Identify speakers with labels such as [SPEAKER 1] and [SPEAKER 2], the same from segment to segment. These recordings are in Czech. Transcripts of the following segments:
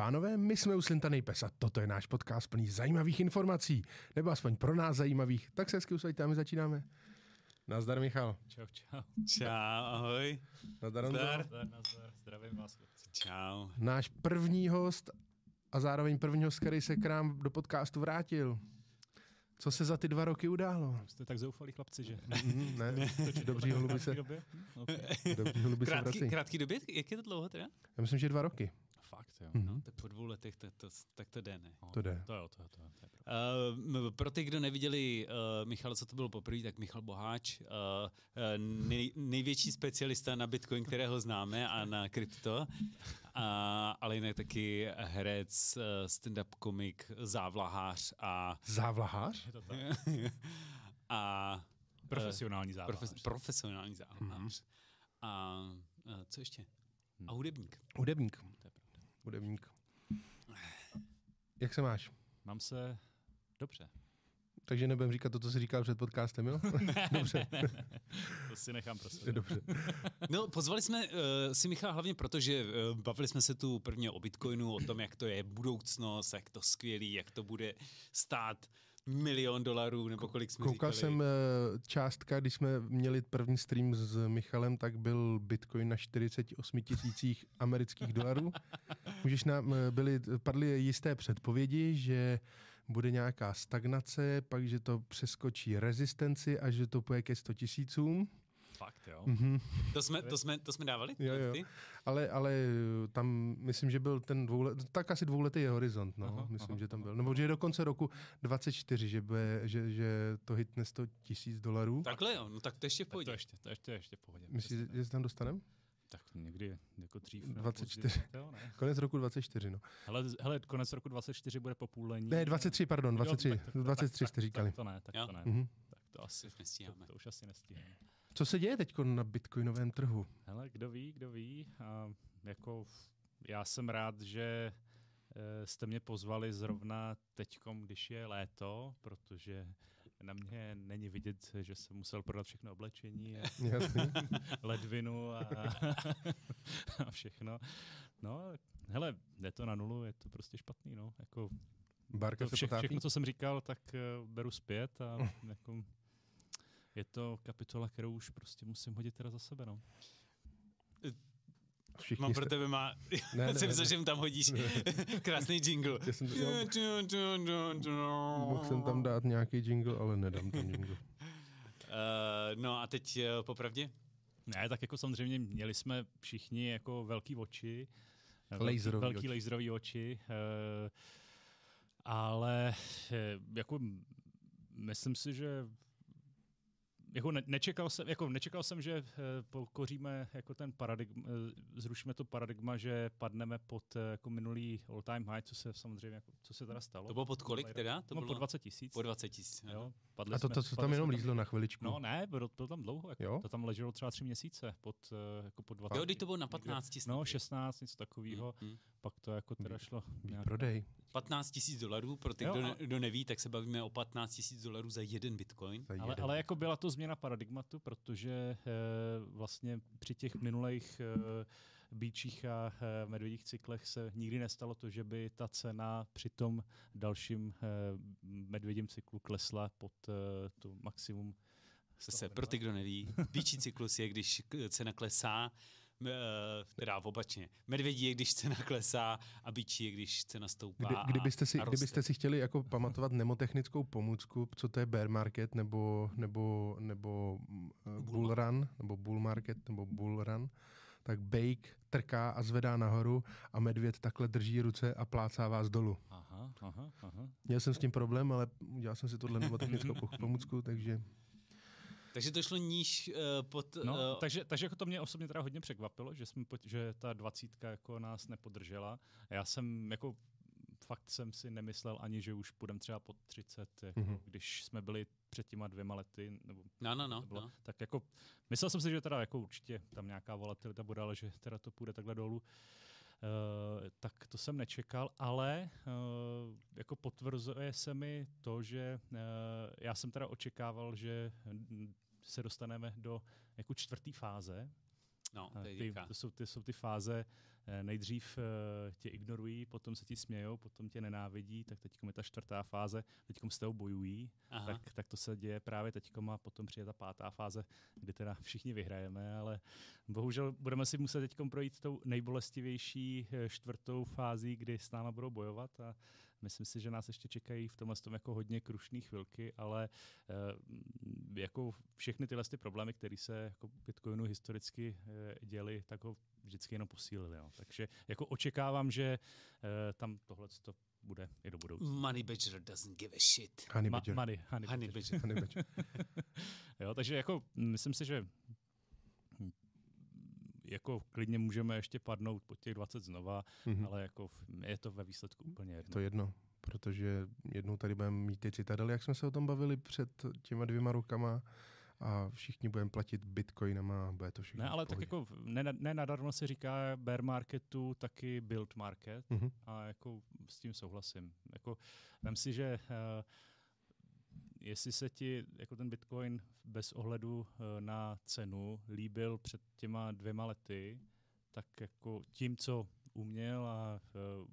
[SPEAKER 1] pánové, my jsme Uslintaný pes a toto je náš podcast plný zajímavých informací, nebo aspoň pro nás zajímavých. Tak se hezky usaďte a my začínáme. Nazdar Michal.
[SPEAKER 2] Čau, čau.
[SPEAKER 3] Čau, ahoj.
[SPEAKER 1] Nazdar Honzo.
[SPEAKER 3] Zdar.
[SPEAKER 2] Zdar, nazdar. Zdravím vás, chlapci.
[SPEAKER 3] Čau.
[SPEAKER 1] Náš první host a zároveň první host, který se k nám do podcastu vrátil. Co se za ty dva roky událo?
[SPEAKER 2] Jste tak zoufalí chlapci, že?
[SPEAKER 1] Mhm, ne, dobří holuby se,
[SPEAKER 2] době? Okay.
[SPEAKER 1] dobří holuby se
[SPEAKER 3] Krátký,
[SPEAKER 1] vrací.
[SPEAKER 3] krátký době? Jak je to dlouho teda?
[SPEAKER 1] Já myslím, že dva roky.
[SPEAKER 2] Fakt, jo.
[SPEAKER 1] Mhm.
[SPEAKER 3] Tak po dvou letech to, to, tak to jde, ne?
[SPEAKER 1] To jde.
[SPEAKER 2] To jo, to jo, to jo. To je.
[SPEAKER 3] Uh, pro ty, kdo neviděli uh, Michala, co to bylo poprvé, tak Michal Boháč, uh, nej, největší specialista na Bitcoin, kterého známe a na krypto, a, ale jinak taky herec, uh, stand-up komik, závlahář a,
[SPEAKER 1] Závlahář?
[SPEAKER 2] Je to tak.
[SPEAKER 3] a
[SPEAKER 2] Profesionální zábava.
[SPEAKER 3] profe, profesionální závlahář. A uh, co ještě? A hudebník.
[SPEAKER 1] Hudebník. Hudebník. Jak se máš?
[SPEAKER 2] Mám se dobře.
[SPEAKER 1] Takže nebudem říkat to, co jsi říkal před podcastem, jo? Dobře,
[SPEAKER 2] To si nechám pro sebe.
[SPEAKER 1] dobře.
[SPEAKER 3] No, pozvali jsme uh, si Michala hlavně proto, že uh, bavili jsme se tu prvně o Bitcoinu, o tom, jak to je budoucnost, jak to skvělý, jak to bude stát milion dolarů, nebo kolik jsme
[SPEAKER 1] Koukal
[SPEAKER 3] říkali.
[SPEAKER 1] jsem eh, částka, když jsme měli první stream s Michalem, tak byl Bitcoin na 48 tisících amerických dolarů. Můžeš nám, eh, byly, padly jisté předpovědi, že bude nějaká stagnace, pak, že to přeskočí rezistenci a že to půjde ke 100 tisícům.
[SPEAKER 2] Fakt, jo.
[SPEAKER 3] To jsme, to jsme, to jsme dávali?
[SPEAKER 1] Jo, jo. Ale, ale eh, tam myslím, že byl ten dvoulet, tak asi dvouletý je horizont, no.
[SPEAKER 2] Aha,
[SPEAKER 1] myslím,
[SPEAKER 2] aha,
[SPEAKER 1] že tam byl. Nebo že je do konce roku 24, že, bude, že, že to hitne 100 tisíc dolarů.
[SPEAKER 3] Takhle jo, no tak to ještě v
[SPEAKER 2] Tak to
[SPEAKER 3] pohodě.
[SPEAKER 2] ještě, to ještě, ještě v pohodě.
[SPEAKER 1] Myslíš, že se tam dostaneme?
[SPEAKER 2] Tak někdy jako dřív. nebo
[SPEAKER 1] 24.
[SPEAKER 2] později, Jo, ne.
[SPEAKER 1] Konec roku 24, no.
[SPEAKER 2] Hele, hele, konec roku 24 bude popůlení.
[SPEAKER 1] Ne, 23, pardon, 23.
[SPEAKER 2] Jo, tak- tak-
[SPEAKER 1] 23
[SPEAKER 2] tak-
[SPEAKER 1] jste říkali.
[SPEAKER 2] Tak to ne, tak
[SPEAKER 3] Jo.
[SPEAKER 2] to ne.
[SPEAKER 1] Mhm.
[SPEAKER 2] Tak to asi
[SPEAKER 3] nestíháme.
[SPEAKER 2] to už asi nestíháme.
[SPEAKER 1] Co se děje teď na bitcoinovém trhu?
[SPEAKER 2] Hele, kdo ví, kdo ví. A jako já jsem rád, že eh, jste mě pozvali zrovna teďkom, když je léto, protože na mě není vidět, že jsem musel prodat všechno oblečení, a ledvinu a, a všechno. No, hele, jde to na nulu, je to prostě špatný, no. Jako,
[SPEAKER 1] Barka
[SPEAKER 2] to vše, všechno, co jsem říkal, tak uh, beru zpět a jako, je to kapitola, kterou už prostě musím hodit teda za sebe, no.
[SPEAKER 1] Všichni
[SPEAKER 3] Mám pro tebe má...
[SPEAKER 1] Ne,
[SPEAKER 3] Já
[SPEAKER 1] ne,
[SPEAKER 3] jsem
[SPEAKER 1] ne.
[SPEAKER 3] myslel, že mu tam hodíš krásný jingle.
[SPEAKER 1] Já jsem, mohl jsem tam dát nějaký jingle, ale nedám tam jingle.
[SPEAKER 3] Uh, no a teď uh, popravdě?
[SPEAKER 2] Ne, tak jako samozřejmě měli jsme všichni jako velký oči. velký-
[SPEAKER 1] Laserový
[SPEAKER 2] velký
[SPEAKER 1] oči.
[SPEAKER 2] laserový oči. eh, ale eh, jako myslím si, že jako ne, nečekal jsem, jako nečekal jsem, že eh, pokoříme jako ten paradigma, eh, zrušíme to paradigma, že padneme pod eh, jako minulý all time high, co se samozřejmě, jako, co se teda stalo.
[SPEAKER 3] To bylo pod kolik teda? To
[SPEAKER 2] no,
[SPEAKER 3] bylo
[SPEAKER 2] po 20 tisíc.
[SPEAKER 3] po 20 tisíc.
[SPEAKER 2] Jo, padli
[SPEAKER 1] A to, to,
[SPEAKER 2] jsme-
[SPEAKER 1] co
[SPEAKER 2] padli
[SPEAKER 1] tam jenom lízlo na chviličku.
[SPEAKER 2] No ne, bylo, bylo tam dlouho. Jako,
[SPEAKER 1] Jo?
[SPEAKER 2] To tam leželo třeba tři měsíce pod, jako pod 20.
[SPEAKER 3] Jo, když to bylo na 15 tisíc.
[SPEAKER 2] No, 16, něco takového.
[SPEAKER 3] Mm, mm.
[SPEAKER 2] Pak to jako teda šlo. nějak-
[SPEAKER 1] Prodej.
[SPEAKER 3] 15 tisíc dolarů, pro ty,
[SPEAKER 2] Jo,
[SPEAKER 3] kdo, ne, kdo neví, tak se bavíme o 15 tisíc dolarů za jeden bitcoin.
[SPEAKER 1] Za
[SPEAKER 2] Ale,
[SPEAKER 1] jeden.
[SPEAKER 2] ale jako byla to změna paradigmatu, protože e, vlastně při těch minulých e, býčích a e, medvědích cyklech se nikdy nestalo to, že by ta cena při tom dalším e, medvědím cyklu klesla pod e, tu maximum.
[SPEAKER 3] Zase, pro ty, kdo neví, býčí cyklus je, když cena klesá, eh, teda opačně. Medvědí je, když cena klesá a býčí je, když cena stoupá
[SPEAKER 1] Kdy, kdybyste, si,
[SPEAKER 3] a roste.
[SPEAKER 1] kdybyste si chtěli jako pamatovat nemotechnickou pomůcku, co to je bear market nebo, nebo, nebo uh, bull run, nebo bull market, nebo bull run, tak bake trká a zvedá nahoru a medvěd takhle drží ruce a plácá vás dolů.
[SPEAKER 2] Aha, aha, aha.
[SPEAKER 1] Měl jsem s tím problém, ale udělal jsem si tohle nemotechnickou po- pomůcku, takže
[SPEAKER 3] Takže to šlo níž uh, pod...
[SPEAKER 2] No,
[SPEAKER 3] eh,
[SPEAKER 2] takže, takže jako to mě osobně teda hodně překvapilo, že, jsme, že ta dvacítka jako nás nepodržela. Já jsem jako fakt jsem si nemyslel ani, že už půjdeme třeba pod 30, jako
[SPEAKER 1] Mhm.
[SPEAKER 2] když jsme byli před těma dvěma lety, nebo
[SPEAKER 3] No, no, no.
[SPEAKER 2] to bylo,
[SPEAKER 3] no.
[SPEAKER 2] tak jako myslel jsem si, že teda jako určitě tam nějaká volatilita bude, ale že teda to půjde takhle dolů. Uh, tak to jsem nečekal, ale uh, jako potvrzuje se mi to, že uh, já jsem teda očekával, že mm, se dostaneme do jako čtvrté fáze,
[SPEAKER 3] No, to
[SPEAKER 2] ty, to, jsou, ty jsou ty fáze, eh, nejdřív eh, tě ignorují, potom se ti smějou, potom tě nenávidí, tak teď je ta čtvrtá fáze, teď s tebou bojují,
[SPEAKER 3] Aha.
[SPEAKER 2] tak, tak to se děje právě teď a potom přijde ta pátá fáze, kdy teda všichni vyhrajeme, ale bohužel budeme si muset teď projít tou nejbolestivější eh, čtvrtou fází, kdy s náma budou bojovat a myslím si, že nás ještě čekají v tomhle tom jako hodně krušné chvilky, ale eh, jako všechny tyhle ty problémy, které se jako Bitcoinu historicky eh, děly, tak ho vždycky jenom posílili. No. Takže jako očekávám, že eh, tam tohle to bude i do budoucna.
[SPEAKER 3] Money Badger doesn't give a shit.
[SPEAKER 1] Honey
[SPEAKER 2] Ma-
[SPEAKER 1] Badger.
[SPEAKER 2] money, honey,
[SPEAKER 3] Honey
[SPEAKER 2] badger.
[SPEAKER 3] Badger.
[SPEAKER 1] Honey Badger.
[SPEAKER 2] Jo, takže jako myslím si, že jako klidně můžeme ještě padnout po těch 20 znova,
[SPEAKER 1] Mhm.
[SPEAKER 2] ale jako je to ve výsledku úplně
[SPEAKER 1] Je
[SPEAKER 2] jedno.
[SPEAKER 1] to jedno, protože jednou tady budeme mít ty citadely, jak jsme se o tom bavili před těma dvěma rokama a všichni budeme platit bitcoinama a bude to všechno
[SPEAKER 2] Ne, ale tak jako ne, ne nadarmo se říká bear marketu taky build market
[SPEAKER 1] Mhm.
[SPEAKER 2] a jako s tím souhlasím. Jako, vem si, že uh, jestli se ti jako ten Bitcoin bez ohledu uh, na cenu líbil před těma dvěma lety, tak jako tím, co uměl a uh,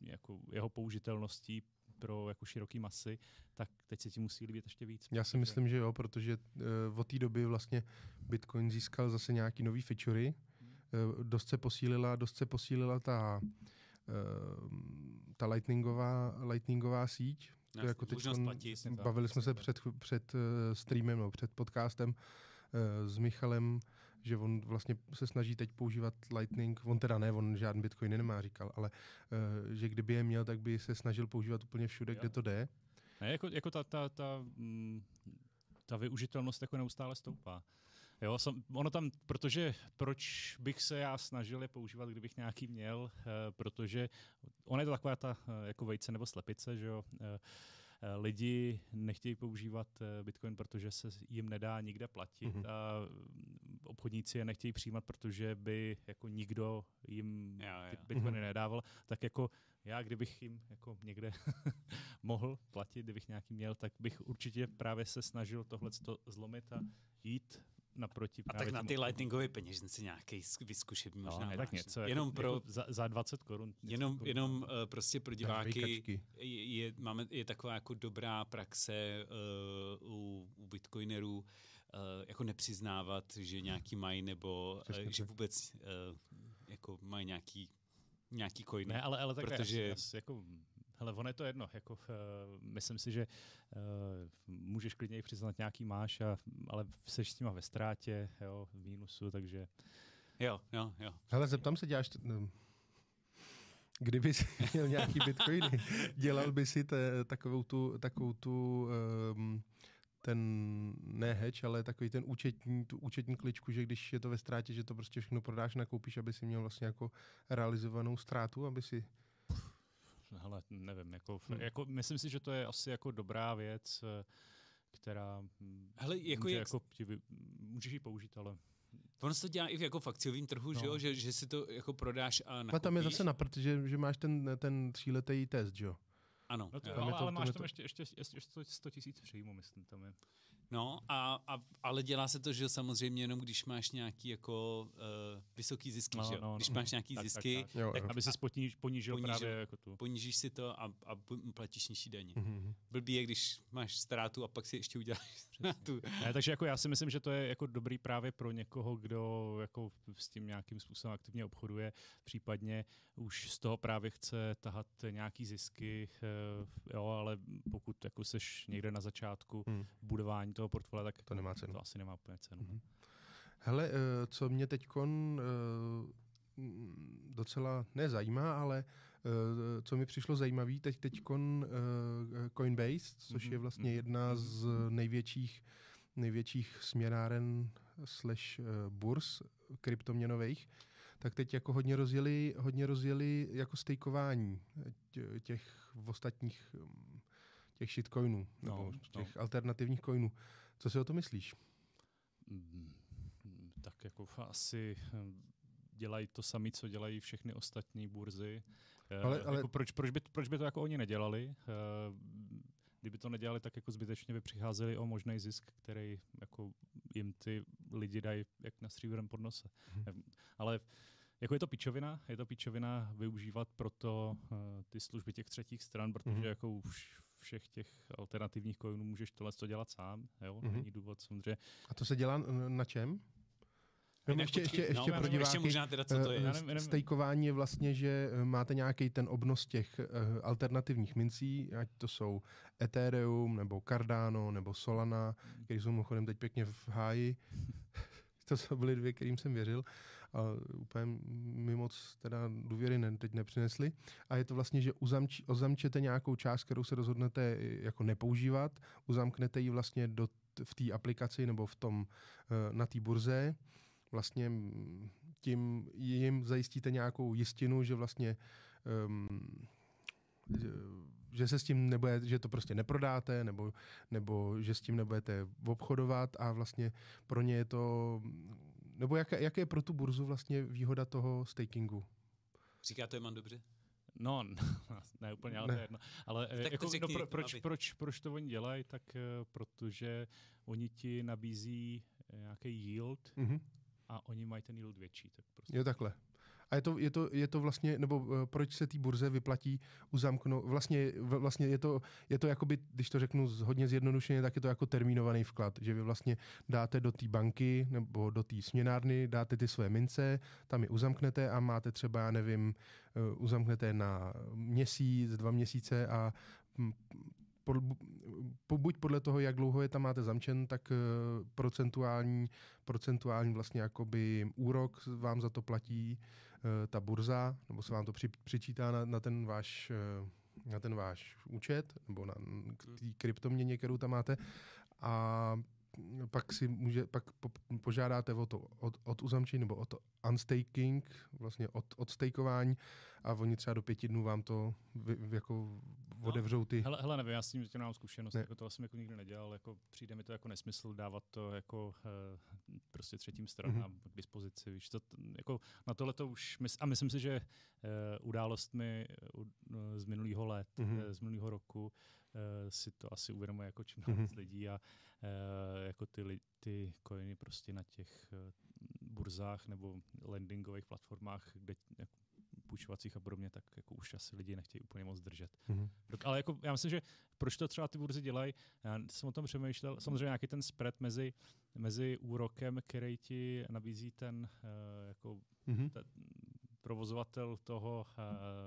[SPEAKER 2] jako jeho použitelností pro jako široký masy, tak teď se ti musí líbit ještě víc.
[SPEAKER 1] Já si myslím, že jo, protože uh, od té doby vlastně Bitcoin získal zase nějaký nový featurey. Uh, dost se posílila, dost se posílila ta, uh, ta lightningová, lightningová síť. To jako teďkon-
[SPEAKER 3] platit.
[SPEAKER 1] Bavili jsme se před, před uh, streamem, no, před podcastem uh, s Michalem, že on vlastně se snaží teď používat Lightning, on teda ne, on žádný Bitcoin nemá, říkal, ale uh, že kdyby je měl, tak by se snažil používat úplně všude,
[SPEAKER 2] Jo.
[SPEAKER 1] kde to jde.
[SPEAKER 2] Ne, jako, jako ta, ta, ta, mm, ta využitelnost jako neustále stoupá. Jo, sam, ono tam, protože proč bych se já snažil je používat, kdybych nějaký měl, e, protože ona je to taková ta e, jako vejce nebo slepice, že jo. E, lidi nechtějí používat Bitcoin, protože se jim nedá nikde platit
[SPEAKER 1] Mhm.
[SPEAKER 2] a mm, obchodníci je nechtějí přijímat, protože by jako nikdo jim ty
[SPEAKER 3] jo.
[SPEAKER 2] Bitcoiny
[SPEAKER 1] Mhm.
[SPEAKER 2] nedával, tak jako já, kdybych jim jako někde mohl platit, kdybych nějaký měl, tak bych určitě právě se snažil tohle zlomit a jít naproti
[SPEAKER 3] A tak na ty lightningové peněžence nějaký vyzkušit
[SPEAKER 2] No,
[SPEAKER 3] možná
[SPEAKER 2] ne, tak něco. Jako,
[SPEAKER 3] Jenom pro,
[SPEAKER 2] jako za, za 20 korun.
[SPEAKER 3] jenom,
[SPEAKER 2] takového.
[SPEAKER 3] jenom uh, prostě pro diváky je, je, máme, je taková jako dobrá praxe uh, u, u bitcoinerů uh, jako nepřiznávat, že nějaký mají nebo uh, že vůbec uh, jako mají nějaký nějaký coiny.
[SPEAKER 2] Ne, ale, ale tak
[SPEAKER 3] protože-
[SPEAKER 2] protože... jas, jas, jako, hele, ono je to jedno. Jako, uh, myslím si, že uh, můžeš klidně i přiznat nějaký máš, a, ale seš s nima ve ztrátě, jo, v mínusu, takže
[SPEAKER 3] Jo, jo, jo.
[SPEAKER 1] Hele, zeptám se, děláš... T- no. Kdyby jsi měl nějaký bitcoiny, dělal by si te, takovou tu, takovou tu um, ten, ne hedge, ale takový ten účetní, tu účetní kličku, že když je to ve ztrátě, že to prostě všechno prodáš, nakoupíš, aby si měl vlastně jako realizovanou ztrátu, aby si...
[SPEAKER 2] hele, nevím, jako,
[SPEAKER 1] Hmm.
[SPEAKER 2] jako, myslím si, že to je asi jako dobrá věc, eh, která
[SPEAKER 3] Hele, jako
[SPEAKER 2] může,
[SPEAKER 3] jak-
[SPEAKER 2] jako ti můžeš ji použít, ale
[SPEAKER 3] Ono se to dělá i v jako v akciovém trhu, no. že
[SPEAKER 2] No.
[SPEAKER 3] jo? Že, že si to jako prodáš a nakoupíš.
[SPEAKER 1] A tam je zase na prd, že, že máš ten, ten tříletý test, že jo?
[SPEAKER 3] Ano,
[SPEAKER 2] No to.
[SPEAKER 1] Tam je
[SPEAKER 2] ale,
[SPEAKER 1] to-
[SPEAKER 2] ale máš tam
[SPEAKER 1] to-
[SPEAKER 2] ještě, ještě, ještě 100, 100 tisíc příjmu, myslím, tam je.
[SPEAKER 3] No, a, a, ale dělá se to, že samozřejmě jenom když máš nějaký jako uh, vysoký zisky,
[SPEAKER 2] No,
[SPEAKER 3] že jo?
[SPEAKER 2] no,
[SPEAKER 3] Když
[SPEAKER 2] no.
[SPEAKER 3] máš nějaký
[SPEAKER 2] Tak, tak,
[SPEAKER 3] zisky,
[SPEAKER 2] tak.
[SPEAKER 1] Jo,
[SPEAKER 3] Tak
[SPEAKER 1] jo.
[SPEAKER 2] Aby si poníž, ponížil,
[SPEAKER 3] Ponížil.
[SPEAKER 2] právě jako tu.
[SPEAKER 3] ponížíš si to a, a platíš nižší daně.
[SPEAKER 1] Mhm.
[SPEAKER 3] Blbý je, když máš ztrátu a pak si ještě uděláš ztrátu.
[SPEAKER 2] Ne, takže jako já si myslím, že to je jako dobrý právě pro někoho, kdo jako s tím nějakým způsobem aktivně obchoduje, případně už z toho právě chce tahat nějaký zisky, eh, jo, ale pokud jako seš někde na začátku
[SPEAKER 1] Hmm.
[SPEAKER 2] budování toho portfolia, tak
[SPEAKER 1] To nemá cenu.
[SPEAKER 2] to asi nemá úplně cenu.
[SPEAKER 1] Mhm. Hele, eh, co mě teď docela nezajímá, ale eh, co mi přišlo zajímavé, teď teďkon eh, Coinbase, což je
[SPEAKER 2] Mhm,
[SPEAKER 1] vlastně
[SPEAKER 2] mhm,
[SPEAKER 1] jedna
[SPEAKER 2] mhm.
[SPEAKER 1] z největších, největších směnáren slash eh, burs kryptoměnových, tak teď jako hodně rozjeli, hodně rozjeli jako stejkování těch ostatních těch shitcoinů, nebo no, těch no. alternativních coinů. Co si o to myslíš?
[SPEAKER 2] Mm, tak jako asi hm, dělají to samé, co dělají všechny ostatní burzy. Eh, ale, ale... Jako proč, proč, by, proč by to jako oni nedělali? Eh, kdyby to nedělali, tak jako zbytečně by přicházeli o možný zisk, který jako jim ty lidi dají jak na stříbrem podnose. Hmm. Ale jako je to pičovina, je to pičovina využívat proto uh, ty služby těch třetích stran, protože hmm. jako už všech těch alternativních coinů můžeš tohle to dělat sám, jo, mm-hmm. není důvod samozřejmě.
[SPEAKER 1] A to se dělá na čem? No, ještě, ještě, ještě no, pro diváky, ještě
[SPEAKER 3] možná teda, co to je.
[SPEAKER 1] Uh, stejkování je vlastně, že eh, máte nějaký ten obnos těch uh, alternativních mincí, ať to jsou Ethereum, nebo Cardano, nebo Solana, hmm. které jsou mimochodem teď pěkně v háji. to jsou byly dvě, kterým jsem věřil. A úplně mi moc teda důvěry ne, teď nepřinesli. A je to vlastně, že uzamč, ozamčete nějakou část, kterou se rozhodnete jako nepoužívat, uzamknete ji vlastně do, v té aplikaci nebo v tom, na té burze vlastně tím jim zajistíte nějakou jistinu, že vlastně um, že se s tím nebude, že to prostě neprodáte, nebo, nebo že s tím nebudete obchodovat a vlastně pro ně je to, nebo jaké, jaké je pro tu burzu vlastně výhoda toho stakingu?
[SPEAKER 3] Říká to dobře?
[SPEAKER 2] No, ne úplně, ale ne. to je jedno. Ale tak jako, řekni, no, pro, proč, proč, proč to oni dělají? Tak uh, protože oni ti nabízí nějaký yield, mm-hmm a oni mají ten yield větší. Tak prostě.
[SPEAKER 1] Jo, takhle. A je to, je to, je to vlastně, nebo uh, proč se té burze vyplatí uzamknout, vlastně, vlastně je to, je to jakoby, když to řeknu hodně zjednodušeně, tak je to jako termínovaný vklad, že vy vlastně dáte do té banky nebo do té směnárny, dáte ty své mince, tam je uzamknete a máte třeba, já nevím, uh, uzamknete na měsíc, dva měsíce a pod, buď podle toho, jak dlouho je tam máte zamčen, tak uh, procentuální, procentuální vlastně jakoby úrok vám za to platí uh, ta burza, nebo se vám to při, přičítá na, na ten váš uh, na ten váš účet, nebo na té kryptoměně, kterou tam máte. A pak si může, pak po, požádáte o to od, od uzamčení nebo o to unstaking, vlastně od, od stakeování a oni třeba do pěti dnů vám to vy, jako No. otevřou ty...
[SPEAKER 2] Hele, hele nevím, já s tím teď nemám zkušenost, ne. jako to jsem jako nikdy nedělal, jako přijde mi to jako nesmysl dávat to jako uh, prostě třetím stranám mm-hmm. k dispozici, víš, to, jako na tohle to už, mys- a myslím si, že uh, událostmi uh, z minulého let, mm-hmm. uh, z minulého roku uh, si to asi uvědomuje jako čím mm-hmm. lidí a uh, jako ty, ty coiny prostě na těch burzách nebo landingových platformách, kde jako půjčovacích a podobně, tak jako už asi lidi nechtějí úplně moc držet. Mm-hmm. Ale jako já myslím, že proč to třeba ty burzy dělají, já jsem o tom přemýšlel, samozřejmě nějaký ten spread mezi, mezi úrokem, který ti nabízí ten uh, jako mm-hmm. ten, provozovatel toho uh,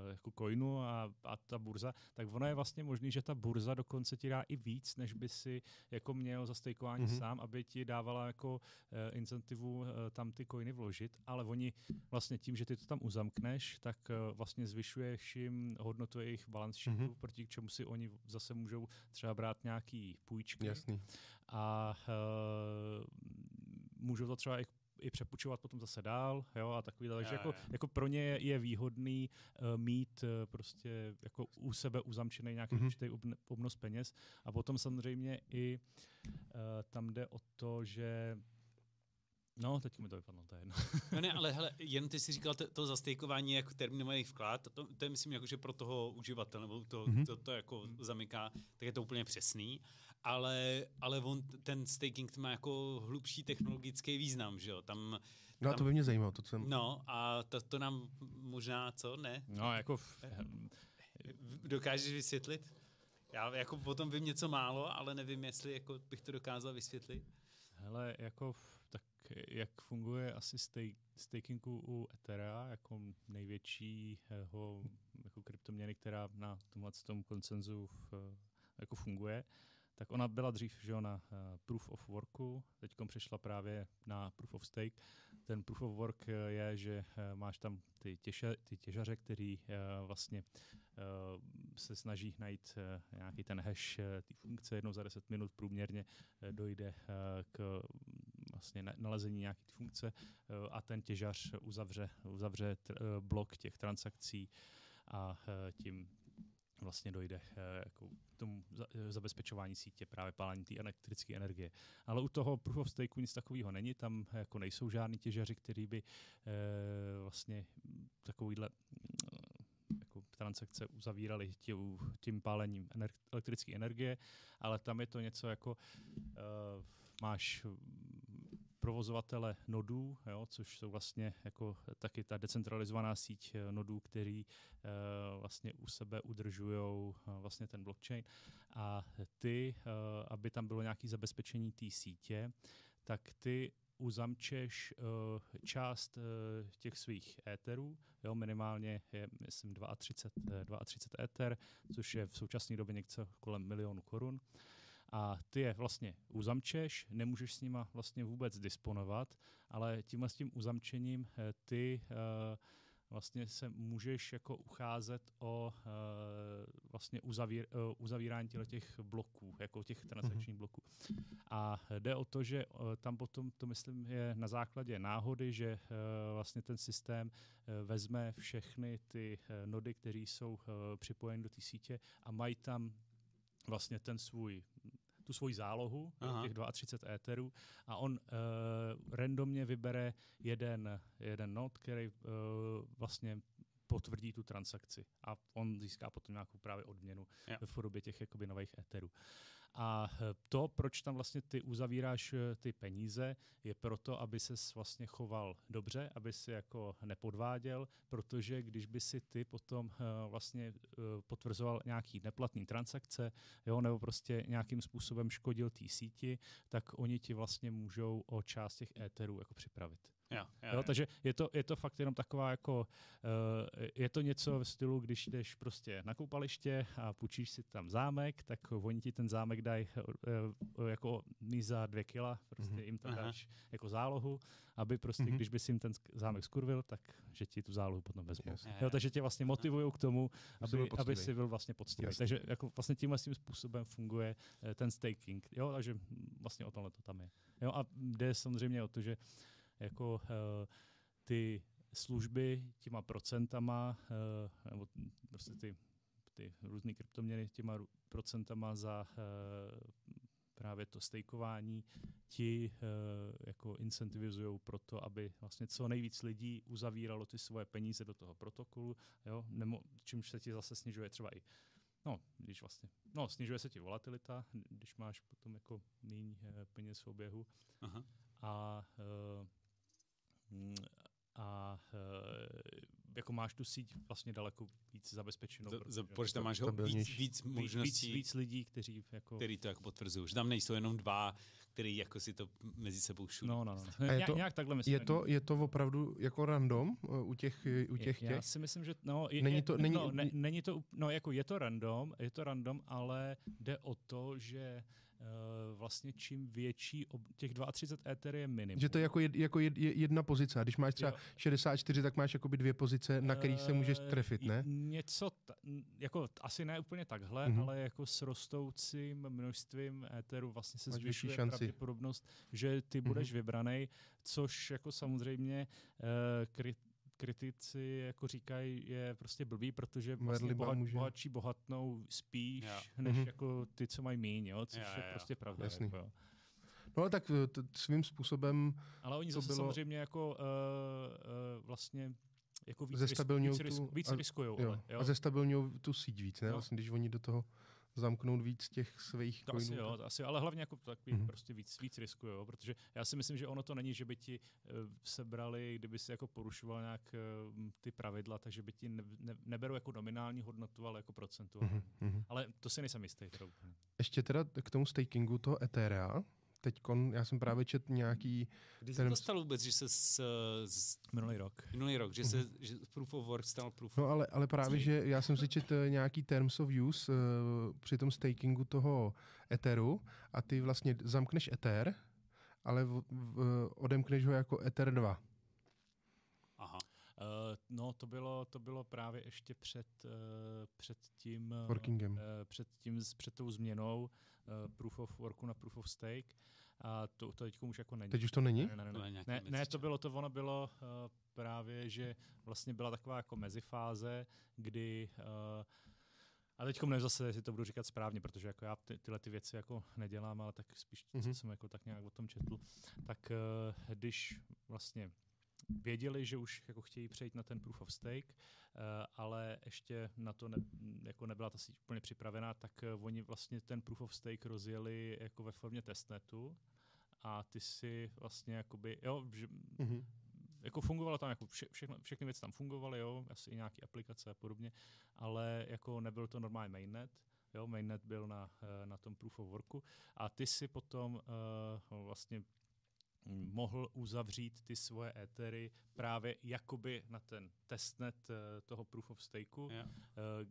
[SPEAKER 2] jako coinu a, a ta burza, tak ono je vlastně možný, že ta burza dokonce ti dá i víc, než by si jako měl za stejkování mm-hmm. sám, aby ti dávala jako uh, incentivu uh, tam ty coiny vložit, ale oni vlastně tím, že ty to tam uzamkneš, tak vlastně zvyšuješ jim hodnotu jejich balance sheetu, mm-hmm. proti k čemu si oni zase můžou třeba brát nějaký půjčky.
[SPEAKER 1] Jasný.
[SPEAKER 2] A uh, můžou to třeba i i přepučovat potom zase dál, jo, a takový takže jako, jako pro ně je, je výhodný uh, mít uh, prostě jako u sebe uzamčený nějaký mm-hmm. určitý obnos peněz. A potom samozřejmě i uh, tam jde o to, že No, teď mi to vypadlo, to je jedno.
[SPEAKER 3] no ne, ale hele, jen ty si říkal to, to zastejkování jako terminovaný vklad, to, to je myslím jako, že pro toho uživatele, nebo to, mm-hmm. to, to jako zamyká, tak je to úplně přesný ale, ale on, ten staking má jako hlubší technologický význam, že jo, tam...
[SPEAKER 1] No a to by mě zajímalo, to jsem...
[SPEAKER 3] No a to, to nám možná, co, ne?
[SPEAKER 2] No jako... V...
[SPEAKER 3] Dokážeš vysvětlit? Já jako potom vím něco málo, ale nevím, jestli jako bych to dokázal vysvětlit.
[SPEAKER 2] Hele, jako tak jak funguje asi stake, stakingu u Ethera, jako největšího jako kryptoměny, která na tomhle tom koncenzu v, jako funguje, tak ona byla dřív že na uh, Proof of Worku, teď přišla právě na Proof of Stake. Ten Proof of Work eh, je, že máš tam ty, těže, ty těžaře, který vlastně se snaží najít nějaký ten hash té funkce. Jednou za 10 minut průměrně dojde k vlastně nalezení nějaké funkce a ten těžař uzavře, uzavře blok těch transakcí a tím vlastně dojde jako k tomu zabezpečování sítě právě pálení té elektrické energie. Ale u toho proof of stake nic takového není, tam jako nejsou žádní těžaři, kteří by vlastně takovýhle transakce uzavírali tím, tím pálením elektrické energie, ale tam je to něco jako uh, máš provozovatele nodů, jo, což jsou vlastně jako taky ta decentralizovaná síť eh, nodů, který uh, vlastně u sebe udržují uh, vlastně ten blockchain a ty, aby tam bylo nějaké zabezpečení té sítě, tak ty uzamčeš uh, část uh, těch svých éterů, jo, minimálně je, myslím, 32, 32 éter, což je v současné době něco kolem milionu korun. A ty je vlastně uzamčeš, nemůžeš s nima vlastně vůbec disponovat, ale tímhle s tím uzamčením ty uh, vlastně se můžeš jako ucházet o uh, vlastně uzavír, uh, uzavírání těch bloků, jako těch transakčních mm-hmm. bloků. A jde o to, že uh, tam potom to myslím je na základě náhody, že uh, vlastně ten systém uh, vezme všechny ty uh, nody, které jsou uh, připojeny do té sítě a mají tam vlastně ten svůj tu svoji zálohu, Aha. těch 32 éterů, a on uh, randomně vybere jeden, jeden node, který uh, vlastně potvrdí tu transakci a on získá potom nějakou právě odměnu yeah. v podobě těch jakoby nových éterů. A eh, to, proč tam vlastně ty uzavíráš eh, ty peníze, je proto, aby se vlastně choval dobře, aby si jako nepodváděl, protože když by si ty potom eh, vlastně potvrzoval nějaký neplatný transakce, jo, nebo prostě nějakým způsobem škodil té síti, tak oni ti vlastně můžou o část těch éterů jako připravit.
[SPEAKER 3] Jo, jo,
[SPEAKER 2] jo, takže je to, je to fakt jenom taková jako, uh, je to něco v stylu, když jdeš prostě na koupaliště a půjčíš si tam zámek, tak oni ti ten zámek dají uh, jako za dvě kila, prostě mm-hmm. jim to dáš Aha. jako zálohu, aby prostě, mm-hmm. když bys jim ten zámek skurvil, tak že ti tu zálohu potom vezmou. Yes. Jo, takže tě vlastně motivují k tomu, aby, aby si byl vlastně poctivý. Takže jako vlastně tímhle tím způsobem funguje uh, ten staking. Jo, takže vlastně o tomhle to tam je. Jo, a jde samozřejmě o to, že jako uh, ty služby těma procentama, uh, nebo prostě ty, ty různé kryptoměny těma procentama za uh, právě to stejkování ti uh, jako incentivizují pro to, aby vlastně co nejvíc lidí uzavíralo ty svoje peníze do toho protokolu, jo, Nemo, čímž se ti zase snižuje třeba i No, když vlastně, no, snižuje se ti volatilita, když máš potom jako méně peněz v oběhu. Aha. A uh, a uh, jako máš tu síť vlastně daleko víc zabezpečenou.
[SPEAKER 3] Z, protože, protože tam máš ho víc, víc možností.
[SPEAKER 2] Víc, víc lidí, kteří jako...
[SPEAKER 3] Který to jako potvrzují. Že tam nejsou jenom dva, který jako si to mezi sebou šují.
[SPEAKER 2] No, no, no. je to, nějak takhle myslím.
[SPEAKER 1] Je to, je to opravdu jako random uh, u těch, u těch?
[SPEAKER 2] Já si myslím, že no, je,
[SPEAKER 1] není to, není,
[SPEAKER 2] no, ne, není to, no jako je to random, je to random, ale jde o to, že vlastně čím větší, ob, těch 32 éter je minimum.
[SPEAKER 1] Že to je jako, jed, jako jed, jedna pozice. A když máš třeba jo. 64, tak máš jakoby dvě pozice, na kterých se můžeš eh, trefit, ne?
[SPEAKER 2] Něco, ta, jako asi ne úplně takhle, mm-hmm. ale jako s rostoucím množstvím éterů vlastně se zvyšuje pravděpodobnost, že ty budeš mm-hmm. vybraný, což jako samozřejmě uh, kry, kritici jako říkají, je prostě blbý, protože vlastně bohat, bohatší bohatnou spíš, ja. než mm-hmm. jako ty, co mají míň, jo, což ja, je ja. prostě pravda.
[SPEAKER 1] Jasný.
[SPEAKER 2] Jako, jo.
[SPEAKER 1] No ale tak t- svým způsobem
[SPEAKER 2] Ale oni zase bylo... samozřejmě jako uh, uh, vlastně jako víc,
[SPEAKER 1] risk,
[SPEAKER 2] víc, risk, víc riskujou. Jo. Ale, jo?
[SPEAKER 1] A zestabilňují tu síť víc, ne? No. Vlastně, když oni do toho zamknout víc těch svých
[SPEAKER 2] to coinů. Asi jo, to asi, ale hlavně jako takový mm-hmm. prostě víc, víc riskuje, protože já si myslím, že ono to není, že by ti uh, sebrali, kdyby si jako porušoval nějak uh, ty pravidla, takže by ti ne, ne, neberou jako nominální hodnotu, ale jako procentu. Mm-hmm. Ale to si nejsem jistý. Teda.
[SPEAKER 1] Ještě teda k tomu stakingu toho Etherea, teď já jsem právě čet nějaký...
[SPEAKER 3] Kdy ten... se to stalo vůbec, že se s, s...
[SPEAKER 2] Minulý rok.
[SPEAKER 3] Minulý rok, že se mm-hmm. že Proof of Work stal Proof
[SPEAKER 1] No ale, ale právě, že já jsem si čet eh, nějaký Terms of Use uh, při tom stakingu toho Etheru a ty vlastně zamkneš Ether, ale v, v, odemkneš ho jako Ether 2.
[SPEAKER 2] Uh, no, to bylo, to bylo právě ještě před, uh, před tím,
[SPEAKER 1] uh,
[SPEAKER 2] před tím, před tou změnou uh, Proof of Worku na Proof of Stake. a to, to teď už jako není.
[SPEAKER 1] Teď už to není?
[SPEAKER 2] Ne, ne, ne, ne, ne, ne to bylo to, ono bylo uh, právě, že vlastně byla taková jako mezifáze, kdy uh, a teď nevím zase, jestli to budu říkat správně, protože jako já ty, tyhle ty věci jako nedělám, ale tak spíš
[SPEAKER 1] Mhm.
[SPEAKER 2] mm-hmm. jsem jako tak nějak o tom četl. Tak když vlastně věděli, že už jako chtějí přejít na ten proof of stake, uh, ale ještě na to ne, jako nebyla ta síť úplně připravená, tak uh, oni vlastně ten proof of stake rozjeli jako ve formě testnetu a ty si vlastně jakoby, jo, že
[SPEAKER 1] Mhm.
[SPEAKER 2] jako fungovalo tam, jako vše, všechno, všechny věci tam fungovaly, jo, asi i nějaké aplikace a podobně, ale jako nebyl to normální mainnet, jo, mainnet byl na, eh, na tom proof of worku a ty si potom uh, vlastně mohl uzavřít ty svoje étery právě jakoby na ten testnet uh, toho proof of stakeu. Uh,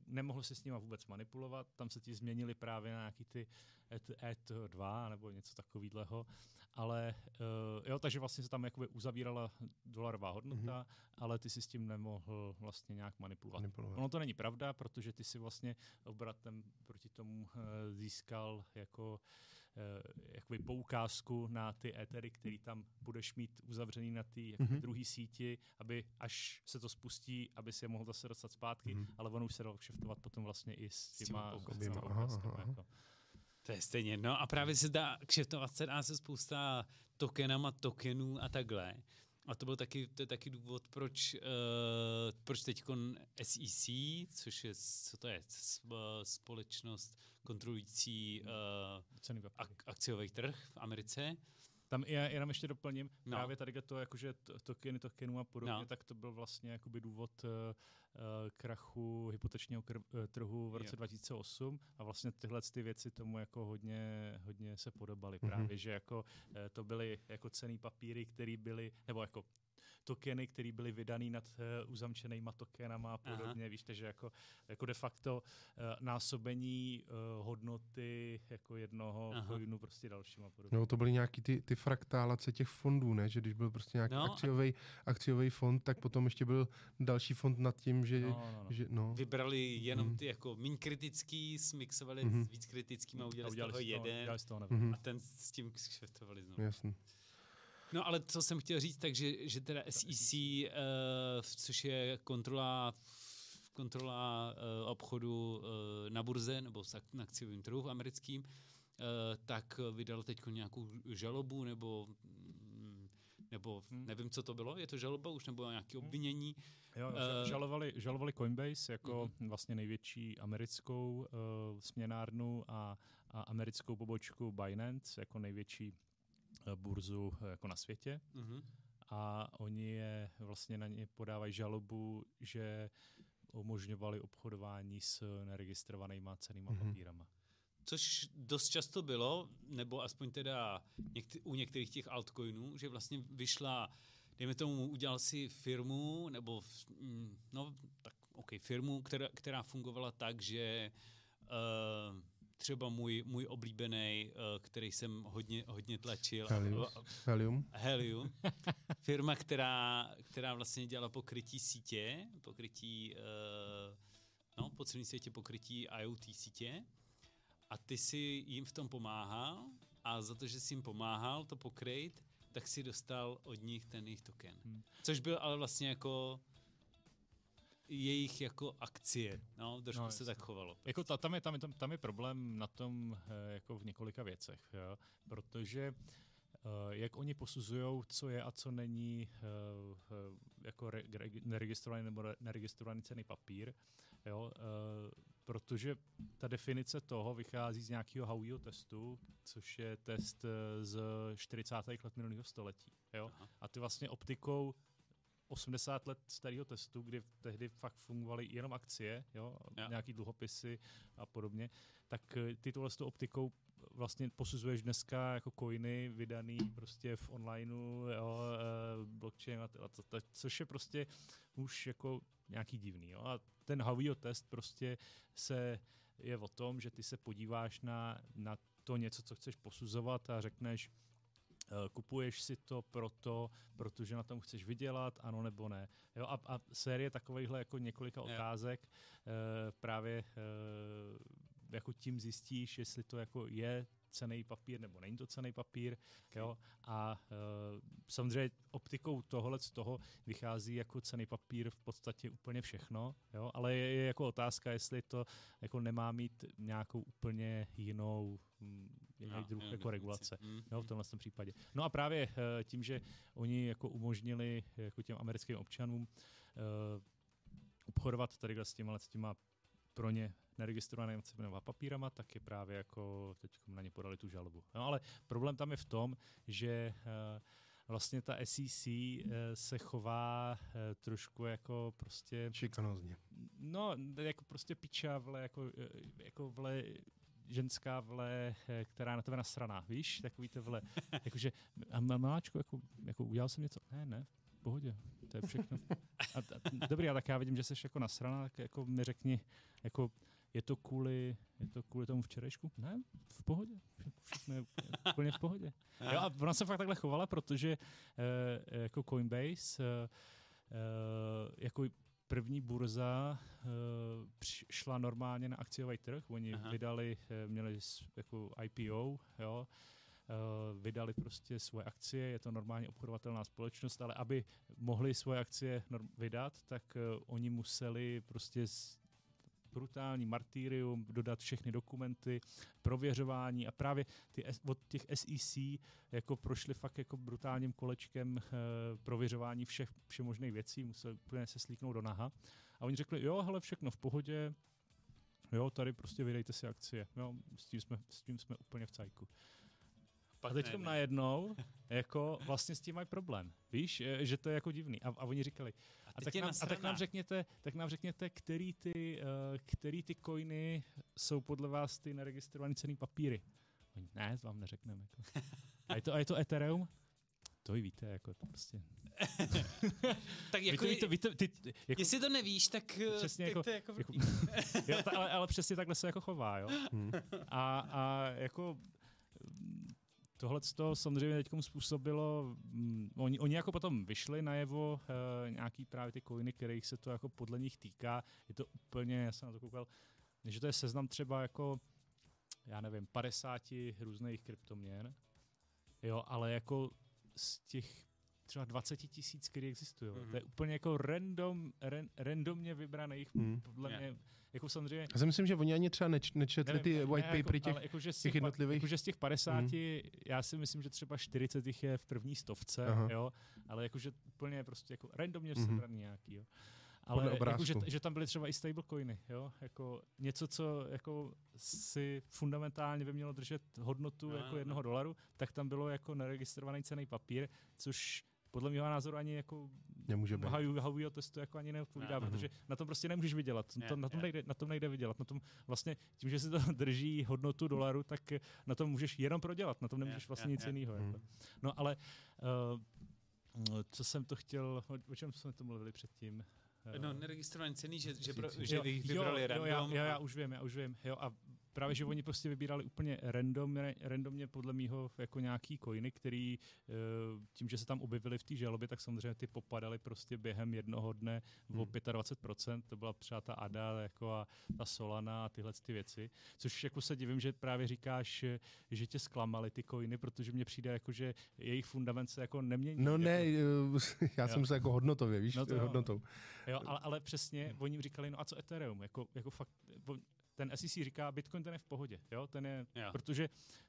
[SPEAKER 2] nemohl si s nima vůbec manipulovat, tam se ti změnily právě na nějaký ty ETH, ETH2 nebo něco takového, ale uh, jo, takže vlastně se tam jakoby uzavírala dolarová hodnota, mm-hmm. ale ty si s tím nemohl vlastně nějak manipulovat.
[SPEAKER 1] Manipulovat.
[SPEAKER 2] Ono to není pravda, protože ty si vlastně obratem proti tomu uh, získal jako uh, jakoby poukázku na ty étery, který tam budeš mít uzavřený na té
[SPEAKER 1] Mhm.
[SPEAKER 2] druhé síti, aby až se to spustí, aby si je mohl zase dostat zpátky,
[SPEAKER 1] Mhm.
[SPEAKER 2] ale ono už se dalo kšeftovat potom vlastně i s
[SPEAKER 3] S těma
[SPEAKER 2] těma, s poukázkama, jako.
[SPEAKER 3] To je stejně. No a právě se dá, kšeftovat se dá se spousta tokenama tokenů a takhle. A to byl taky, to je taky důvod, proč, uh, proč teď SEC, což je, co to je, společnost kontrolující uh, ak- akciový trh v Americe.
[SPEAKER 2] Tam já jenom ještě doplním,
[SPEAKER 3] No.
[SPEAKER 2] právě tady to, jakože to- tokeny tokenů a podobně,
[SPEAKER 3] No.
[SPEAKER 2] tak to byl vlastně jakoby důvod uh, krachu hypotečního kr- eh, trhu v roce
[SPEAKER 3] Jo.
[SPEAKER 2] 2008 a vlastně tyhle ty věci tomu jako hodně, hodně se podobaly.
[SPEAKER 1] Mhm.
[SPEAKER 2] Právě, že jako eh, to byly jako cený papíry, které byly, nebo jako tokeny, které byly vydaný nad uh, uzamčenýma tokenama a
[SPEAKER 3] Aha.
[SPEAKER 2] podobně. Víš, že jako, jako de facto uh, násobení uh, hodnoty jako jednoho
[SPEAKER 3] Aha.
[SPEAKER 2] coinu prostě dalším a podobně.
[SPEAKER 1] No, to byly nějaký ty, ty fraktálace těch fondů, ne? Že když byl prostě nějaký
[SPEAKER 3] No a-
[SPEAKER 1] akciový, akciový fond, tak potom ještě byl další fond nad tím, že...
[SPEAKER 2] No, no, no.
[SPEAKER 1] že no.
[SPEAKER 3] Vybrali jenom
[SPEAKER 1] Mhm.
[SPEAKER 3] ty jako méně kritický, smixovali
[SPEAKER 1] Mhm.
[SPEAKER 3] s víc kritickým a
[SPEAKER 2] A
[SPEAKER 3] udělali, z toho
[SPEAKER 2] z toho,
[SPEAKER 3] jeden.
[SPEAKER 2] udělali z toho.
[SPEAKER 1] Mhm.
[SPEAKER 3] A ten s tím kšeftovali znovu.
[SPEAKER 1] Jasný.
[SPEAKER 3] No ale co jsem chtěl říct, takže že teda SEC, uh, což je kontrola kontrola uh, obchodu uh, na burze nebo na akciovým trhu v americkým, uh, tak vydal teď nějakou žalobu nebo mm, nebo
[SPEAKER 2] Hmm.
[SPEAKER 3] nevím, co to bylo, je to žaloba už nebo nějaké
[SPEAKER 2] Hmm.
[SPEAKER 3] obvinění.
[SPEAKER 2] Jo,
[SPEAKER 3] Eh,
[SPEAKER 2] uh, žalovali, žalovali Coinbase jako vlastně největší americkou uh, směnárnu a, a americkou pobočku Binance jako největší burzu uh, jako na světě.
[SPEAKER 3] Mhm.
[SPEAKER 2] A oni je vlastně na ně podávají žalobu, že umožňovali obchodování s neregistrovanýma cenýma
[SPEAKER 1] Mhm.
[SPEAKER 2] papírama.
[SPEAKER 3] Což dost často bylo, nebo aspoň teda někte- u některých těch altcoinů, že vlastně vyšla, dejme tomu, udělal si firmu, nebo v- mm, no, tak OK, firmu, která, která fungovala tak, že uh, třeba můj, můj oblíbený, uh, který jsem hodně, hodně tlačil.
[SPEAKER 1] Helium.
[SPEAKER 3] Helium, firma, která, která vlastně dělala pokrytí sítě, pokrytí, uh, no, po celém světě pokrytí IoT sítě a ty si jim v tom pomáhal a za to, že jsi jim pomáhal to pokryt, tak si dostal od nich ten jejich token.
[SPEAKER 2] Hmm.
[SPEAKER 3] Což byl ale vlastně jako jejich jako akcie, no, trošku
[SPEAKER 2] No,
[SPEAKER 3] se
[SPEAKER 2] jasně.
[SPEAKER 3] tak chovalo.
[SPEAKER 2] Jako ta, tam, je, tam, je, tam, tam je problém na tom eh, jako v několika věcech, jo? protože eh, jak oni posuzují, co je a co není eh, jako re, re, neregistrovaný nebo re- neregistrovaný cený papír, jo? protože ta definice toho vychází z nějakého Howeyho testu, což je test z 40. let minulého století. Jo?
[SPEAKER 3] Aha.
[SPEAKER 2] A ty vlastně optikou 80 let starého testu, kdy tehdy fakt fungovaly jenom akcie, jo,
[SPEAKER 3] Jo.
[SPEAKER 2] nějaký dluhopisy a podobně, tak eh, ty tohle s tou optikou vlastně posuzuješ dneska jako coiny vydaný prostě v onlineu, jo, eh, blockchain a, to, a to, to, což je prostě už jako nějaký divný. Jo. A ten Howeyho test prostě se je o tom, že ty se podíváš na, na to něco, co chceš posuzovat a řekneš, kupuješ si to proto, protože na tom chceš vydělat, ano nebo ne. Jo, a, a série takovýchhle jako několika otázek eh, právě eh, jako tím zjistíš, jestli to jako je cený papír nebo není to cený papír. Jo? A uh, samozřejmě optikou tohle z toho vychází jako cený papír v podstatě úplně všechno, jo? ale je, je jako otázka, jestli to jako nemá mít nějakou úplně jinou hm, jiný no, druh jako regulace mm, jo, v tomhle případě. No a právě uh, tím, že oni jako umožnili jako těm americkým občanům uh, obchodovat tady s těma, s těma pro ně neregistrovanými cenými papírama, tak je právě jako teď na ně podali tu žalobu. No ale problém tam je v tom, že uh, vlastně ta SEC se chová trošku jako prostě...
[SPEAKER 1] Šikanozně.
[SPEAKER 2] No, jako prostě piča, vle, jako, jako vle, ženská vle, která na tebe nasraná, víš, takový to vle, jakože, a maláčko, jako, jako udělal jsem něco, ne, ne, v pohodě, to je všechno. A, a, dobrý, a tak já vidím, že jsi jako nasraná, tak jako mi řekni, jako, je to kvůli, je to kvůli tomu včerejšku? Ne, v pohodě. Všechno je úplně v pohodě. Jo, a ona se fakt takhle chovala, protože uh, jako Coinbase uh, jako první burza uh, šla normálně na akciový trh. Oni Aha. vydali, uh, měli jako IPO, jo, Uh, vydali prostě svoje akcie, je to normálně obchodovatelná společnost, ale aby mohli svoje akcie vydat, tak oni museli prostě brutální martýrium, dodat všechny dokumenty, prověřování a právě ty, od těch SEC jako prošli fakt jako brutálním kolečkem e, prověřování všech všemožných věcí, museli úplně se slíknout do naha. A oni řekli, jo, hele, všechno v pohodě, jo, tady prostě vydejte si akcie. Jo, s tím jsme, s tím jsme úplně v cajku. A teď najednou, jako vlastně s tím mají problém. Víš, eh, že to je jako divný. A, a oni říkali, a tak, nám, a tak nám řekněte, tak nám řekněte, který ty, uh, který ty coiny jsou podle vás ty neregistrované cený papíry. Oni, ne, to vám neřekneme. Jako. A je to, a je to Ethereum? To i víte, jako to prostě.
[SPEAKER 3] tak jako, víte, víte, víte, ty, jako, jestli to nevíš, tak, eh, přesně tak jako, to je jako, jako
[SPEAKER 2] jo, ta, ale, ale přesně takhle se jako chová, jo. Hmm. A, a jako tohle to samozřejmě teď způsobilo, um, oni, oni jako potom vyšli najevo uh, nějaký právě ty coiny, kterých se to jako podle nich týká. Je to úplně, já jsem na to koukal, že to je seznam třeba jako, já nevím, 50 různých kryptoměn, jo, ale jako z těch třeba 20 tisíc, které existují. Mm-hmm. To je úplně jako random, ran, randomně vybraných, mm. podle mě, yeah. jako samozřejmě...
[SPEAKER 1] Já si myslím, že oni ani třeba neč, nečetli ty ne, white ne, papery jako, těch, jako, že z těch, těch jednotlivých...
[SPEAKER 2] Jakože z těch 50, mm. já si myslím, že třeba 40 jich je v první stovce, Aha. jo, ale jakože úplně prostě jako randomně mm-hmm. sebraný nějaký, jo. Ale jako, že, že, tam byly třeba i stablecoiny, jo? Jako něco, co jako si fundamentálně by mělo držet hodnotu no, jako no. jednoho dolaru, tak tam bylo jako neregistrovaný cený papír, což podle mého názoru ani jako
[SPEAKER 1] Nemůže být.
[SPEAKER 2] Havujího testu jako ani neodpovídá, no. protože na tom prostě nemůžeš vydělat. Je, to, na, tom nejde, na tom nejde vydělat. Na tom vlastně tím, že si to drží hodnotu dolaru, tak na tom můžeš jenom prodělat. Na tom nemůžeš vlastně je, nic jiného. Jako. No ale uh, co jsem to chtěl, o, o čem jsme to mluvili předtím?
[SPEAKER 3] No, neregistrovaný cený, že, že, pro, že jo, vybrali jo, random.
[SPEAKER 2] Jo, já, já, já už vím, já už vím. Jo, a právě, že oni prostě vybírali úplně random, randomně podle mýho jako nějaký coiny, který eh, tím, že se tam objevili v té žalobě, tak samozřejmě ty popadaly prostě během jednoho dne o hmm. 25%, to byla třeba ta ADA jako a ta Solana a tyhle ty věci, což jako se divím, že právě říkáš, že tě zklamali ty coiny, protože mně přijde jako, že jejich fundament se jako nemění.
[SPEAKER 1] No jako. ne, eh, já jsem se jako hodnotově, víš, no to hodnotou.
[SPEAKER 2] Jo, ale, ale přesně, oni jim říkali, no a co Ethereum, jako, jako fakt, ten SEC říká, Bitcoin ten je v pohodě, jo, ten je, jo. protože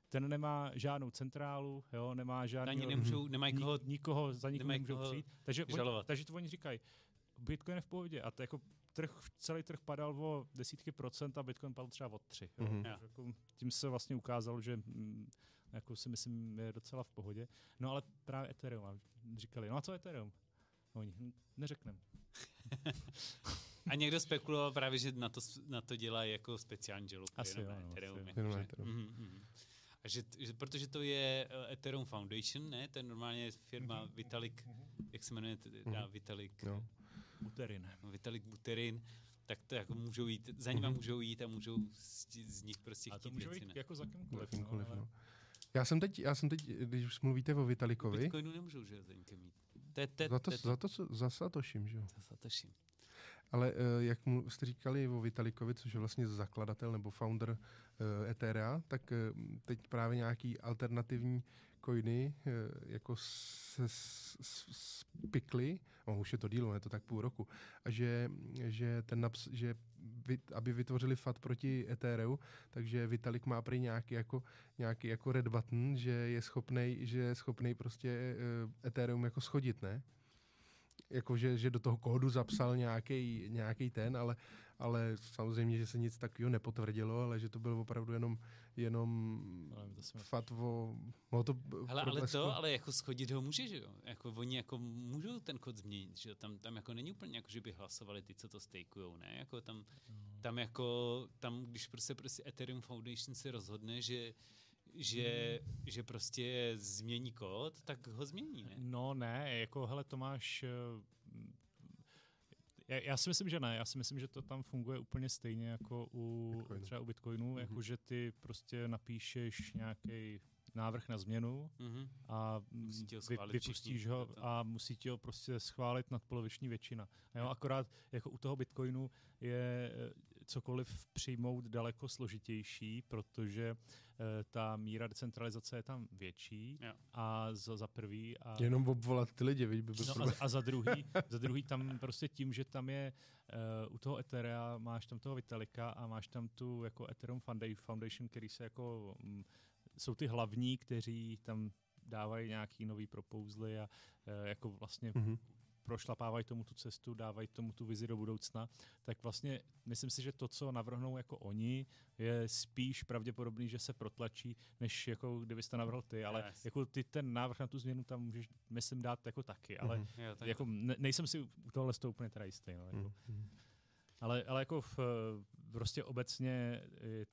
[SPEAKER 2] ten nemá žádnou centrálu, jo, nemá žádný...
[SPEAKER 3] Ani nemůžou, nemají koho,
[SPEAKER 2] nikoho, za nikoho nemůžou přijít. Takže, oni, takže to oni říkají, Bitcoin je v pohodě a to jako trh, celý trh padal o desítky procent a Bitcoin padl třeba o tři. Jo. Mm-hmm. Jako, tím se vlastně ukázalo, že mm, jako si myslím, je docela v pohodě. No ale právě Ethereum. Říkali, no a co Ethereum? Oni, neřekneme.
[SPEAKER 3] A někdo spekuloval právě, že na to, na to dělá jako speciální žalub.
[SPEAKER 2] Asi jo, no,
[SPEAKER 3] Ethereum.
[SPEAKER 2] Asi
[SPEAKER 3] jako, že, mm-hmm. A že, že, protože to je uh, Ethereum Foundation, ne? To je normálně firma mm-hmm. Vitalik, jak se jmenuje, mm-hmm. Vitalik... No.
[SPEAKER 2] Buterin.
[SPEAKER 3] No, Vitalik Buterin tak to jako můžou jít, za nimi mm-hmm. můžou jít a můžou z, z nich prostě chtít
[SPEAKER 2] A to může
[SPEAKER 3] věci,
[SPEAKER 2] jít jako za kýmkoliv. Za kýmkoliv
[SPEAKER 1] no, ale... no. Já jsem teď, já jsem teď, když už mluvíte o Vitalikovi...
[SPEAKER 3] Bitcoinu nemůžou, že za nikým mít.
[SPEAKER 1] To je, to, za, to, to, za to, za Satoshim, že jo?
[SPEAKER 3] Za Satoshim.
[SPEAKER 1] Ale uh, jak mu jste říkali o Vitalikovi, což je vlastně zakladatel nebo founder uh, Etherea, tak uh, teď právě nějaký alternativní coiny jako spikly, oh, už je to dílo, je to tak půl roku, a že, že, ten naps, že aby vytvořili FAT proti Ethereu, takže Vitalik má prý nějaký jako, nějaký jako red button, že je schopný, že je schopný prostě Ethereum jako schodit, ne? Jako, že, že do toho kódu zapsal nějaký, nějaký ten, ale, ale samozřejmě, že se nic takového nepotvrdilo, ale že to byl opravdu jenom, jenom fatvo. To
[SPEAKER 3] Hele, ale to, ale jako schodit ho může, že jo? Jako oni jako můžou ten kód změnit, že jo? Tam, tam jako není úplně jako, že by hlasovali ty, co to stejkujou, ne? Jako tam, no. tam jako, tam, když prostě, prostě Ethereum Foundation se rozhodne, že že, že prostě změní kód, tak ho změní, ne?
[SPEAKER 2] No ne, jako hele Tomáš, eh, já, já si myslím, že ne. Já si myslím, že to tam funguje úplně stejně jako u Bitcoinu. třeba u Bitcoinu, mm-hmm. jako že ty prostě napíšeš nějaký návrh na změnu mm-hmm. a vy, vypustíš ho a musí ti ho prostě schválit nadpoloviční většina. Jo, akorát jako u toho Bitcoinu je cokoliv přijmout daleko složitější, protože uh, ta míra decentralizace je tam větší jo. a za, za prvý. A,
[SPEAKER 1] Jenom obvolat ty lidi, by
[SPEAKER 2] no a, a za druhý, za druhý tam prostě tím, že tam je uh, u toho Etherea, máš tam toho Vitalika a máš tam tu jako Ethereum Foundation, který se jako um, jsou ty hlavní, kteří tam dávají nějaký nový propouzly a uh, jako vlastně mm-hmm prošlapávají tomu tu cestu, dávají tomu tu vizi do budoucna, tak vlastně myslím si, že to, co navrhnou jako oni, je spíš pravděpodobný, že se protlačí, než jako kdybyste navrhl ty, ale yes. jako ty ten návrh na tu změnu tam můžeš, myslím, dát jako taky, ale mm-hmm. jo, tak jako ne, nejsem si u tohle z toho úplně teda jistý. No, jako. Mm-hmm. Ale, ale jako v, prostě obecně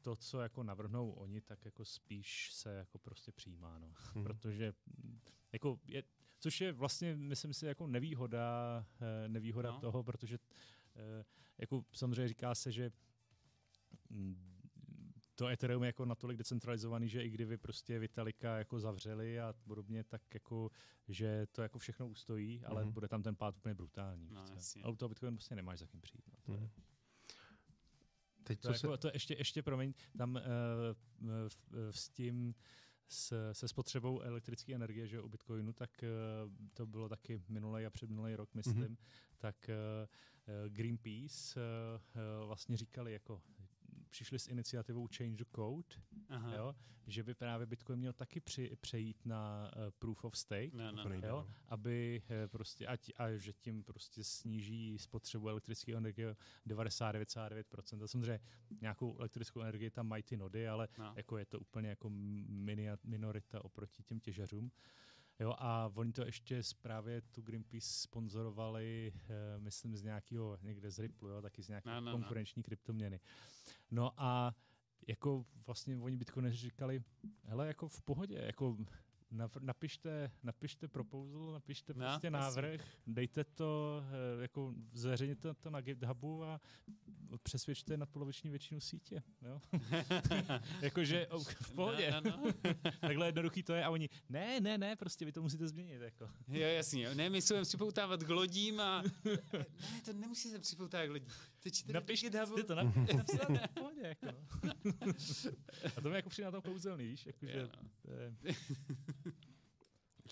[SPEAKER 2] to, co jako navrhnou oni, tak jako spíš se jako prostě přijímá, no. Hmm. Protože jako je, což je vlastně, myslím si, jako nevýhoda, eh, nevýhoda no. toho, protože eh, jako samozřejmě říká se, že mm, to Ethereum je jako natolik decentralizovaný, že i kdyby prostě Vitalika jako zavřeli a podobně, tak jako, že to jako všechno ustojí, ale mm-hmm. bude tam ten pád úplně brutální. No, prostě. Ale u toho Bitcoin prostě nemáš za kým přijít. No, to mm-hmm. je. Teď to, se... jako, to ještě, ještě promiň, tam uh, v, s tím s, se spotřebou elektrické energie, že u Bitcoinu, tak uh, to bylo taky minulý a předminulý rok, myslím, mm-hmm. tak uh, Greenpeace uh, vlastně říkali jako přišli s iniciativou Change the Code, jo, že by právě Bitcoin měl taky při, přejít na uh, proof of stake, no, no, jo, no. aby uh, prostě, ať, a že tím prostě sníží spotřebu elektrické energie 90-99%. A samozřejmě nějakou elektrickou energii tam mají ty nody, ale no. jako je to úplně jako minorita oproti těm těžařům. Jo, a oni to ještě právě tu Greenpeace sponzorovali, eh, myslím, z nějakého, někde z Ripple, jo, taky z nějaké no, no, no. konkurenční no. kryptoměny. No a jako vlastně oni Bitcoineri říkali, hele, jako v pohodě, jako napište, napište proposal, napište no, prostě no, návrh, dejte to, eh, jako zveřejněte to na GitHubu a přesvědčte nadpoloviční většinu sítě. Jo? Jakože v pohodě. No, no, no. Takhle jednoduchý to je a oni, ne, ne, ne, prostě vy to musíte změnit. Jako.
[SPEAKER 3] Jo, jasně. Ne, my se připoutávat k lodím a ne, to nemusí se připoutávat k lodím.
[SPEAKER 2] To, napište to v pohodě. Jako. a to mi jako přijde na tom kouzelný, víš, jakože, yeah, no. to je...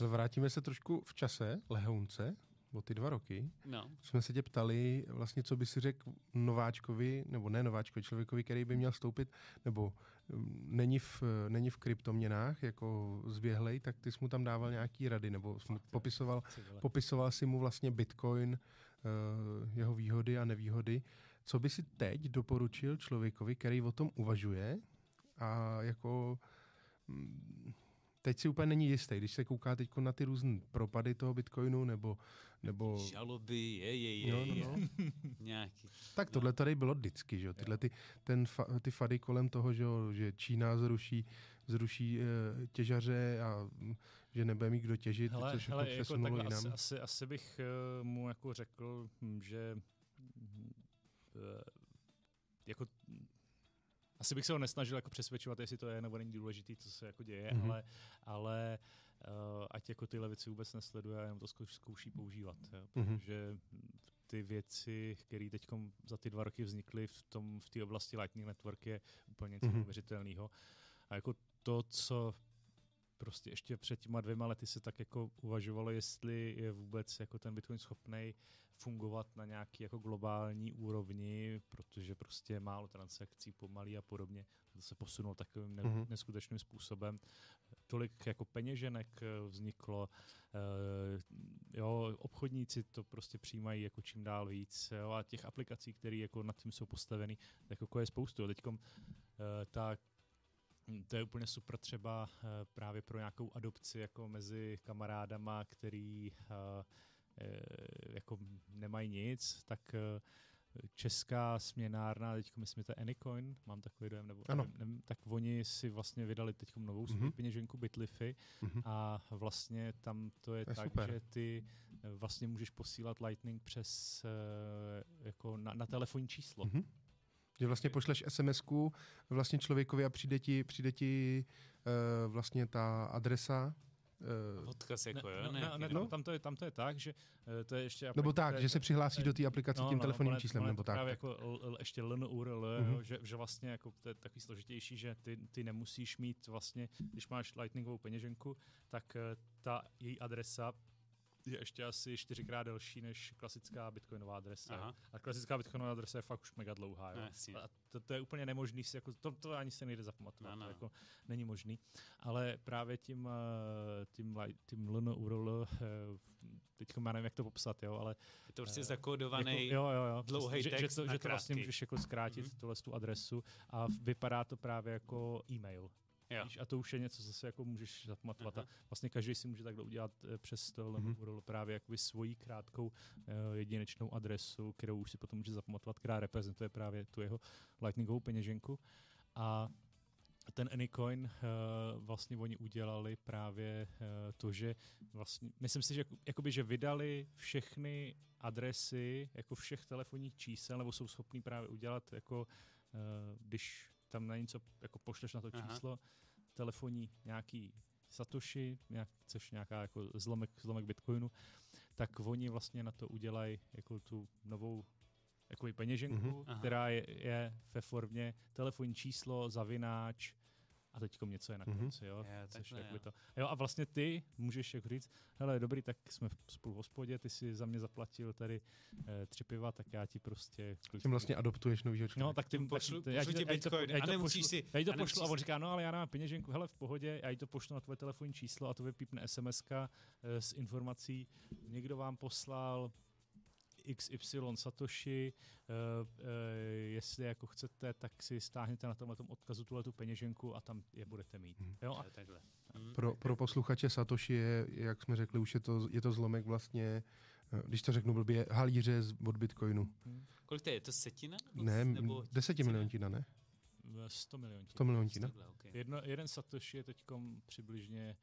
[SPEAKER 1] Vrátíme se trošku v čase, lehounce, o ty dva roky. No. Jsme se tě ptali, vlastně, co by si řekl nováčkovi, nebo ne nováčkovi, člověkovi, který by měl stoupit, nebo um, není v, není v kryptoměnách jako zběhlej, tak ty jsi mu tam dával nějaký rady, nebo jsi mu popisoval, popisoval si mu vlastně Bitcoin, jeho výhody a nevýhody. Co by si teď doporučil člověkovi, který o tom uvažuje a jako mm, teď si úplně není jistý, když se kouká teď na ty různé propady toho Bitcoinu, nebo... nebo...
[SPEAKER 3] Žaloby, je, je, je, no, no, no. nějaký.
[SPEAKER 1] Tak tohle tady bylo vždycky, že Tyhle ty, ten fa, ty fady kolem toho, že, že Čína zruší, zruší e, těžaře a že nebude mít kdo těžit, hele, což hele, jako
[SPEAKER 2] takhle jinam. Asi, asi, asi bych uh, mu jako řekl, že uh, jako asi bych se ho nesnažil jako přesvědčovat, jestli to je nebo není důležitý, co se jako děje, mm-hmm. ale, ale uh, ať jako tyhle věci vůbec nesleduje a jenom to zkouší používat. Jo, mm-hmm. Protože ty věci, které teď za ty dva roky vznikly v tom v té oblasti Lightning Network je úplně něco
[SPEAKER 1] Mhm.
[SPEAKER 2] neuvěřitelného. A jako to, co prostě ještě před těma dvěma lety se tak jako uvažovalo, jestli je vůbec jako ten Bitcoin schopný fungovat na nějaký jako globální úrovni, protože prostě je málo transakcí, pomalý a podobně. To se posunulo takovým ne-
[SPEAKER 1] Mhm.
[SPEAKER 2] neskutečným způsobem. Tolik jako peněženek eh, vzniklo, eh, jo, obchodníci to prostě přijímají jako čím dál víc jo, a těch aplikací, které jako nad tím jsou postaveny, tak jako je spoustu. Teď tak hm, to je úplně super třeba eh, právě pro nějakou adopci jako mezi kamarádama, který eh, eh, jako nemají nic, tak česká směnárna, teď myslím, že to je Anycoin, mám takový dojem, nebo
[SPEAKER 1] Ano.
[SPEAKER 2] nevím, tak oni si vlastně vydali teď novou
[SPEAKER 1] Mhm.
[SPEAKER 2] mm-hmm. peněženku Bitlify
[SPEAKER 1] Mhm.
[SPEAKER 2] a vlastně tam to je,
[SPEAKER 1] To je
[SPEAKER 2] tak,
[SPEAKER 1] super.
[SPEAKER 2] že ty vlastně můžeš posílat Lightning přes jako na, na telefonní číslo.
[SPEAKER 1] Mhm. Že vlastně pošleš SMS-ku vlastně člověkovi a přijde ti, přijde ti uh, vlastně ta adresa. Uh,
[SPEAKER 3] Odkaz jako,
[SPEAKER 2] ne,
[SPEAKER 3] jo?
[SPEAKER 2] no, ne, ne,
[SPEAKER 3] nějaký-
[SPEAKER 1] no.
[SPEAKER 2] tam, tam, to je, tam to je tak, že eh, to je ještě...
[SPEAKER 1] nebo tak, že se přihlásíš do té aplikace tím telefonním
[SPEAKER 2] ono je-
[SPEAKER 1] číslem, nebo tak.
[SPEAKER 2] Právě
[SPEAKER 1] tak.
[SPEAKER 2] jako l, ještě LN URL,
[SPEAKER 1] Mhm.
[SPEAKER 2] jo, že, že vlastně jako to je takový složitější, že ty, ty nemusíš mít vlastně, když máš lightningovou peněženku, tak eh, ta její adresa je ještě asi čtyřikrát delší než klasická bitcoinová adresa.
[SPEAKER 3] Aha.
[SPEAKER 2] A klasická bitcoinová adresa je fakt už mega dlouhá. Jo.
[SPEAKER 3] No, jasně.
[SPEAKER 2] A to, to, je úplně nemožný si, jako, to, to ani se nejde zapamatovat,
[SPEAKER 3] No, no.
[SPEAKER 2] to jako není možný. Ale právě tím, eh, tím, tím LN URL, eh, teď já nevím, jak to popsat, jo, ale
[SPEAKER 3] Je to prostě
[SPEAKER 2] Eh,
[SPEAKER 3] zakódovaný.
[SPEAKER 2] jako, jo, jo, jo.
[SPEAKER 3] dlouhej
[SPEAKER 2] že, že,
[SPEAKER 3] text
[SPEAKER 2] to, že to vlastně můžeš jako zkrátit
[SPEAKER 3] Mhm.
[SPEAKER 2] mm-hmm. tuhle tu adresu a vypadá to právě jako e-mail.
[SPEAKER 3] Jo.
[SPEAKER 2] Víš, a to už je něco, co si jako můžeš zapamatovat.
[SPEAKER 3] Aha.
[SPEAKER 2] A vlastně každý si může takhle udělat přes to
[SPEAKER 1] Mhm.
[SPEAKER 2] mm-hmm. URL právě jakoby svoji krátkou eh, jedinečnou adresu, kterou už si potom může zapamatovat, která reprezentuje právě tu jeho lightningovou peněženku. A ten Anycoin uh, vlastně oni udělali právě uh, to, že vlastně, myslím si, že jako- jakoby, že vydali všechny adresy jako všech telefonních čísel, nebo jsou schopní právě udělat jako, uh, když tam na něco jako pošleš na to
[SPEAKER 3] Aha.
[SPEAKER 2] číslo, telefonní nějaký Satoshi, nějak, což nějaká jako zlomek, zlomek Bitcoinu, tak oni vlastně na to udělají jako tu novou jako peněženku,
[SPEAKER 1] Mhm.
[SPEAKER 2] mm-hmm.
[SPEAKER 3] Aha.
[SPEAKER 2] která je, je ve formě telefonní číslo, zavináč a teďkom něco je na
[SPEAKER 1] Mhm.
[SPEAKER 2] konci, jo.
[SPEAKER 3] Jo,
[SPEAKER 2] Což
[SPEAKER 3] takhle,
[SPEAKER 2] jakoby
[SPEAKER 3] jo.
[SPEAKER 2] to. Jo, a vlastně ty můžeš jako říct, hele, dobrý, tak jsme v- spolu v hospodě, ty si za mě zaplatil tady e, tři piva, tak já ti prostě...
[SPEAKER 1] Tím vlastně adoptuješ novýho člověka.
[SPEAKER 2] No, tak ty,
[SPEAKER 3] Pošlu-
[SPEAKER 2] tak, já
[SPEAKER 3] pošlu
[SPEAKER 2] ti
[SPEAKER 3] ti
[SPEAKER 2] to- já ti to-
[SPEAKER 3] Bitcoin
[SPEAKER 2] já
[SPEAKER 3] a nemusíš
[SPEAKER 2] pošlu-
[SPEAKER 3] si-
[SPEAKER 2] Já jí to
[SPEAKER 3] a
[SPEAKER 2] pošlu a on říká, no ale já nemám peněženku, hele v pohodě, já jí to pošlu na tvoje telefonní číslo a to vypípne SMS eh, s informací, někdo vám poslal XY Satoshi, uh, uh, jestli jako chcete, tak si stáhněte na tomhle odkazu tuhle tu peněženku a tam je budete mít.
[SPEAKER 1] Mhm.
[SPEAKER 2] Jo, a
[SPEAKER 3] Jo, takhle. Hm.
[SPEAKER 1] Pro, pro posluchače Satoshi je, jak jsme řekli, už je to, je to zlomek vlastně, eh, když to řeknu blbě, halíře z- od Bitcoinu.
[SPEAKER 3] Kolik to je? Je to setina?
[SPEAKER 1] Ne,
[SPEAKER 3] Nebo
[SPEAKER 1] desetimiliontina, ne?
[SPEAKER 2] v 100 milionů.
[SPEAKER 1] 100 miliontina.
[SPEAKER 3] Takhle, okay.
[SPEAKER 2] Jedno, jeden Satoshi je teď přibližně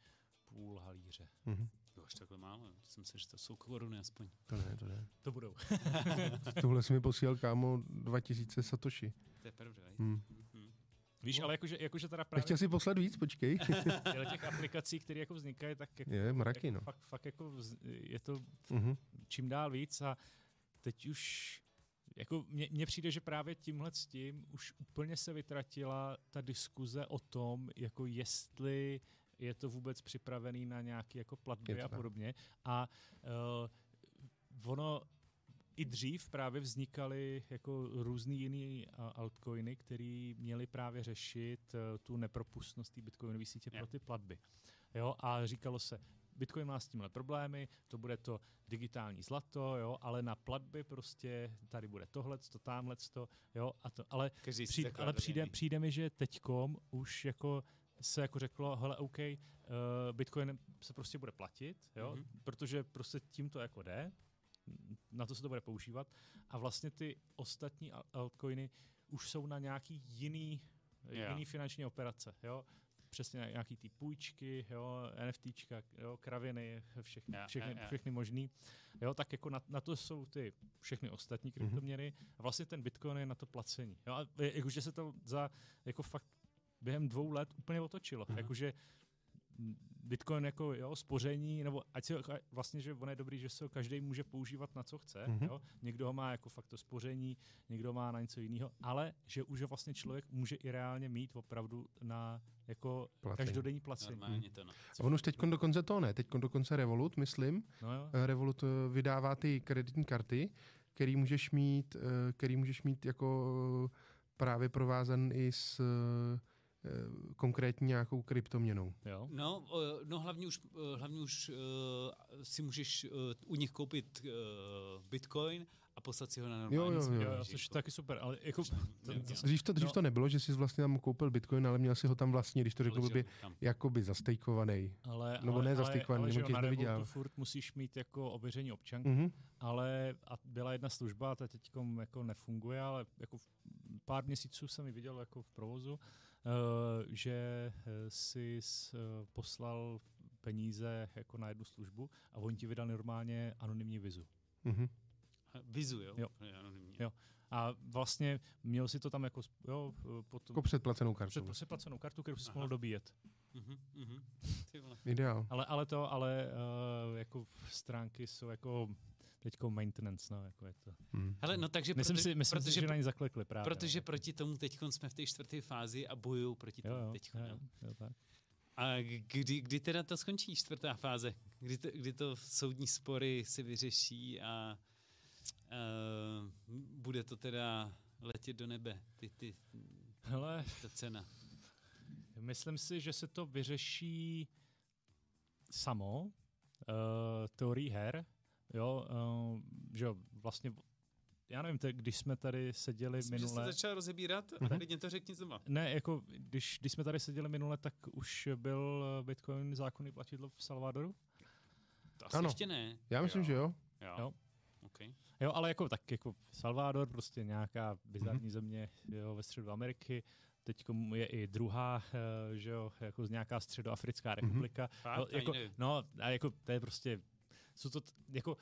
[SPEAKER 2] půl halíře.
[SPEAKER 1] Mhm.
[SPEAKER 3] Jo, až takhle málo. Jsem se, že to jsou koruny aspoň.
[SPEAKER 1] To ne, to ne.
[SPEAKER 2] To budou.
[SPEAKER 1] Tohle si mi posílal kámo 2000 Satoshi.
[SPEAKER 3] To je pravda?
[SPEAKER 1] Hmm.
[SPEAKER 3] Mhm.
[SPEAKER 2] Víš, ale jakože, jakože teda právě
[SPEAKER 1] Nechtěl si poslat víc, počkej.
[SPEAKER 2] těle těch aplikací, které jako vznikají, tak jako,
[SPEAKER 1] je, mraky,
[SPEAKER 2] jako
[SPEAKER 1] no.
[SPEAKER 2] fakt, fakt jako vz, je to
[SPEAKER 1] Mhm.
[SPEAKER 2] čím dál víc a teď už jako mně, mně přijde, že právě tímhle s tím už úplně se vytratila ta diskuze o tom, jako jestli je to vůbec připravený na nějaké jako platby a podobně. A uh, ono i dřív právě vznikaly jako různý jiný a, altcoiny, které měly právě řešit uh, tu nepropustnost té bitcoinové sítě pro ty platby. Jo, a říkalo se, Bitcoin má s tímhle problémy, to bude to digitální zlato, jo, ale na platby prostě tady bude tohle, to tamhle, to, jo, a to, ale, přijde, ale přijde,
[SPEAKER 3] jiný.
[SPEAKER 2] přijde mi, že teďkom už jako se jako řeklo, hele, OK, uh, Bitcoin se prostě bude platit, jo,
[SPEAKER 3] Mhm.
[SPEAKER 2] mm-hmm. protože prostě tím to jako jde, na to se to bude používat a vlastně ty ostatní al- altcoiny už jsou na nějaký jiný,
[SPEAKER 3] Jo.
[SPEAKER 2] jiný finanční operace, jo, přesně na nějaký ty půjčky, jo, NFTčka, jo, kraviny, všechny,
[SPEAKER 3] Jo,
[SPEAKER 2] všechny,
[SPEAKER 3] jo, jo.
[SPEAKER 2] všechny možný, jo, tak jako na, na to jsou ty všechny ostatní kryptoměny a vlastně ten Bitcoin je na to placení, jo, a je- jakože se to za, jako fakt během dvou let úplně otočilo,
[SPEAKER 1] Mhm.
[SPEAKER 2] jakože Bitcoin jako jo, spoření, nebo ať si ho, vlastně, že on je dobrý, že se ho každý může používat na co chce.
[SPEAKER 1] Mhm.
[SPEAKER 2] Jo? Někdo ho má jako fakt to spoření, někdo má na něco jiného, ale že už ho vlastně člověk může i reálně mít opravdu na jako
[SPEAKER 1] Placení.
[SPEAKER 2] každodenní placení.
[SPEAKER 3] Normálně to, no.
[SPEAKER 1] A on už teď dokonce to ne, teď dokonce Revolut, myslím,
[SPEAKER 2] No jo.
[SPEAKER 1] Eh, Revolut eh, vydává ty kreditní karty, který můžeš mít, eh, který můžeš mít jako právě provázan i s konkrétní nějakou kryptoměnou.
[SPEAKER 2] jo.
[SPEAKER 3] No, eh, no hlavně už, eh, hlavně už uh, si můžeš uh, u nich koupit uh, bitcoin a poslat si ho na normální
[SPEAKER 1] Jo, jo, jo.
[SPEAKER 2] Jo, což je taky super, ale jako.
[SPEAKER 1] Dřív to, dřív
[SPEAKER 2] No.
[SPEAKER 1] to nebylo, že jsi vlastně tam koupil bitcoin, ale měl si ho tam vlastně, když to řekl by, jakoby zastejkovaný.
[SPEAKER 2] ale,
[SPEAKER 1] Nebo
[SPEAKER 2] ale,
[SPEAKER 1] ne
[SPEAKER 2] ale,
[SPEAKER 1] zastykovaný,
[SPEAKER 2] ale, na
[SPEAKER 1] neviděl.
[SPEAKER 2] Revolutu furt musíš mít jako ověření občanky,
[SPEAKER 1] Mhm.
[SPEAKER 2] ale a byla jedna služba, ta teď jako nefunguje, ale jako pár měsíců jsem ji viděl jako v provozu, uh, že eh, si uh, poslal peníze jako na jednu službu a oni ti vydali normálně anonymní vizu.
[SPEAKER 1] Mhm.
[SPEAKER 3] Vizu, jo?
[SPEAKER 2] Jo. Jo. A vlastně měl si to tam jako, jo, eh, potom
[SPEAKER 1] Jako předplacenou kartu.
[SPEAKER 2] před, přeplacenou kartu, kterou si mohl dobíjet.
[SPEAKER 3] Mhm, mhm. Ty vole.
[SPEAKER 1] Ideál.
[SPEAKER 2] Ale, ale to, ale uh, jako stránky jsou jako teďko maintenance, no, jako je to.
[SPEAKER 1] Mhm.
[SPEAKER 3] Hele, no takže
[SPEAKER 2] Myslím
[SPEAKER 3] proto,
[SPEAKER 2] si, myslím
[SPEAKER 3] protože,
[SPEAKER 2] si, že na ně zaklekli právě.
[SPEAKER 3] protože
[SPEAKER 2] no.
[SPEAKER 3] proti tomu teď jsme v té čtvrté fázi a bojují proti tomu
[SPEAKER 2] jo,
[SPEAKER 3] teď.
[SPEAKER 2] jo, jo, jo, tak.
[SPEAKER 3] A kdy, kdy teda to skončí, čtvrtá fáze? Kdy to, kdy to soudní spory se vyřeší a uh, bude to teda letět do nebe, ty, ty,
[SPEAKER 2] Hele,
[SPEAKER 3] ta cena.
[SPEAKER 2] myslím si, že se to vyřeší samo, uh, teorií her, jo, uh, že jo, vlastně, já nevím, te, když jsme tady seděli
[SPEAKER 3] Myslím, že jste
[SPEAKER 2] minule,
[SPEAKER 3] začal rozebírat,
[SPEAKER 1] Mhm.
[SPEAKER 3] tady mě to řekni znova.
[SPEAKER 2] ne, jako když, když jsme tady seděli minule, tak už byl eh, Bitcoin zákonný platidlo v Salvadoru?
[SPEAKER 3] To asi
[SPEAKER 1] Ano.
[SPEAKER 3] ještě ne.
[SPEAKER 1] Já myslím,
[SPEAKER 3] jo.
[SPEAKER 1] že jo.
[SPEAKER 3] Jo.
[SPEAKER 2] Jo.
[SPEAKER 3] Okay.
[SPEAKER 2] Jo, ale jako tak jako Salvador, prostě nějaká
[SPEAKER 1] Mhm.
[SPEAKER 2] bizarní země jo, ve středu Ameriky. Teď je i druhá, eh, že jo, jako nějaká středoafrická
[SPEAKER 1] Mhm.
[SPEAKER 2] republika.
[SPEAKER 3] Fakt,
[SPEAKER 2] no, jako, no, a jako to je prostě, jsou to, t- jako,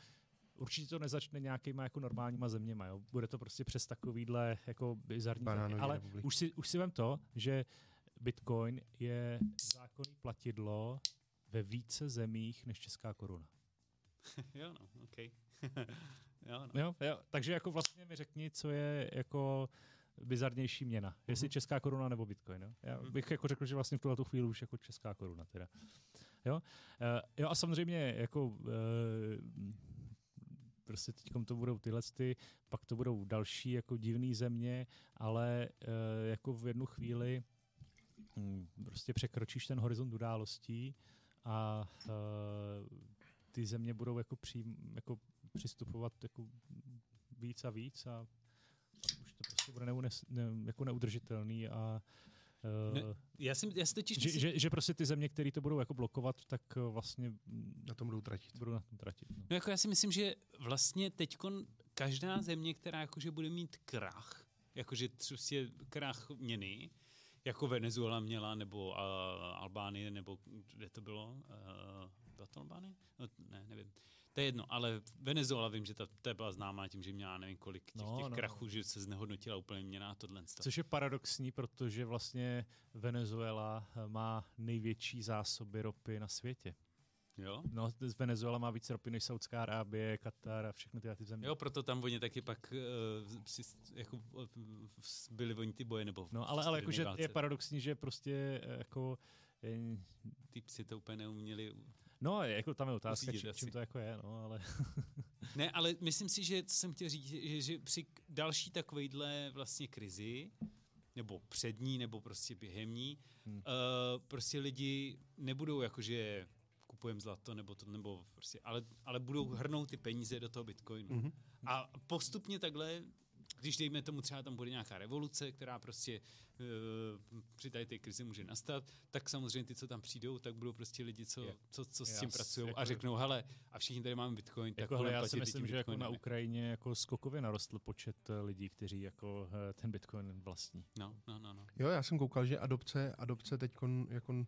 [SPEAKER 2] určitě to nezačne nějakýma jako normálníma zeměma, jo. Bude to prostě přes takovýhle jako bizarní země. Ale
[SPEAKER 1] republiky.
[SPEAKER 2] už si, už si vem to, že Bitcoin je zákonný platidlo ve více zemích než česká koruna.
[SPEAKER 3] jo, no, OK. jo, no.
[SPEAKER 2] Jo, jo, takže jako vlastně mi řekni, co je jako bizarnější měna. Jestli
[SPEAKER 1] Mhm.
[SPEAKER 2] česká koruna nebo bitcoin. Jo? Já
[SPEAKER 3] Mhm.
[SPEAKER 2] bych jako řekl, že vlastně v tuhle chvíli už jako česká koruna. Teda. Jo? Uh, jo a samozřejmě jako uh, prostě teď to budou tyhle, ty, pak to budou další jako divné země, ale uh, jako v jednu chvíli hm, prostě překročíš ten horizont událostí a uh, ty země budou jako, přijím, jako přistupovat jako víc a víc a pak už to prostě bude neunes, ne, jako neudržitelný a
[SPEAKER 3] Ne,
[SPEAKER 2] uh,
[SPEAKER 3] Já, si, já si totiž
[SPEAKER 2] že,
[SPEAKER 3] myslím,
[SPEAKER 2] že, že prostě ty země, které to budou jako blokovat, tak eh, vlastně
[SPEAKER 1] Na tom budou tratit.
[SPEAKER 2] budou na tom tratit. No.
[SPEAKER 3] No jako já si myslím, že vlastně teď každá země, která jakože bude mít krach, jakože prostě krach měny, jako Venezuela měla, nebo uh, Albánie, nebo kde to bylo? Uh, byla to Albánie? No, ne, nevím. To je jedno, ale Venezuela vím, že ta, ta byla známá tím, že měla nevím kolik těch,
[SPEAKER 2] No,
[SPEAKER 3] těch
[SPEAKER 2] no,
[SPEAKER 3] krachů, že se znehodnotila úplně měna a tohle.
[SPEAKER 2] Což je paradoxní, protože vlastně Venezuela eh, má největší zásoby ropy na světě.
[SPEAKER 3] Jo?
[SPEAKER 2] No, Venezuela má víc ropy než Saudská Arábie, Katar a všechny tyhle ty země.
[SPEAKER 3] Jo, proto tam oni taky pak uh, při, jako, uh, byli oni ty boje, nebo
[SPEAKER 2] No, ale, ale jakože je paradoxní, že prostě eh, jako
[SPEAKER 3] Ty psi to úplně neuměli
[SPEAKER 2] No, jako tam je otázka,
[SPEAKER 3] asi.
[SPEAKER 2] čím to jako je, no, ale
[SPEAKER 3] Ne, ale myslím si, že co jsem chtěl říct, že, že při další takovejhle vlastně krizi, nebo před ní, nebo prostě během ní,
[SPEAKER 2] Hmm.
[SPEAKER 3] uh, prostě lidi nebudou jakože kupujeme zlato, nebo to, nebo prostě, ale, ale budou hrnout ty peníze do toho bitcoinu.
[SPEAKER 1] Mhm.
[SPEAKER 3] A postupně takhle, když dejme tomu třeba tam bude nějaká revoluce, která prostě uh, při tady té krizi může nastat, tak samozřejmě ty, co tam přijdou, tak budou prostě lidi, co,
[SPEAKER 2] Je-
[SPEAKER 3] co, co s tím pracují
[SPEAKER 2] jako-
[SPEAKER 3] a řeknou, hele, a všichni tady máme bitcoin, tak
[SPEAKER 2] jako, hele,
[SPEAKER 3] budeme
[SPEAKER 2] já si myslím, že jako na. Ukrajině jako skokově narostl počet eh, lidí, kteří jako eh, ten bitcoin vlastní.
[SPEAKER 3] No, no, no, no.
[SPEAKER 1] Jo, já jsem koukal, že adopce, adopce teď jako uh,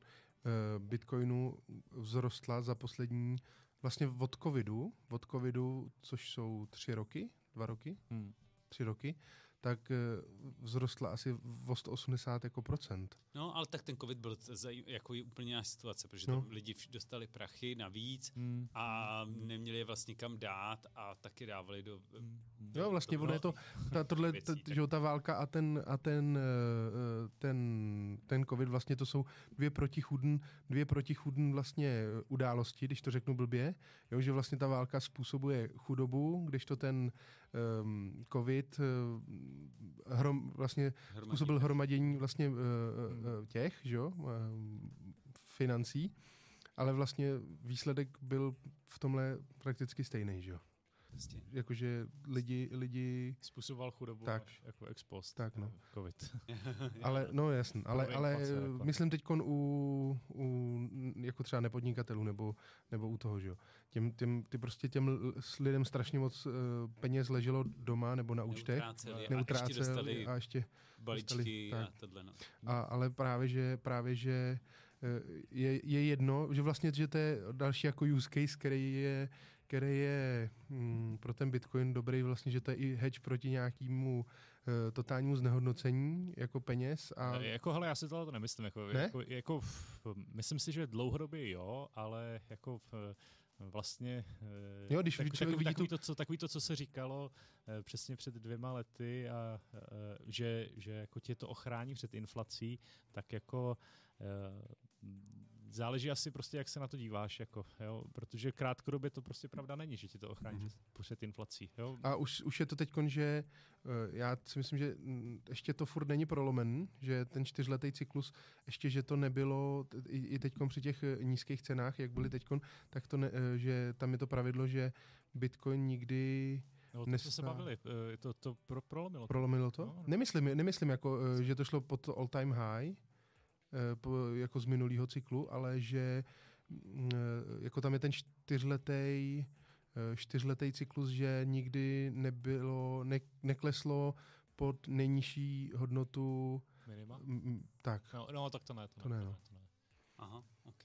[SPEAKER 1] Bitcoinu vzrostla za poslední, vlastně od covidu, od covidu, což jsou tři roky, dva roky,
[SPEAKER 2] Hmm.
[SPEAKER 1] Tři roky, tak eh, vzrostla asi o 180 jako procent.
[SPEAKER 3] No, ale tak ten covid byl jako úplně jiná situace, protože
[SPEAKER 1] No.
[SPEAKER 3] tam lidi dostali prachy navíc
[SPEAKER 2] Hmm.
[SPEAKER 3] a neměli je vlastně kam dát a taky dávali do...
[SPEAKER 2] Hmm.
[SPEAKER 1] Jo, vlastně ono je to, ta, tohle,
[SPEAKER 3] věcí,
[SPEAKER 1] ta, že jo, ta válka a ten, a ten, eh, ten, ten covid vlastně to jsou dvě protichudn, dvě protichudn vlastně eh, události, když to řeknu blbě, jo, že vlastně ta válka způsobuje chudobu, když to ten um, covid uh, hrom, vlastně
[SPEAKER 3] hromadí
[SPEAKER 1] způsobil hromadění vlastně uh, uh, těch, že jo, uh, financí, ale vlastně výsledek byl v tomhle prakticky stejný, že jo.
[SPEAKER 3] Prostě.
[SPEAKER 1] Jakože lidi, lidi
[SPEAKER 2] Způsoboval chudobu
[SPEAKER 1] Tak.
[SPEAKER 2] až jako ex post.
[SPEAKER 1] Tak, no.
[SPEAKER 2] Covid.
[SPEAKER 1] Ale, no jasný, ale, ale eh, myslím teď u, u, jako třeba nepodnikatelů nebo, nebo u toho, že jo. Těm, těm, ty prostě těm lidem strašně moc uh, peněz leželo doma nebo na účtech.
[SPEAKER 3] Neutráceli a ještě
[SPEAKER 1] Neutráceli
[SPEAKER 3] dostali
[SPEAKER 1] a ještě,
[SPEAKER 3] balíčky
[SPEAKER 1] tak.
[SPEAKER 3] a tohle. No.
[SPEAKER 1] a, ale právě, že, právě, že eh, je, je jedno, že vlastně, že to je další jako use case, který je, který je mm, pro ten Bitcoin dobrý vlastně, že to je i hedge proti nějakému uh, totálnímu znehodnocení jako peněz a
[SPEAKER 2] A... Jako, hele, já si tohle to nemyslím. Jako,
[SPEAKER 1] Ne?
[SPEAKER 2] jako, jako, v- myslím si, že dlouhodobě jo, ale jako v, vlastně eh,
[SPEAKER 1] Jo, když
[SPEAKER 2] tak, takový,
[SPEAKER 1] vidí
[SPEAKER 2] takový,
[SPEAKER 1] tu-
[SPEAKER 2] to, co, takový to, co se říkalo eh, přesně před dvěma lety a eh, že, že jako tě to ochrání před inflací, tak jako eh, záleží asi prostě, jak se na to díváš, jako, jo, protože krátkodobě to prostě pravda není, že ti to ochrání
[SPEAKER 1] Mhm.
[SPEAKER 2] před, inflací. Jo.
[SPEAKER 1] A už, už je to teď, že eh, já si myslím, že mm, ještě to furt není prolomen, že ten čtyřletý cyklus, ještě, že to nebylo i, teď při těch eh, nízkých cenách, jak byly teď, tak to ne, eh, že tam je to pravidlo, že Bitcoin nikdy
[SPEAKER 2] No, to jsme se
[SPEAKER 1] nestá-
[SPEAKER 2] bavili, to, to pro, prolomilo. to.
[SPEAKER 1] prolomilo to.
[SPEAKER 2] No.
[SPEAKER 1] Nemyslím, nemyslím jako, že to šlo pod all time high, jako z minulého cyklu, ale že mm, eh, jako tam je ten čtyřletý čtyřletý cyklus, že nikdy nebylo, ne, nekleslo pod nejnižší hodnotu,
[SPEAKER 2] Minima?
[SPEAKER 1] m, tak.
[SPEAKER 2] No, no, tak to ne. To,
[SPEAKER 1] To ne, no.
[SPEAKER 2] to ne.
[SPEAKER 3] Aha, OK.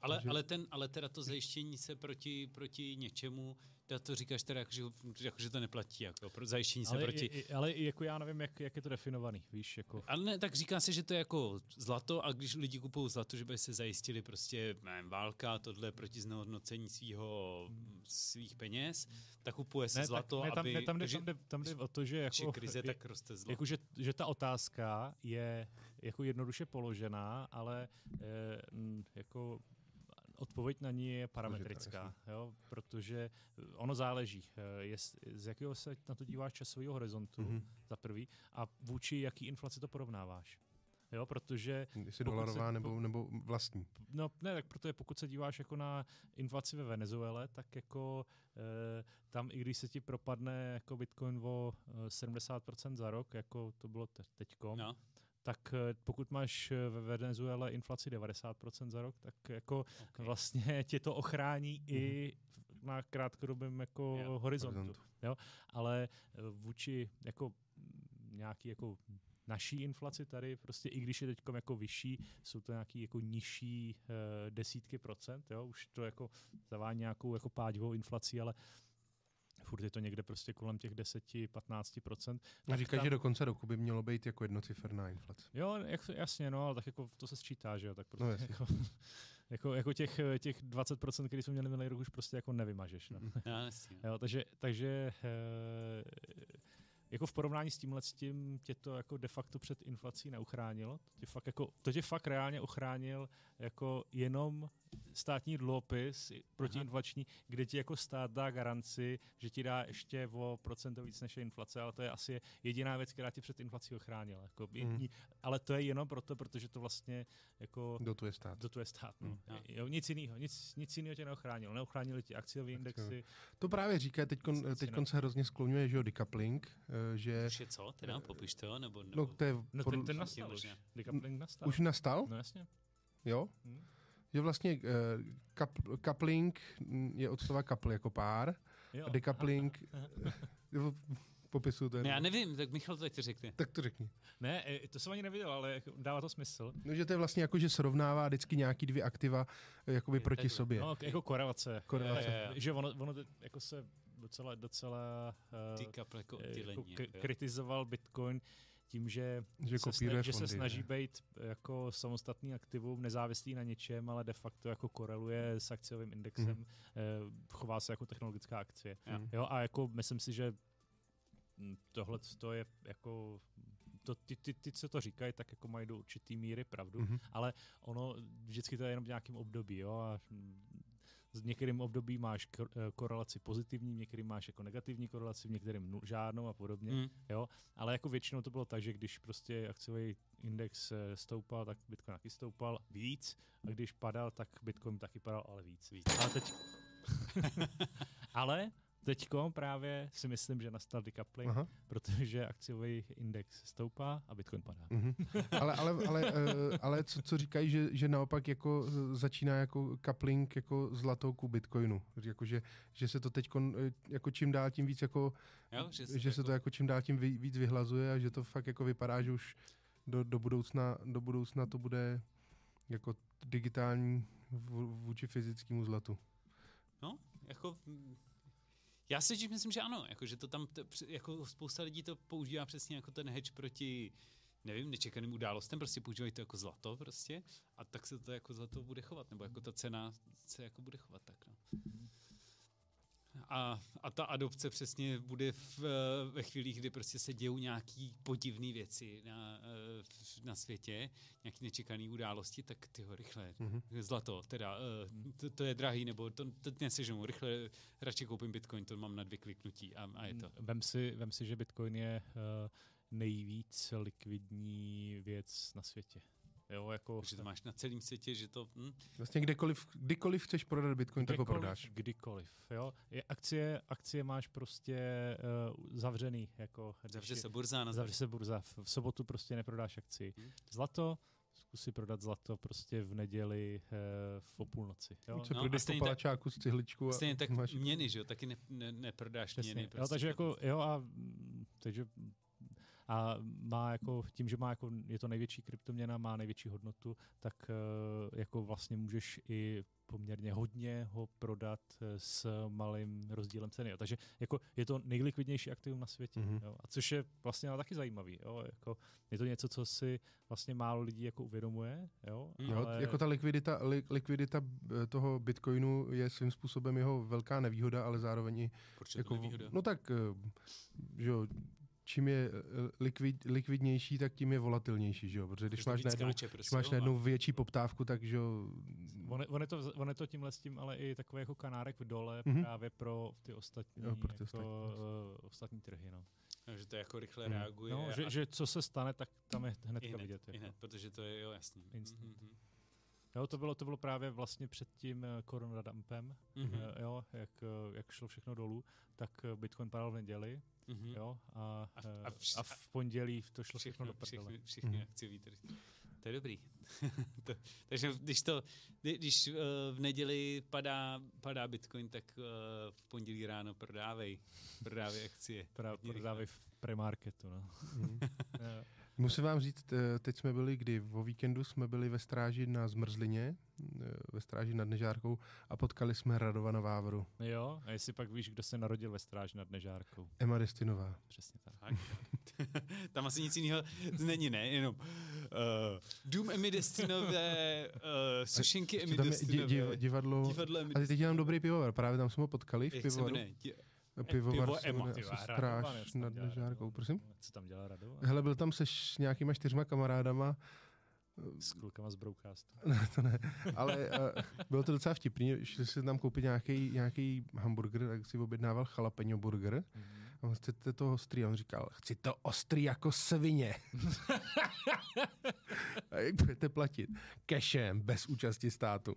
[SPEAKER 3] Ale,
[SPEAKER 1] Takže-
[SPEAKER 3] ale, ten, ale teda to zajištění se proti, proti něčemu, teda to říkáš teda, jako, že, jako, že to neplatí, jako pro zajištění se
[SPEAKER 2] Ale,
[SPEAKER 3] proti...
[SPEAKER 2] i, ale jako já nevím, jak, jak je to definovaný, víš, jako...
[SPEAKER 3] Ale ne, tak říká se, že to je jako zlato a když lidi kupují zlato, že by se zajistili prostě nevím, válka, tohle proti znehodnocení svýho, svých peněz, tak kupuje se
[SPEAKER 2] Ne,
[SPEAKER 3] zlato,
[SPEAKER 2] tak, ne, tam,
[SPEAKER 3] aby...
[SPEAKER 2] ne, tam, jde, tam, jde, tam jde o to, že jako...
[SPEAKER 3] krize,
[SPEAKER 2] je-
[SPEAKER 3] tak roste zlato.
[SPEAKER 2] Jako, že, že ta otázka je jako jednoduše položená, ale m, jako odpověď na ní je parametrická, jo, protože ono záleží, eh, jest, z jakého se na to díváš časového horizontu,
[SPEAKER 1] Mhm.
[SPEAKER 2] mm-hmm. za prvý, a vůči jaký inflaci to porovnáváš. Jo, protože
[SPEAKER 1] Jestli dolarová
[SPEAKER 2] se-
[SPEAKER 1] nebo, nebo vlastní.
[SPEAKER 2] No ne, tak protože pokud se díváš jako na inflaci ve Venezuele, tak jako e, tam i když se ti propadne jako Bitcoin o e, 70% za rok, jako to bylo te- teďko,
[SPEAKER 3] No,
[SPEAKER 2] tak e, pokud máš e, ve Venezuele inflaci 90% za rok, tak jako
[SPEAKER 3] okay.
[SPEAKER 2] vlastně tě to ochrání i v- na krátkodobém jako
[SPEAKER 3] Jo.
[SPEAKER 2] horizontu.
[SPEAKER 1] Horizontu.
[SPEAKER 2] Ale e, vůči jako nějaký jako naší inflaci tady, prostě i když je teď jako vyšší, jsou to nějaký jako nižší e, desítky procent, jo, už to jako zavání nějakou jako páďovou inflací, ale furt je to někde prostě kolem těch 10-15 procent.
[SPEAKER 1] A říká, že do konce roku by mělo být jako jednociferná inflace.
[SPEAKER 2] Jo, jak, jasně, no, ale tak jako to se sčítá, že jo, tak prostě
[SPEAKER 1] No, jasně.
[SPEAKER 2] jako, jako, jako, těch, těch 20%, který jsme měli minulý rok, už prostě jako nevymažeš, no.
[SPEAKER 1] Mhm.
[SPEAKER 3] no, jasně, no.
[SPEAKER 2] Jo, takže, takže eh, jako v porovnání s tímhle s tím tě to jako de facto před inflací neuchránilo. To tě fakt, jako, to tě fakt reálně ochránil jako jenom státní dluhopis protiinflační, kde ti jako stát dá garanci, že ti dá ještě o procento víc než je inflace, ale to je asi jediná věc, která tě před inflací ochránila. Jako, jediný, ale to je jenom proto, protože to vlastně jako
[SPEAKER 1] Dotuje stát.
[SPEAKER 2] dotuje stát. No.
[SPEAKER 1] Mm.
[SPEAKER 3] Jo.
[SPEAKER 2] Nic jiného, nic, nic jiného tě neochránilo. Neochránili ti akciové indexy.
[SPEAKER 1] To právě říká, teď
[SPEAKER 2] Cena.
[SPEAKER 1] se hrozně skloňuje, že jo, decoupling, eh, že
[SPEAKER 3] Už je co, teda, popiš to, nebo... nebo
[SPEAKER 1] no, to je
[SPEAKER 2] No ten, ten nastal už. Decoupling nastal.
[SPEAKER 1] už nastal,
[SPEAKER 2] No jasně.
[SPEAKER 1] jo?
[SPEAKER 2] Hm.
[SPEAKER 1] Že vlastně uh, cup, coupling mm, je od slova couple jako pár,
[SPEAKER 2] Jo.
[SPEAKER 1] a decoupling, jo, popisuju to
[SPEAKER 3] Ne, já nevím, tak Michal to ti řekne.
[SPEAKER 1] Tak to řekni.
[SPEAKER 2] Ne, to jsem ani neviděl, ale jako dává to smysl.
[SPEAKER 1] No, že to je vlastně jako, že srovnává vždycky nějaký dvě aktiva eh, jakoby
[SPEAKER 3] Je
[SPEAKER 1] proti
[SPEAKER 3] takhle.
[SPEAKER 1] sobě.
[SPEAKER 2] No, jako korelace.
[SPEAKER 1] Korelace.
[SPEAKER 2] Je,
[SPEAKER 3] jo, jo.
[SPEAKER 2] Že ono, ono to jako se docela, docela uh,
[SPEAKER 3] jako
[SPEAKER 2] jako
[SPEAKER 3] oddělení.
[SPEAKER 2] k- kritizoval Bitcoin tím, že,
[SPEAKER 1] Že
[SPEAKER 2] se,
[SPEAKER 1] kopíruje
[SPEAKER 2] sna- že se
[SPEAKER 1] fondy,
[SPEAKER 2] snaží
[SPEAKER 1] ne?
[SPEAKER 2] být jako samostatný aktivum, nezávislý na něčem, ale de facto jako koreluje s akciovým indexem, mm. chová se jako technologická akcie.
[SPEAKER 1] Mhm.
[SPEAKER 2] Jo, a jako myslím si, že mm, tohle to je jako to, ty, ty, ty, co to říkají, tak jako mají do určitý míry pravdu,
[SPEAKER 1] Mhm.
[SPEAKER 2] ale ono vždycky to je jenom v nějakém období, jo, a v některým období máš eh, korelaci pozitivní, v některým máš jako negativní korelaci, v některým žádnou a podobně,
[SPEAKER 3] Mm.
[SPEAKER 2] jo, ale jako většinou to bylo tak, že když prostě akciový index eh, stoupal, tak Bitcoin taky stoupal víc a když padal, tak Bitcoin taky padal, ale víc. víc. Ale teď... ale teďko právě si myslím, že nastal decoupling,
[SPEAKER 1] Aha.
[SPEAKER 2] protože akciový index stoupá a Bitcoin padá.
[SPEAKER 1] Mhm. Ale, ale, ale, eh, ale co, co říkají, že, že naopak jako eh, začíná jako coupling jako zlatou ku bitcoinu. Jako, že, že se to teď jako čím dál tím víc jako,
[SPEAKER 3] Jo, že,
[SPEAKER 1] že se to jako čím dál tím ví- víc vyhlazuje a že to fakt jako vypadá, že už do, do, budoucna, do budoucna to bude jako digitální vů- vůči fyzickému zlatu.
[SPEAKER 3] No, jako... Já si tím myslím, že ano, jako, že to tam, to, jako spousta lidí to používá přesně jako ten hedge proti, nevím, nečekaným událostem, prostě používají to jako zlato prostě a tak se to jako zlato bude chovat, nebo jako ta cena se jako bude chovat tak, no. A, a ta adopce přesně bude v, eh, ve chvílích, kdy prostě se dějou nějaký podivné věci na, eh, na světě, nějaké nečekané události, tak ty ho rychle
[SPEAKER 1] Mhm.
[SPEAKER 3] Zlato, teda, uh, to, to je drahý, nebo to, to neseženu, rychle radši koupím bitcoin, to mám na dvě kliknutí a, a je to.
[SPEAKER 2] Vem si, vem si, že Bitcoin je uh, nejvíc likvidní věc na světě. Jo, jako
[SPEAKER 3] Takže to máš na celém světě, že to... Hm,
[SPEAKER 1] Vlastně kdekoliv, kdykoliv chceš prodat bitcoin, tak ho prodáš.
[SPEAKER 2] Kdykoliv, jo. Je, akcie, akcie máš prostě uh, zavřený, jako
[SPEAKER 3] zavře se burza na
[SPEAKER 2] zavře se burza. V, v sobotu prostě neprodáš akci.
[SPEAKER 3] Hmm.
[SPEAKER 2] Zlato, zkus si prodat zlato prostě v neděli uh, v o půlnoci. Jo.
[SPEAKER 1] Co
[SPEAKER 3] No, a
[SPEAKER 1] projdeš po
[SPEAKER 3] stejně tak-
[SPEAKER 1] palačáku s cihličkou a
[SPEAKER 3] Stejně tak
[SPEAKER 1] máš...
[SPEAKER 3] měny, že jo, taky ne, ne, neprodáš
[SPEAKER 2] Přesně.
[SPEAKER 3] měny.
[SPEAKER 2] jo,
[SPEAKER 3] Prostě
[SPEAKER 2] takže jako, jo, a takže a má jako, tím, že má jako, je to největší kryptoměna, má největší hodnotu, tak eh, jako vlastně můžeš i poměrně hodně ho prodat eh, s malým rozdílem ceny. Jo. Takže jako je to nejlikvidnější aktivum na světě.
[SPEAKER 1] Mhm.
[SPEAKER 2] Jo. A což je vlastně ale taky zajímavý. Jo. Jako, je to něco, co si vlastně málo lidí jako uvědomuje. Jo.
[SPEAKER 3] Mm.
[SPEAKER 1] Jo,
[SPEAKER 2] ale,
[SPEAKER 1] jako ta likvidita, li, likvidita eh, toho bitcoinu je svým způsobem jeho velká nevýhoda, ale zároveň i
[SPEAKER 3] Proč je
[SPEAKER 1] jako,
[SPEAKER 3] to nevýhoda?
[SPEAKER 1] no tak, že jo, čím je eh, likvid, likvidnější, tak tím je volatilnější, že jo, protože když
[SPEAKER 3] to
[SPEAKER 1] máš najednou,
[SPEAKER 3] skáče
[SPEAKER 1] když
[SPEAKER 3] prostě,
[SPEAKER 1] máš najednou
[SPEAKER 3] a-
[SPEAKER 1] větší poptávku, tak že jo,
[SPEAKER 2] On je, on, je to, on je to tímhle s tím, ale i takový jako kanárek v dole
[SPEAKER 1] Mhm.
[SPEAKER 2] právě pro ty ostatní,
[SPEAKER 1] Jo, pro ty
[SPEAKER 2] jako,
[SPEAKER 1] ostatní.
[SPEAKER 2] uh, ostatní trhy. No.
[SPEAKER 3] No, že to jako rychle
[SPEAKER 1] Mm.
[SPEAKER 3] reaguje.
[SPEAKER 2] No,
[SPEAKER 3] a-
[SPEAKER 2] že, že co se stane, tak tam je hnedka
[SPEAKER 3] hned,
[SPEAKER 2] vidět. Jako.
[SPEAKER 3] hned, protože to je, jo, jasný.
[SPEAKER 2] Instant.
[SPEAKER 3] Mhm,
[SPEAKER 2] Jo, to bylo, to bylo právě vlastně před tím eh, koronadumpem,
[SPEAKER 3] mhm,
[SPEAKER 2] eh, jo, jak, eh, jak šlo všechno dolů, tak Bitcoin padal v neděli,
[SPEAKER 3] mhm.
[SPEAKER 2] jo, a,
[SPEAKER 3] A-
[SPEAKER 2] a,
[SPEAKER 3] a vš-
[SPEAKER 2] a v pondělí to šlo všechno,
[SPEAKER 3] všechno,
[SPEAKER 2] do prdele.
[SPEAKER 3] všechny, všechny
[SPEAKER 1] Mhm.
[SPEAKER 3] akciový trhy. To je dobrý. to, takže když to, kdy- když uh, v neděli padá, padá Bitcoin, tak uh, v pondělí ráno prodávej, prodávej akcie.
[SPEAKER 2] Pra, prodávají v premarketu, no.
[SPEAKER 1] mm. Musím vám říct, eh, teď jsme byli, kdy o víkendu jsme byli ve stráži na Zmrzlině, eh, ve stráži nad Nežárkou a potkali jsme Radovana Vávru,
[SPEAKER 2] jo, a jestli pak víš, kdo se narodil ve stráži nad Nežárkou.
[SPEAKER 1] Emma Destinová.
[SPEAKER 2] Přesně tak.
[SPEAKER 3] Tam asi nic jiného není, ne? Jenom uh, Dům Emi Destinové, uh, sušenky Emi
[SPEAKER 1] Tam je di,
[SPEAKER 3] Destinové,
[SPEAKER 1] div, divadlo,
[SPEAKER 3] divadlo Emi
[SPEAKER 1] a teď je tam dobrý pivovar, právě tam jsme ho potkali v
[SPEAKER 3] Jak se
[SPEAKER 1] pivovaru. Pivovar
[SPEAKER 3] Pivo
[SPEAKER 1] se
[SPEAKER 3] Ema,
[SPEAKER 1] Stráž
[SPEAKER 2] co tam
[SPEAKER 1] nad Nežárkou, prosím.
[SPEAKER 2] Co tam dělá Radovan?
[SPEAKER 1] Hele, byl tam se š- nějakýma čtyřma kamarádama,
[SPEAKER 2] S klukama z Broadcastu.
[SPEAKER 1] ne, to ne, ale uh, bylo to docela vtipný, šli si tam koupit nějaký, nějaký hamburger, tak si objednával jalapeno burger.
[SPEAKER 2] Mhm.
[SPEAKER 1] A on chcete to ostrý? A on říkal, chci to ostrý jako svině. a jak budete platit? Cashem, bez účasti státu.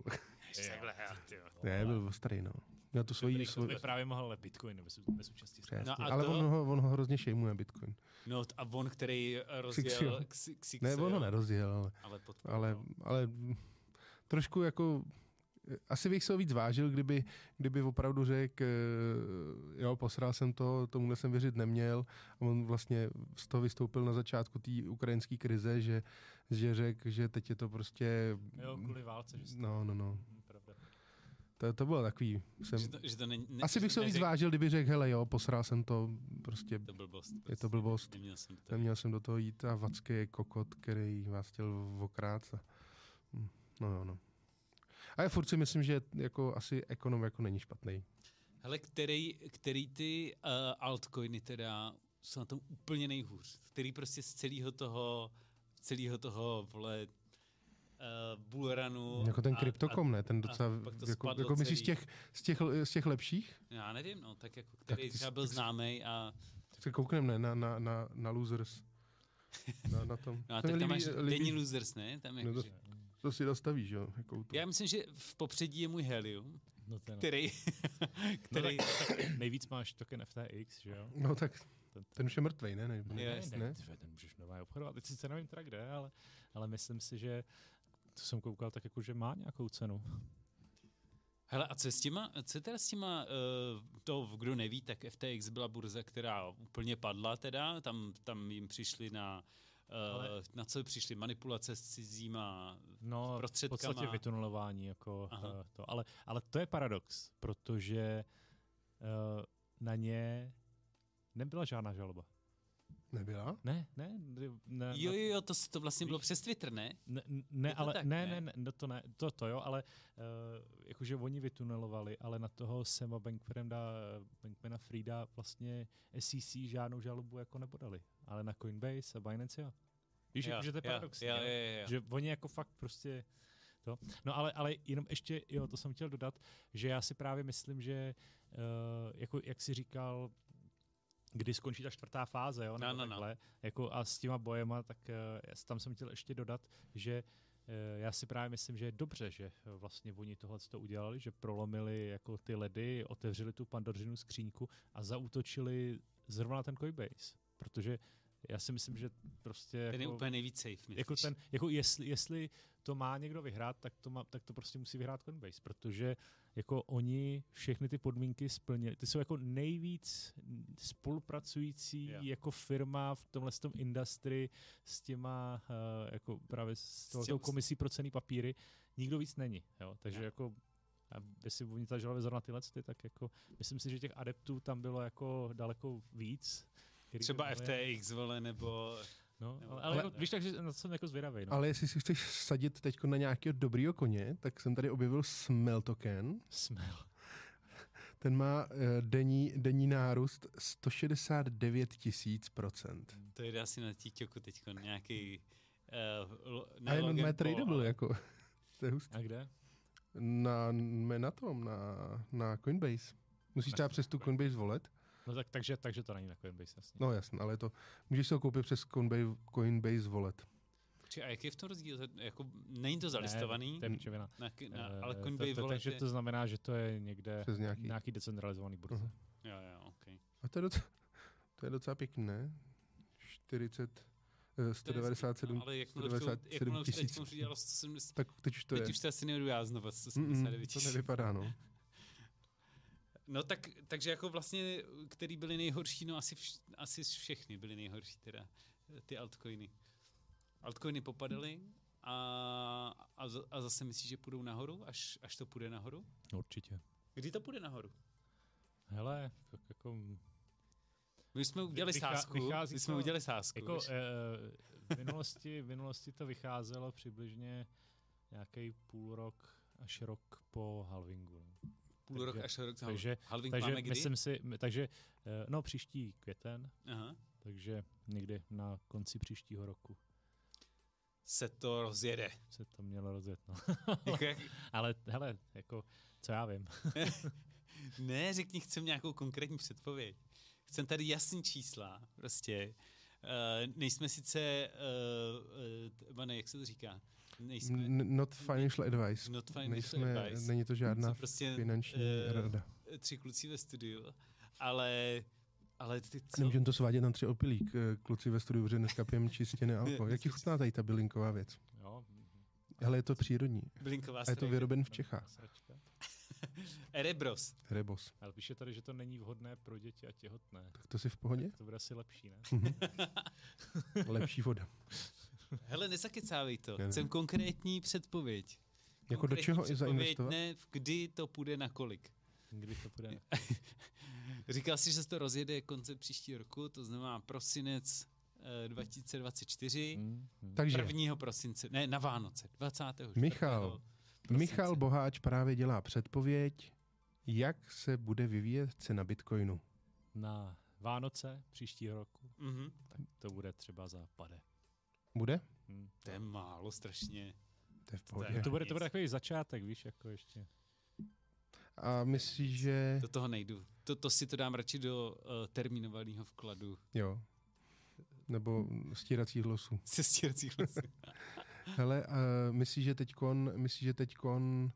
[SPEAKER 1] Ne, byl ostrý, no. Měl tu svoji... Svoj...
[SPEAKER 2] by právě mohl Bitcoin bez, bez účasti.
[SPEAKER 1] Přesně.
[SPEAKER 3] No a
[SPEAKER 1] ale
[SPEAKER 3] to-
[SPEAKER 1] on ho, on ho hrozně šejmuje, Bitcoin.
[SPEAKER 3] No a on, který rozjel
[SPEAKER 1] Ne, on ho nerozděl, ale,
[SPEAKER 3] ale
[SPEAKER 1] ale, ale trošku jako asi bych se ho víc vážil, kdyby, kdyby opravdu řekl, eh, jo, posral jsem to, tomuhle jsem věřit neměl. A on vlastně z toho vystoupil na začátku té ukrajinské krize, že, že řekl, že teď je to prostě...
[SPEAKER 2] Jo, kvůli válce, že jste-
[SPEAKER 1] No, no, no. To, to bylo takový, jsem,
[SPEAKER 3] Že to, že to není, ne,
[SPEAKER 1] asi bych se víc vážil, kdyby řekl, hele jo, posral jsem to, prostě
[SPEAKER 3] To blbost.
[SPEAKER 1] je to blbost.
[SPEAKER 3] Neměl jsem to.
[SPEAKER 1] Neměl jsem do toho jít a Vacky je kokot, který vás chtěl okrát. A... hm, No jo, no. A já furt si myslím, že jako asi ekonom jako není špatný.
[SPEAKER 3] Hele, který, který ty uh, altcoiny teda jsou na tom úplně nejhůř? Který prostě z celého toho, celého toho, vole, uh, bullrunu.
[SPEAKER 1] Jako ten kryptokom, ne? Ten docela, jako, jako myslíš z těch, z, těch, z těch lepších?
[SPEAKER 3] Já nevím, no, tak jako, který
[SPEAKER 1] ty
[SPEAKER 3] třeba byl
[SPEAKER 1] tak
[SPEAKER 3] známý a
[SPEAKER 1] Tak se koukneme, ne? Na, na, na, na losers. Na, na tom.
[SPEAKER 3] No a
[SPEAKER 1] To
[SPEAKER 3] tak tam
[SPEAKER 1] líbí-
[SPEAKER 3] máš
[SPEAKER 1] líbí-
[SPEAKER 3] denní losers, ne? Tam
[SPEAKER 1] No
[SPEAKER 3] jako,
[SPEAKER 1] to-
[SPEAKER 3] že...
[SPEAKER 1] To si dostavíš, jo? Jako to.
[SPEAKER 3] Já myslím, že v popředí je můj Helium,
[SPEAKER 2] No, je no.
[SPEAKER 3] který,
[SPEAKER 2] No,
[SPEAKER 3] který
[SPEAKER 2] tak, tak nejvíc máš token FTX, že jo?
[SPEAKER 1] No tak
[SPEAKER 2] Ten-
[SPEAKER 1] ten už je mrtvej, ne? ne, ne,
[SPEAKER 3] Je,
[SPEAKER 2] ne,
[SPEAKER 1] ne?
[SPEAKER 2] ne, ten můžeš nová obchodovat. Teď sice nevím teda kde, ale, ale myslím si, že to jsem koukal tak jako, že má nějakou cenu.
[SPEAKER 3] Hele, a co s těma, co teda s těma, uh, to kdo neví, tak FTX byla burza, která úplně padla teda, tam, tam jim přišli na, uh,
[SPEAKER 2] Ale-
[SPEAKER 3] na co přišli, manipulace s cizíma
[SPEAKER 2] No, v
[SPEAKER 3] prostředkama.
[SPEAKER 2] podstatě vytunelování, jako
[SPEAKER 3] Aha.
[SPEAKER 2] uh, to. Ale, ale to je paradox, protože na ně nebyla žádná žaloba.
[SPEAKER 1] Nebyla?
[SPEAKER 2] Ne, ne, ne,
[SPEAKER 3] Jo, jo, jo, to, to vlastně bylo
[SPEAKER 2] Víš-
[SPEAKER 3] přes Twitter, ne?
[SPEAKER 2] Ne, ne ale
[SPEAKER 3] tak,
[SPEAKER 2] ne,
[SPEAKER 3] ne?
[SPEAKER 2] ne, ne, to ne, to, to jo, ale uh, jakože oni vytunelovali, ale na toho Sema Bankmana, Bankmana Frida vlastně SEC žádnou žalobu jako nepodali, ale na Coinbase a Binance jo. Víš,
[SPEAKER 3] Jo,
[SPEAKER 2] že to je
[SPEAKER 3] jo,
[SPEAKER 2] paradoxní,
[SPEAKER 3] jo,
[SPEAKER 2] jo?
[SPEAKER 3] jo, jo.
[SPEAKER 2] že oni jako fakt prostě to. No ale, ale jenom ještě, jo, to jsem chtěl dodat, že já si právě myslím, že uh, jako jak si říkal, kdy skončí ta čtvrtá fáze, jo,
[SPEAKER 3] No, no, no.
[SPEAKER 2] takhle, jako a s těma bojema, tak uh, tam jsem chtěl ještě dodat, že uh, já si právě myslím, že je dobře, že eh, vlastně oni tohle to udělali, že prolomili jako ty ledy, otevřeli tu pandořinu skříňku a zaútočili zrovna na ten Coinbase, protože já si myslím, že prostě
[SPEAKER 3] Ten je
[SPEAKER 2] jako,
[SPEAKER 3] úplně nejvíc safe, myslíš?
[SPEAKER 2] jako ten, jako jestli, jestli to má někdo vyhrát, tak to, má, tak to prostě musí vyhrát Coinbase, protože jako oni všechny ty podmínky splnili. Ty jsou jako nejvíc spolupracující
[SPEAKER 3] Jo.
[SPEAKER 2] jako firma v tomhle tom industry s těma uh, jako právě s
[SPEAKER 3] těm-
[SPEAKER 2] tou komisí pro cený papíry. Nikdo víc není. Jo? Takže
[SPEAKER 3] Jo.
[SPEAKER 2] jako a jestli oni zažili zrovna tyhle, ty, tak jako myslím si, že těch adeptů tam bylo jako daleko víc. Který
[SPEAKER 3] Třeba FTX, vole, nebo...
[SPEAKER 2] No, ale,
[SPEAKER 1] Ale-
[SPEAKER 2] ale jako, víš, takže na to jsem jako zvědavý. No.
[SPEAKER 1] Ale jestli si chceš sadit teď na nějakého dobrýho koně, tak jsem tady objevil Smell Token.
[SPEAKER 2] Smell.
[SPEAKER 1] Ten má uh, denní, denní nárůst 169 tisíc procent.
[SPEAKER 3] To jde asi na TikToku teď nějaký... Uh,
[SPEAKER 1] A jenom má tradable, jako. to je hustý.
[SPEAKER 2] A kde?
[SPEAKER 1] Na, na tom, na, na Coinbase. Musíš třeba přes tu Coinbase volet.
[SPEAKER 2] No tak, takže, takže to není na Coinbase, jasně.
[SPEAKER 1] No jasně, ale to, můžeš si ho koupit přes Coinbase, Coinbase Wallet.
[SPEAKER 3] Či, a jaký je v tom rozdíl? To, jako, není to zalistovaný,
[SPEAKER 2] Ne, to je pičovina.
[SPEAKER 3] na, na,
[SPEAKER 2] Eh,
[SPEAKER 3] ale
[SPEAKER 2] to-
[SPEAKER 3] Coinbase
[SPEAKER 2] to,
[SPEAKER 3] Wallet
[SPEAKER 2] Takže
[SPEAKER 3] je...
[SPEAKER 2] to znamená, že to je někde
[SPEAKER 1] Přes nějaký.
[SPEAKER 2] nějaký decentralizovaný burze.
[SPEAKER 1] Aha.
[SPEAKER 3] Jo, jo, okay.
[SPEAKER 1] A to je docela, to je docela pěkný, ne? 40, eh, 197,
[SPEAKER 3] no, ale jakmile už to,
[SPEAKER 1] 197
[SPEAKER 3] jakmile už teď
[SPEAKER 1] tisíc.
[SPEAKER 3] už udělalo 170,
[SPEAKER 1] Tak teď už to
[SPEAKER 3] teď
[SPEAKER 1] je.
[SPEAKER 3] už to asi nebudu já znova
[SPEAKER 1] Mm,
[SPEAKER 3] 179
[SPEAKER 1] mm, to nevypadá, no.
[SPEAKER 3] No tak, takže jako vlastně, který byly nejhorší, no asi, vš, asi všechny byly nejhorší teda, ty altcoiny. Altcoiny popadaly a, a, a zase myslíš, že půjdou nahoru, až, až to půjde nahoru?
[SPEAKER 2] Určitě.
[SPEAKER 3] Kdy to půjde nahoru?
[SPEAKER 2] Hele, tak jako,
[SPEAKER 3] My jsme udělali
[SPEAKER 2] Vychá-
[SPEAKER 3] sázku, my jsme
[SPEAKER 2] to-
[SPEAKER 3] udělali sázku.
[SPEAKER 2] jako eh, v, minulosti, v minulosti to vycházelo přibližně nějaký půl rok až rok po halvingu.
[SPEAKER 3] Půl rok
[SPEAKER 2] takže-
[SPEAKER 3] až rok.
[SPEAKER 2] takže-
[SPEAKER 3] Halving
[SPEAKER 2] Takže
[SPEAKER 3] máme kdy?
[SPEAKER 2] myslím si, takže eh, no příští květen,
[SPEAKER 3] Aha.
[SPEAKER 2] takže někdy na konci příštího roku
[SPEAKER 3] Se to rozjede.
[SPEAKER 2] se to mělo rozjet. No.
[SPEAKER 3] jako jak,
[SPEAKER 2] Ale hele, jako, co já vím.
[SPEAKER 3] ne, řekni, chcem nějakou konkrétní předpověď. Chcem tady jasný čísla, prostě. Uh, nejsme sice, uh, uh, jak se to říká? Nejsme,
[SPEAKER 1] Not financial advice.
[SPEAKER 3] not financial
[SPEAKER 1] Nejsme,
[SPEAKER 3] advice.
[SPEAKER 1] není to žádná
[SPEAKER 3] Jsme prostě
[SPEAKER 1] finanční
[SPEAKER 3] eh,
[SPEAKER 1] rada.
[SPEAKER 3] tři kluci ve studiu, ale, ale ty co?
[SPEAKER 1] Nemůžeme to svádět na tři opilík, eh, kluci ve studiu, protože dneska pijeme čistě nealko. Jak ti chutná tady ta bylinková věc?
[SPEAKER 2] Jo,
[SPEAKER 1] Ale je to přírodní.
[SPEAKER 3] Blinková
[SPEAKER 1] A je to vyroben v Čechách.
[SPEAKER 3] Erebros.
[SPEAKER 1] Rebos.
[SPEAKER 2] Ale píše tady, že to není vhodné pro děti a těhotné.
[SPEAKER 1] Tak to si v pohodě?
[SPEAKER 2] To bude asi lepší, ne?
[SPEAKER 1] Mhm. Lepší voda.
[SPEAKER 3] Hele, nezakecávej to.
[SPEAKER 1] Ne, ne.
[SPEAKER 3] Chcem konkrétní předpověď.
[SPEAKER 1] Jako do
[SPEAKER 3] konkrétní
[SPEAKER 1] čeho i
[SPEAKER 3] předpověď,
[SPEAKER 1] zainvestovat?
[SPEAKER 3] Ne, v kdy to půjde na kolik.
[SPEAKER 2] Kdy to bude?
[SPEAKER 3] Říkal jsi, že se to rozjede koncem příštího roku, to znamená prosinec eh, 2024.
[SPEAKER 2] Hmm, hmm.
[SPEAKER 1] Takže
[SPEAKER 3] 1. prosince, ne, na Vánoce, 24.
[SPEAKER 1] Michal,
[SPEAKER 3] prosince.
[SPEAKER 1] Michal Boháč právě dělá předpověď, jak se bude vyvíjet cena Bitcoinu.
[SPEAKER 2] Na Vánoce příštího roku,
[SPEAKER 3] Mhm.
[SPEAKER 2] tak to bude třeba za pade.
[SPEAKER 1] Bude?
[SPEAKER 2] Hmm.
[SPEAKER 3] To je málo strašně.
[SPEAKER 1] To je v
[SPEAKER 3] To
[SPEAKER 1] pohodě.
[SPEAKER 3] je-
[SPEAKER 2] To bude, to bude takový začátek, víš, jako ještě.
[SPEAKER 1] A myslíš, že...
[SPEAKER 3] Do toho nejdu. To, to si to dám radši do uh, termínovaného vkladu
[SPEAKER 1] Jo. Nebo stíracích losů.
[SPEAKER 3] se stíracích lesů.
[SPEAKER 1] Hele, uh, myslíš, že teďkon, myslíš, že teďkon,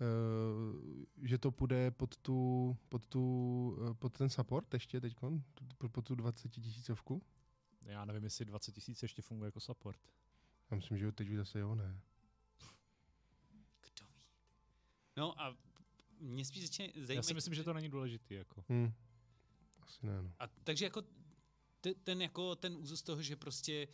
[SPEAKER 1] uh, že to půjde pod tu, pod tu, uh, pod ten support ještě teďkon? Pod, pod tu 20 tisícovku?
[SPEAKER 2] Já nevím, jestli 20 tisíc ještě funguje jako support.
[SPEAKER 1] Já myslím, že teď už zase jo, ne.
[SPEAKER 3] Kdo ví? No a mě spíš začne zajímat...
[SPEAKER 2] Já si myslím, že to není důležitý. Jako.
[SPEAKER 1] Hm. Asi ne, no.
[SPEAKER 3] A takže jako te- ten, jako ten úzus toho, že prostě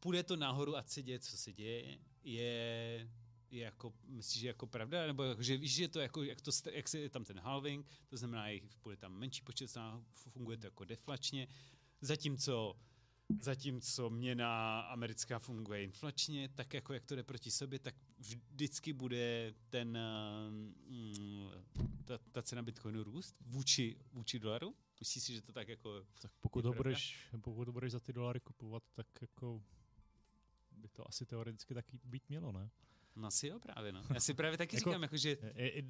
[SPEAKER 3] půjde to nahoru a se děje, co se děje, je, je jako, myslíš, že jako pravda? Nebo jako, že víš, že to jako, jak, to, jak se je tam ten halving, to znamená, že půjde tam menší počet, funguje to jako deflačně, zatímco Zatímco měna americká funguje inflačně, tak jako jak to jde proti sobě, tak vždycky bude ten, eh, mm, ta, ta cena bitcoinu růst vůči, vůči dolaru? Myslíš si, že to tak jako...
[SPEAKER 2] Tak pokud to, budeš, pokud to budeš za ty dolary kupovat, tak jako by to asi teoreticky taky být mělo, ne?
[SPEAKER 3] No asi jo právě, no. Já si právě taky
[SPEAKER 2] Jako-
[SPEAKER 3] říkám, jako, že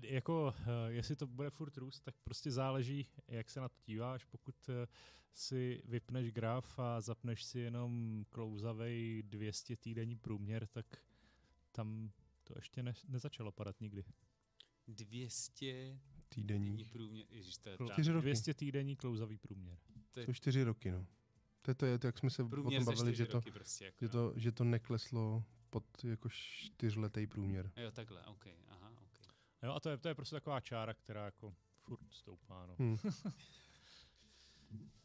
[SPEAKER 2] jako, eh, jestli to bude furt růst, tak prostě záleží, jak se na to díváš. Pokud eh, si vypneš graf a zapneš si jenom klouzavej 200 týdenní průměr, tak tam to ještě ne, nezačalo padat nikdy.
[SPEAKER 3] 200
[SPEAKER 1] Týdenní.
[SPEAKER 3] průměr, ježiš, to je,
[SPEAKER 2] Klo-
[SPEAKER 3] ta,
[SPEAKER 1] Čtyři roky.
[SPEAKER 2] 200 týdenní klouzavý průměr.
[SPEAKER 3] to je
[SPEAKER 1] To čtyři roky, no. To je to, je to jak jsme se o
[SPEAKER 3] průměr
[SPEAKER 1] tom
[SPEAKER 3] za
[SPEAKER 1] bavili, že to,
[SPEAKER 3] roky prostě. Jako,
[SPEAKER 1] že, to, že to nekleslo pod jako čtyřletý průměr.
[SPEAKER 3] Jo, takhle, OK, aha, OK.
[SPEAKER 2] Jo, a to je, to je prostě taková čára, která jako furt stoupá. No.
[SPEAKER 1] Hm.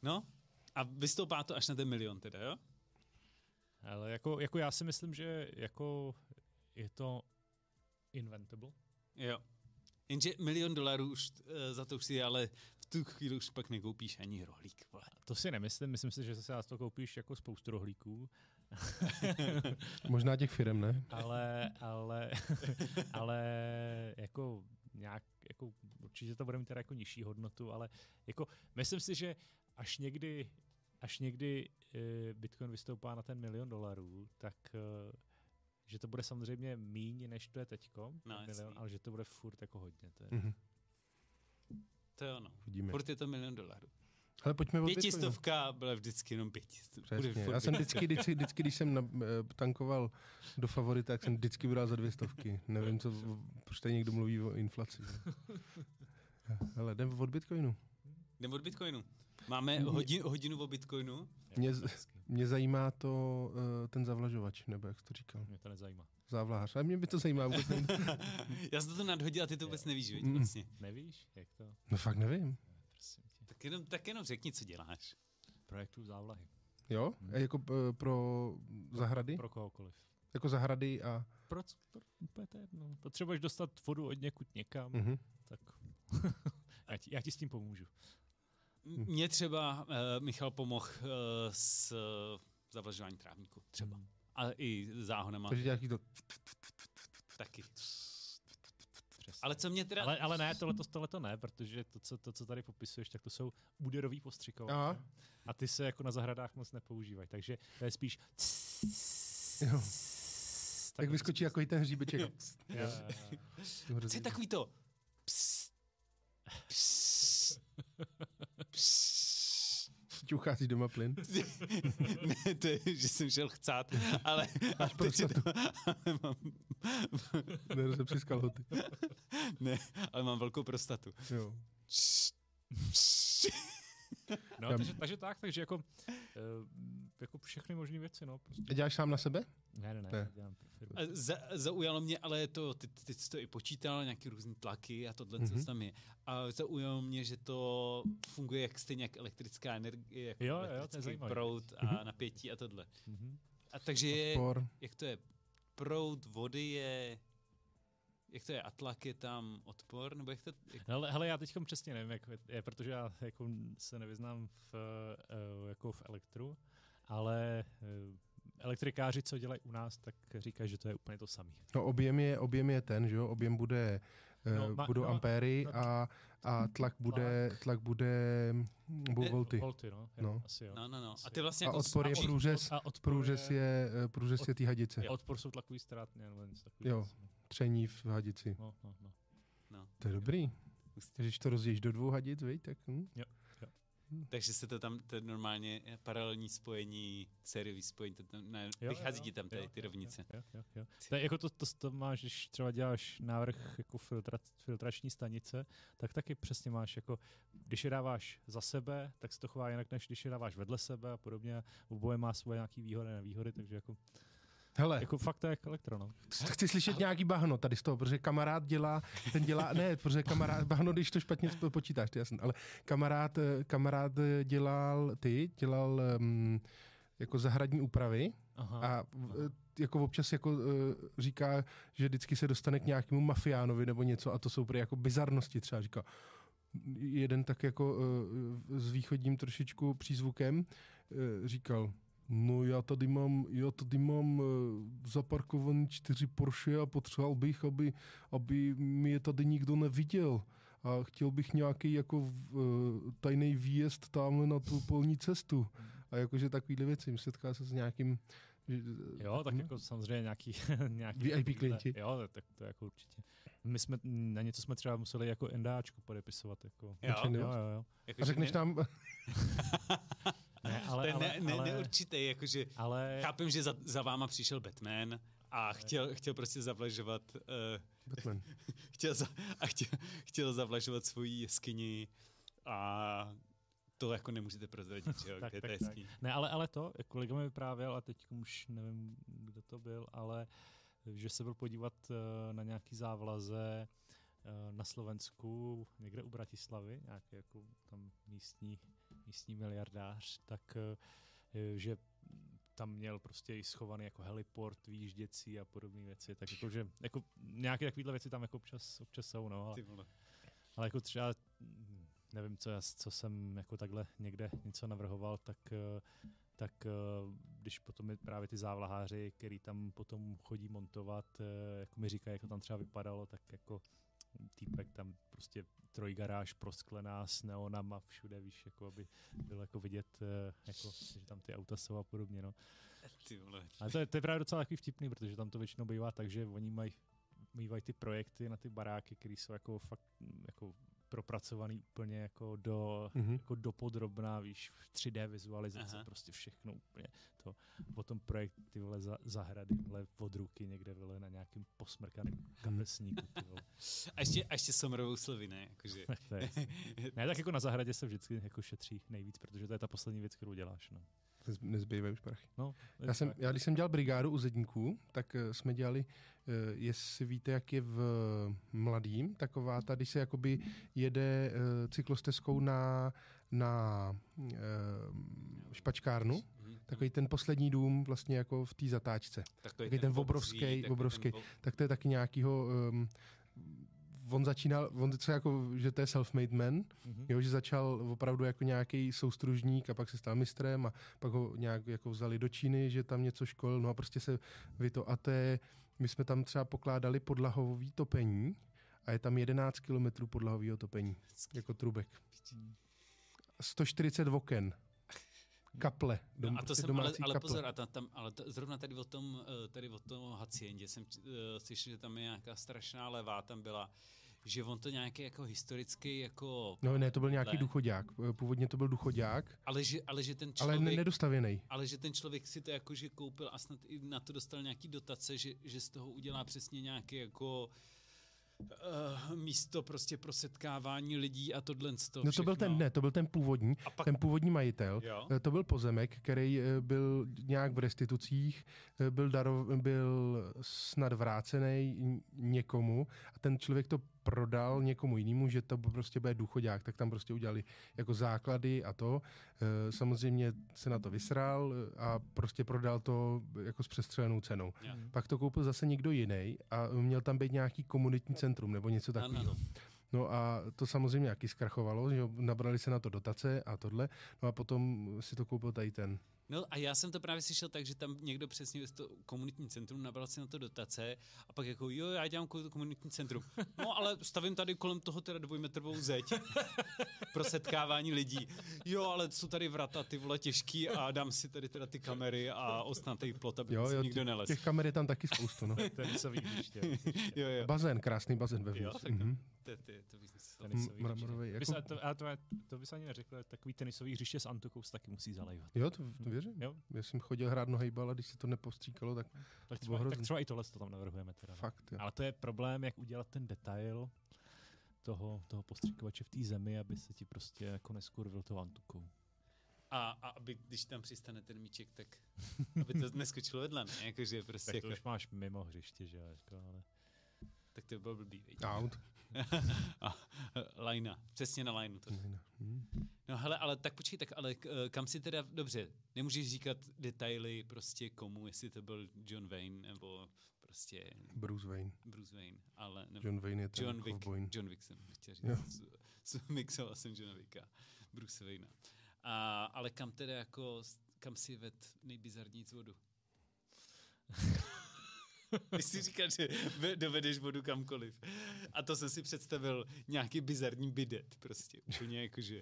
[SPEAKER 3] No, a vystoupá to až na ten milion teda, jo?
[SPEAKER 2] Ale jako, jako já si myslím, že jako je to inventable.
[SPEAKER 3] Jo. Jenže milion dolarů už uh, za to už si, ale v tu chvíli už pak nekoupíš ani rohlík, vole.
[SPEAKER 2] To si nemyslím, myslím si, že se na to koupíš jako spoustu rohlíků,
[SPEAKER 1] Možná těch firm, ne?
[SPEAKER 2] ale, ale, ale jako nějak, jako určitě to bude mít teda jako nižší hodnotu, ale jako myslím si, že až někdy, až někdy eh, Bitcoin vystoupá na ten milion dolarů, tak eh, že to bude samozřejmě míň, než to je teďko,
[SPEAKER 3] No, jasný.
[SPEAKER 2] milion, ale že to bude furt jako hodně. To je,
[SPEAKER 1] Mhm.
[SPEAKER 3] To je ono.
[SPEAKER 1] Vidíme.
[SPEAKER 3] Furt je to milion dolarů.
[SPEAKER 1] Ale pojďme od Bitcoinu.
[SPEAKER 3] Pětistovka byla vždycky jenom pětistovka.
[SPEAKER 1] Já jsem vždycky, vždycky, vždycky když jsem na, eh, tankoval do favorita, tak jsem vždycky bral za dvě stovky. Nevím, co, proč tady někdo mluví o inflaci. Ale jdem od Bitcoinu.
[SPEAKER 3] Jdem od Bitcoinu. Máme
[SPEAKER 1] Mě-
[SPEAKER 3] hodin, hodinu o Bitcoinu.
[SPEAKER 1] Mě, mě zajímá to eh, ten zavlažovač, nebo jak jsi to říkal.
[SPEAKER 2] Mě to nezajímá.
[SPEAKER 1] Závlahář. A mě by to zajímá vůbec.
[SPEAKER 3] Já jsem to nadhodil a ty to vůbec nevíš, viď,
[SPEAKER 1] Mm.
[SPEAKER 3] vlastně.
[SPEAKER 2] Nevíš, jak to?
[SPEAKER 1] No fakt nevím.
[SPEAKER 3] Tak jenom, tak jenom řekni, co děláš.
[SPEAKER 2] Projektu závlahy.
[SPEAKER 1] Jo? A jako pro zahrady?
[SPEAKER 2] Pro kohokoliv.
[SPEAKER 1] Jako zahrady a...
[SPEAKER 2] Pro, pro, úplně to je jedno. Potřebuješ dostat vodu od někud někam,
[SPEAKER 1] Mhm.
[SPEAKER 2] tak já, ti, já ti s tím pomůžu.
[SPEAKER 3] Mně třeba uh, Michal pomohl uh, s uh, zavlažováním trávníku. Třeba.
[SPEAKER 2] Hmm.
[SPEAKER 3] A i záhonama
[SPEAKER 1] Takže nějaký to...
[SPEAKER 3] taky. Ale co mě teda...
[SPEAKER 2] Ale, ale ne, tohleto, tohleto ne, protože to co, to, co tady popisuješ, tak to jsou úderový postřikovače.
[SPEAKER 1] Aha.
[SPEAKER 2] A ty se jako na zahradách moc nepoužívají, takže to je spíš...
[SPEAKER 1] Jo.
[SPEAKER 2] Tak
[SPEAKER 1] Tak vyskočí jako i ten hříbeček.
[SPEAKER 2] Jo, jo, jo.
[SPEAKER 3] Co je takový to? Psst. Psst.
[SPEAKER 1] Ti uchází doma plyn.
[SPEAKER 3] ne, to je, že jsem šel chcát, ale...
[SPEAKER 1] Máš
[SPEAKER 3] a teď si to, ale mám,
[SPEAKER 1] Ne, se přes kalhoty.
[SPEAKER 3] ne, ale mám velkou prostatu.
[SPEAKER 1] Jo.
[SPEAKER 2] No, takže, takže tak, takže jako, uh, jako všechny možné věci, no. Prostě.
[SPEAKER 1] A děláš sám na sebe?
[SPEAKER 2] Ne, ne, ne,
[SPEAKER 1] Ne.
[SPEAKER 2] dělám pro firmu.
[SPEAKER 3] A Za, zaujalo mě, ale to, ty, ty jsi to i počítal, nějaký různý tlaky a tohle,
[SPEAKER 1] Mhm.
[SPEAKER 3] co tam je. A zaujalo mě, že to funguje jak stejně jak elektrická energie, jako
[SPEAKER 2] Jo, jo, to je
[SPEAKER 3] elektrický
[SPEAKER 2] zajímavý.
[SPEAKER 3] proud a
[SPEAKER 1] Mhm.
[SPEAKER 3] napětí a tohle.
[SPEAKER 2] Mhm.
[SPEAKER 3] A takže je,
[SPEAKER 1] Odpor.
[SPEAKER 3] jak to je, proud vody je jak to je, atlak je tam odpor, nebo jak to... Jak...
[SPEAKER 2] Hele, hele, já teď přesně nevím, jak je, protože já jako se nevyznám v, uh, jako v elektru, ale uh, elektrikáři, co dělají u nás, tak říkají, že to je úplně to samé.
[SPEAKER 1] No objem je, objem je ten, že jo, objem bude, no, uh, budou no, ampéry no, a, a tlak bude, tlak bude, budou volty.
[SPEAKER 2] Volty, no. Jo, no. Asi jo.
[SPEAKER 3] No, no, no. A ty vlastně
[SPEAKER 1] a
[SPEAKER 3] jako
[SPEAKER 1] odpor je průřez, a odpor průřez je, průřez je té hadice.
[SPEAKER 2] A odpor jsou tlakový ztrátně, nebo něco takového.
[SPEAKER 1] Jo, tření v hadici.
[SPEAKER 2] No, no, no.
[SPEAKER 1] no. To je dobrý. Když to rozdějíš do dvou hadic, víš, tak... Hm?
[SPEAKER 2] Jo.
[SPEAKER 3] Hmm. Takže se to tam, to normálně paralelní spojení, sériový spojení, to tam, ne, jo, vychází jo, ti tam tady, ty rovnice.
[SPEAKER 2] Jo, jo, jo. To, jako to, to, to, máš, když třeba děláš návrh jako filtra, filtrační stanice, tak taky přesně máš, jako když je dáváš za sebe, tak se to chová jinak, než když je dáváš vedle sebe a podobně. Oboje má svoje nějaké výhody a nevýhody, takže jako
[SPEAKER 1] Hele.
[SPEAKER 2] Jako fakt to je jako elektro, no.
[SPEAKER 1] Chci slyšet nějaký bahno tady z toho, protože kamarád dělá, ten dělá, ne, protože kamarád, bahno, když to špatně počítáš, to jasný, ale kamarád, kamarád dělal, ty, dělal um, jako zahradní úpravy Aha. a jako občas jako uh, říká, že vždycky se dostane k nějakému mafiánovi nebo něco a to jsou prý jako bizarnosti třeba, říká, jeden tak jako uh, s východním trošičku přízvukem uh, říkal, No já tady mám, já tady mám uh, zaparkovaný čtyři Porsche a potřeboval bych, aby, aby mi je tady nikdo neviděl. A chtěl bych nějaký jako uh, tajný výjezd tam na tu polní cestu. A jakože takovýhle věci. Setká se s nějakým
[SPEAKER 2] Jo, tak hm? jako samozřejmě nějaký, nějaký
[SPEAKER 1] VIP klienti.
[SPEAKER 2] Jo, tak to jako určitě. My jsme, na něco jsme třeba museli jako NDAčku podepisovat. Jako.
[SPEAKER 3] Jo,
[SPEAKER 2] jo, jo. jo.
[SPEAKER 1] Jako, a řekneš nám...
[SPEAKER 2] Ale,
[SPEAKER 3] to je
[SPEAKER 2] ne,
[SPEAKER 3] ne, ale, neurčitý, jakože
[SPEAKER 2] ale,
[SPEAKER 3] chápem, že za, za váma přišel Batman a chtěl, chtěl prostě zavlažovat uh,
[SPEAKER 1] Batman.
[SPEAKER 3] chtěl za, a chtěl, chtěl zavlažovat svoji jeskyni a to jako nemůžete prozradit, že jo, tak, tak, tak.
[SPEAKER 2] Ne, ale, ale to, kolega mi vyprávěl, a teď už nevím, kdo to byl, ale že se byl podívat uh, na nějaký závlaze uh, na Slovensku, někde u Bratislavy, nějaký jako tam místní místní miliardář, tak eh, že tam měl prostě i schovaný jako heliport, výjížděcí a podobné věci, tak jako, že jako nějaké takovéhle věci tam jako občas, občas jsou, no, ale, ale jako třeba nevím, co, já, co jsem jako takhle někde něco navrhoval, tak, eh, tak eh, když potom je právě ty závlaháři, který tam potom chodí montovat, jako mi říkají, jak to tam třeba vypadalo, tak jako týpek tam prostě trojgaráž prosklená s neonama všude, víš, jako aby bylo jako vidět, eh, jako, že tam ty auta jsou a podobně, no.
[SPEAKER 3] Ty vole.
[SPEAKER 2] Ale to je, to je právě docela takový vtipný, protože tam to většinou bývá tak, že oni mají mývají ty projekty na ty baráky, které jsou jako fakt jako propracovaný úplně jako do, mm-hmm. jako do podrobná, víš, v 3D vizualizace, Aha. prostě všechno úplně to. Potom projekt ty vole za, zahrady, vole od ruky někde vole na nějakým posmrkaným kapesníku, ty vole.
[SPEAKER 3] A ještě, a ještě somrovou slovy, ne? Jakože...
[SPEAKER 2] ne, tak jako na zahradě se vždycky jako šetří nejvíc, protože to je ta poslední věc, kterou děláš, no
[SPEAKER 1] nezbývají už prachy.
[SPEAKER 2] No,
[SPEAKER 1] já, jsem, já když jsem dělal brigádu u zedníků, tak uh, jsme dělali, uh, jestli víte, jak je v mladým, taková ta, když se jakoby jede uh, cyklostezkou na, na uh, špačkárnu, mm-hmm. takový ten poslední dům vlastně jako v té zatáčce. Takový, takový ten, ten obrovský, obrovský. Ten... Tak to je taky nějakýho um, on začínal, on co jako, že to je self-made man, mm-hmm. jo, že začal opravdu jako nějaký soustružník a pak se stal mistrem a pak ho nějak jako vzali do Číny, že tam něco školil, no a prostě se vy to, a to je, my jsme tam třeba pokládali podlahový topení a je tam 11 kilometrů podlahového topení, jako trubek. 140 oken kaple. Dom,
[SPEAKER 3] no a to jsem, ale, ale pozor, a tam, tam, ale to, zrovna tady o tom, eh, tady o tom haciendě jsem uh, slyšel, že tam je nějaká strašná levá, tam byla, že on to nějaký jako historický jako...
[SPEAKER 1] No ne, to byl nějaký důchodák. Eh, původně to byl důchodák.
[SPEAKER 3] Ale že, ale že ten člověk...
[SPEAKER 1] Ale nedostavěný.
[SPEAKER 3] Ale že ten člověk si to jakože koupil a snad i na to dostal nějaký dotace, že, že z toho udělá přesně nějaký jako uh, místo prostě pro setkávání lidí a tohle
[SPEAKER 1] No to byl ten, ne, to byl ten původní, a pak, ten původní majitel. Jo? Eh, to byl pozemek, který eh, byl nějak v restitucích, byl, darov, byl snad vrácený někomu a ten člověk to prodal někomu jinému, že to prostě bude důchodák, tak tam prostě udělali jako základy a to. E, samozřejmě se na to vysral a prostě prodal to jako s přestřelenou cenou.
[SPEAKER 3] Jo.
[SPEAKER 1] Pak to koupil zase někdo jiný a měl tam být nějaký komunitní centrum nebo něco takového. No a to samozřejmě jaký zkrachovalo, že nabrali se na to dotace a tohle, no a potom si to koupil tady ten.
[SPEAKER 3] No a já jsem to právě slyšel tak, že tam někdo přesně z to komunitní centrum nabral si na to dotace a pak jako jo, já dělám ko- komunitní centrum. No ale stavím tady kolem toho teda dvojmetrovou zeď pro setkávání lidí. Jo, ale jsou tady vrata ty vole těžký a dám si tady teda ty kamery a ostnatý plot, aby
[SPEAKER 1] Jo,
[SPEAKER 3] jo, nikdo
[SPEAKER 1] těch-
[SPEAKER 3] nelez.
[SPEAKER 1] těch kamer je tam taky spoustu, no.
[SPEAKER 2] Tenisový hřiště.
[SPEAKER 3] Jo, jo.
[SPEAKER 1] Bazén, krásný bazén vevnitř.
[SPEAKER 3] Jo, tak
[SPEAKER 1] Mhm.
[SPEAKER 3] To, to, to.
[SPEAKER 2] Tenisový
[SPEAKER 1] mramorový,
[SPEAKER 2] hřiště.
[SPEAKER 1] jako-
[SPEAKER 2] Bys- to, a to, to bys ani neřekl, takový tenisový hřiště s Antukou se taky musí zalejvat.
[SPEAKER 1] Jo, to, to věřím.
[SPEAKER 2] Jo?
[SPEAKER 1] Já jsem chodil hrát nohejbal a když se to nepostříkalo, tak
[SPEAKER 2] Tak třeba, tak třeba i tohle to tam navrhujeme. Teda. no.
[SPEAKER 1] fakt. Jo.
[SPEAKER 2] Ale to je problém, jak udělat ten detail toho, toho postřikovače v té zemi, aby se ti prostě jako neskurvil tou Antukou.
[SPEAKER 3] A, a aby, když tam přistane ten míček, tak aby to neskočilo vedle, ne? Jakože prostě
[SPEAKER 2] Tak
[SPEAKER 3] jako,
[SPEAKER 2] to už máš mimo hřiště, že jo? Jako, ale...
[SPEAKER 3] tak to by bylo blbý?
[SPEAKER 1] Out.
[SPEAKER 3] lajna, přesně na lajnu to.
[SPEAKER 1] Hm.
[SPEAKER 3] No hele, ale tak počkej, tak ale eh, kam si teda, dobře, nemůžeš říkat detaily prostě komu, jestli to byl John Wayne nebo prostě
[SPEAKER 1] Bruce Wayne.
[SPEAKER 3] Bruce Wayne, ale nebo
[SPEAKER 1] John Wayne je ten
[SPEAKER 3] John Wick,
[SPEAKER 1] kovboj.
[SPEAKER 3] John Wick jsem chtěl říct, mixoval jsem Johna Wicka, Bruce Wayne. A, ale kam teda jako, kam si ved nejbizarnějc vodu? Ty si říkal, že ve- dovedeš vodu kamkoliv. A to jsem si představil nějaký bizarní bidet prostě. Úplně jako, že...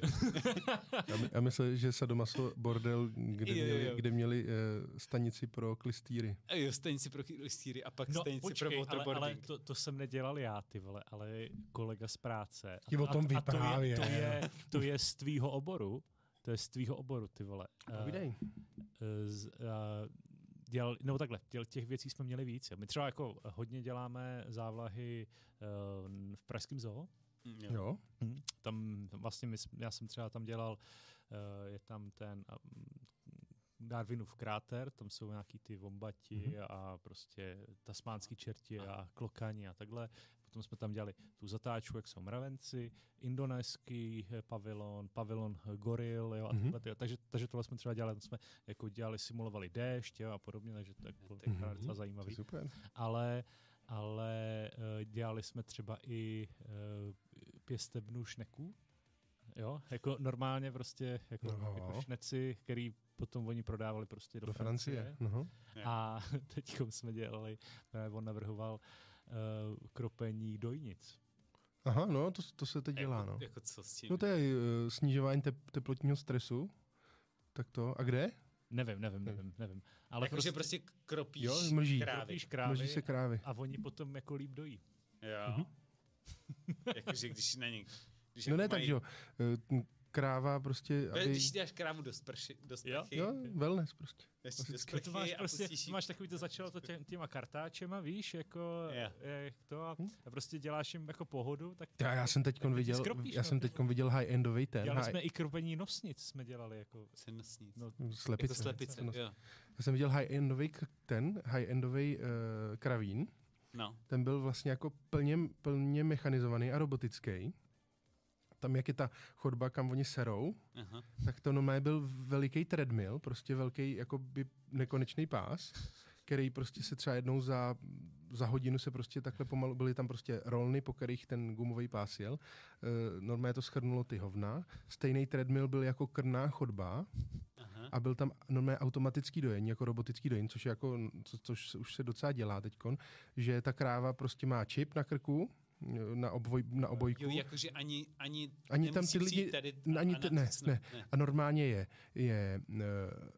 [SPEAKER 1] Já, my, já myslel, že Sadomaso bordel, kde
[SPEAKER 3] Jo, jo,
[SPEAKER 1] měli,
[SPEAKER 3] jo.
[SPEAKER 1] kde měli uh, stanici pro klistýry.
[SPEAKER 3] A jo, stanici pro stýry a pak
[SPEAKER 2] No
[SPEAKER 3] stanici
[SPEAKER 2] počkej,
[SPEAKER 3] pro
[SPEAKER 2] ale, ale
[SPEAKER 3] waterboarding.
[SPEAKER 2] to, to jsem nedělal já, ty vole, ale kolega z práce. A,
[SPEAKER 1] Ti o
[SPEAKER 2] a-
[SPEAKER 1] tom
[SPEAKER 2] a to je, to, je, to je z tvýho oboru, to je z tvýho oboru, ty vole.
[SPEAKER 1] Povídej.
[SPEAKER 2] eh, z, uh, dělal, nebo takhle, děl, těch věcí jsme měli víc. jo. My třeba jako hodně děláme závlahy uh, v Pražském zoo.
[SPEAKER 3] Mm, jo.
[SPEAKER 1] Jo.
[SPEAKER 2] Hm. Tam vlastně my, já jsem třeba tam dělal, uh, je tam ten um, Darwinův kráter, tam jsou nějaký ty vombati
[SPEAKER 1] Mhm.
[SPEAKER 2] mm-hmm. a prostě tasmánský čerti a klokani a takhle. Potom jsme tam dělali tu zatáčku, jak jsou mravenci, indonéský eh, pavilon, pavilon eh, goril, jo, a
[SPEAKER 1] Mhm.
[SPEAKER 2] mm-hmm. tyhle, takže, takže tohle jsme třeba dělali, tam jsme jako dělali, simulovali déšť, jo, a podobně, takže to je bylo
[SPEAKER 3] Tak-
[SPEAKER 2] mm-hmm. docela
[SPEAKER 1] je
[SPEAKER 2] zajímavý
[SPEAKER 1] super.
[SPEAKER 2] ale, ale uh, dělali jsme třeba i pěstebnu šneků. Jo, jako normálně prostě jako,
[SPEAKER 1] No.
[SPEAKER 2] jako šneci, který potom oni prodávali prostě do,
[SPEAKER 1] Do Francie. No.
[SPEAKER 2] Francie. A teď jsme dělali, eh, on navrhoval uh, kropení dojnic.
[SPEAKER 1] Aha, no, to, to se teď dělá,
[SPEAKER 3] jako,
[SPEAKER 1] no.
[SPEAKER 3] jako co s tím?
[SPEAKER 1] No to je uh, snižování tep, teplotního stresu. Tak to. A kde?
[SPEAKER 2] Nevím, nevím, nevím, nevím. Ale
[SPEAKER 3] jako, že prostě kropíš
[SPEAKER 1] Jo, mlží.
[SPEAKER 3] krávy.
[SPEAKER 2] kropíš krávy
[SPEAKER 1] Mlží se krávy.
[SPEAKER 2] a oni potom jako líp dojí.
[SPEAKER 3] Jo.
[SPEAKER 1] Mhm.
[SPEAKER 3] Jakože když na ně... Když
[SPEAKER 1] No ne,
[SPEAKER 3] jako
[SPEAKER 1] tak
[SPEAKER 3] mají-
[SPEAKER 1] že jo. Eh, Kráva prostě, aby...
[SPEAKER 3] Když dáš krávu do, sprši, do sprchy,
[SPEAKER 1] Jo, wellness prostě.
[SPEAKER 3] do
[SPEAKER 1] klasicky.
[SPEAKER 3] sprchy
[SPEAKER 2] To máš
[SPEAKER 3] a
[SPEAKER 2] prostě,
[SPEAKER 3] pustíš jí-
[SPEAKER 2] máš takový to začalo to tě, těma kartáčema, víš, jako
[SPEAKER 3] Jo.
[SPEAKER 2] jak to a,
[SPEAKER 1] Hm?
[SPEAKER 2] a prostě děláš jim jako pohodu, tak
[SPEAKER 1] Já, já jsem teď viděl,
[SPEAKER 2] skropíš,
[SPEAKER 1] já
[SPEAKER 2] no,
[SPEAKER 1] jsem teď viděl high-endový ten,
[SPEAKER 2] Dělali
[SPEAKER 1] high,
[SPEAKER 2] jsme i kropení nosnic, jsme dělali jako,
[SPEAKER 3] Cenostnic.
[SPEAKER 2] no,
[SPEAKER 1] slepice.
[SPEAKER 3] Jako slepice,
[SPEAKER 1] No.
[SPEAKER 3] jo.
[SPEAKER 1] Já jsem viděl high-endový ten, high-endový uh, kravín.
[SPEAKER 3] No.
[SPEAKER 1] Ten byl vlastně jako plně, plně mechanizovaný a robotický. Tam, jak je ta chodba, kam oni serou,
[SPEAKER 3] Aha.
[SPEAKER 1] tak to normálně byl veliký treadmill, prostě velký jako by nekonečný pás, který prostě se třeba jednou za, za hodinu se prostě takhle pomalu, byly tam prostě rolny, po kterých ten gumový pás jel. E, normálně to schrnulo ty hovna. Stejný treadmill byl jako krná chodba
[SPEAKER 3] Aha.
[SPEAKER 1] a byl tam normálně automatický dojení, jako robotický dojení, což, je jako, co, což už se docela dělá teďkon, že ta kráva prostě má čip na krku, na, obvoj, na obojku.
[SPEAKER 3] Jo, jakože ani, ani,
[SPEAKER 1] Ani tam ty lidi-
[SPEAKER 3] tady
[SPEAKER 1] ani
[SPEAKER 3] na
[SPEAKER 1] ne,
[SPEAKER 3] tucnout,
[SPEAKER 1] ne. A normálně je, je e,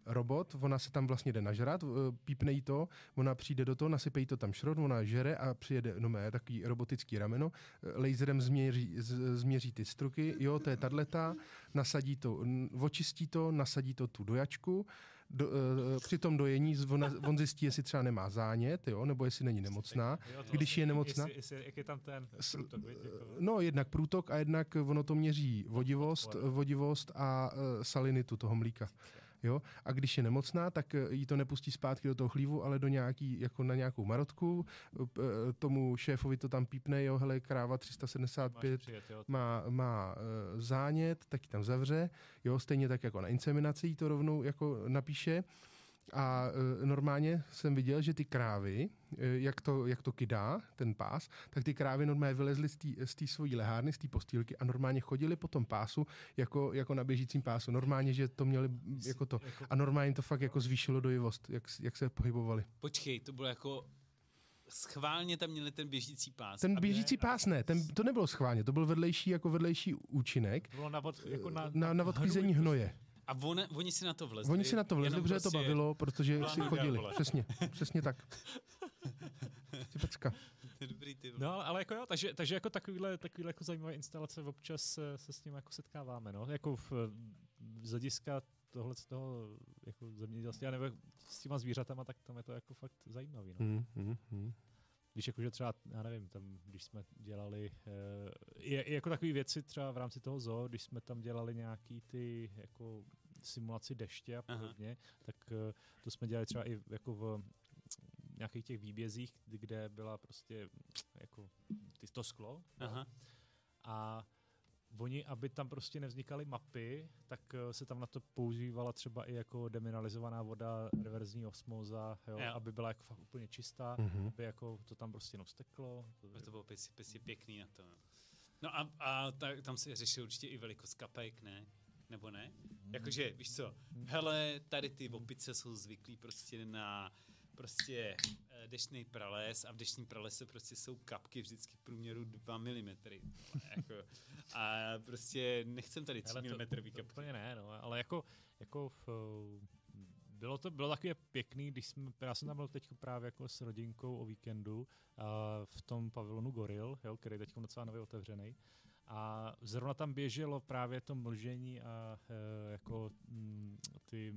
[SPEAKER 1] robot, ona se tam vlastně jde nažrat, e, pípne jí to, ona přijde do toho, nasype jí to tam šrot, ona žere a přijede, no mé, takový robotický rameno, laserem změří, z, změří ty struky, jo, to je tato, nasadí to, očistí to, nasadí to tu dojačku, do, e, při tom dojení z- ona, on zjistí, jestli třeba nemá zánět, jo, nebo jestli není nemocná. Když je nemocná-
[SPEAKER 2] Jestli, jestli, jak je tam ten průtok, jako,
[SPEAKER 1] No, jednak průtok a jednak ono to měří vodivost, vodivost a uh, salinitu toho mlíka. Jo? A když je nemocná, tak eh, jí to nepustí zpátky do toho chlívu, ale do nějaký, jako na nějakou marotku. Eh, Tomu šéfovi to tam pípne, jo, hele, kráva 375
[SPEAKER 2] Přijet, jo.
[SPEAKER 1] má, má uh, zánět, tak ji tam zavře, jo, stejně tak jako na inseminaci jí to rovnou jako napíše. A uh, normálně jsem viděl, že ty krávy, uh, jak, to, jak to kydá, ten pás, tak ty krávy normálně vylezly z té- svojí lehárny, z té postýlky a normálně chodili po tom pásu jako, jako na běžícím pásu. Normálně, že to měli jako to. A normálně jim to fakt jako zvýšilo dojivost, jak, jak se pohybovali.
[SPEAKER 3] Počkej, to bylo jako schválně tam měli ten běžící pás.
[SPEAKER 1] Ten běžící pás ne, ten, to nebylo schválně, to byl vedlejší jako vedlejší účinek
[SPEAKER 2] To bylo na, od, jako na,
[SPEAKER 1] na, na odklízení hnoje.
[SPEAKER 3] A on, oni si na to vlezli.
[SPEAKER 1] Oni si na to vlezli, protože to
[SPEAKER 3] prostě-
[SPEAKER 1] bavilo, protože si chodili.
[SPEAKER 2] vole.
[SPEAKER 1] Přesně, přesně tak. Ty pecka.
[SPEAKER 3] To je dobrý ty.
[SPEAKER 2] No, ale, ale jako jo, takže, takže jako takovýhle, takovýhle jako zajímavé instalace občas se s ním jako setkáváme, no. Jako v, z hlediska tohle z toho jako zemědělství, já nevím, s těma zvířatama, tak tam je to jako fakt zajímavý, no.
[SPEAKER 1] Hmm, hmm, hmm.
[SPEAKER 2] Když jakože třeba, já nevím, tam, když jsme dělali, eh, i jako takové věci třeba v rámci toho zoo, když jsme tam dělali nějaký ty jako simulaci deště a
[SPEAKER 3] Aha.
[SPEAKER 2] podobně, tak eh, to jsme dělali třeba i jako v nějakých těch výbězích, kde byla prostě jako ty, to sklo.
[SPEAKER 3] Aha.
[SPEAKER 2] a oni, aby tam prostě nevznikaly mapy, tak eh, se tam na to používala třeba i jako demineralizovaná voda, reverzní osmóza, jo,
[SPEAKER 3] Jo.
[SPEAKER 2] aby byla jako fakt úplně čistá,
[SPEAKER 1] Mhm.
[SPEAKER 2] aby jako to tam prostě jenom steklo. To,
[SPEAKER 3] To bylo pěsi, pěsi pěkný na to. no. No a, a ta, tam se řešil určitě i velikost kapek, ne? Nebo ne? Jakože, víš co, hele, tady ty opice jsou zvyklí prostě na prostě eh, deštný prales a v deštním pralese prostě jsou kapky vždycky v průměru 2 mm. Jako, a prostě nechcem tady 3
[SPEAKER 2] Hele, to-
[SPEAKER 3] mm
[SPEAKER 2] to
[SPEAKER 3] kapky.
[SPEAKER 2] Úplně ne, no, ale jako, jako v, bylo to bylo takové pěkný, když jsme, já jsem tam byl teď právě jako s rodinkou o víkendu a v tom pavilonu Goril, jo, který je teď docela nově otevřený. A zrovna tam běželo právě to mlžení a e, jako, mm, ty,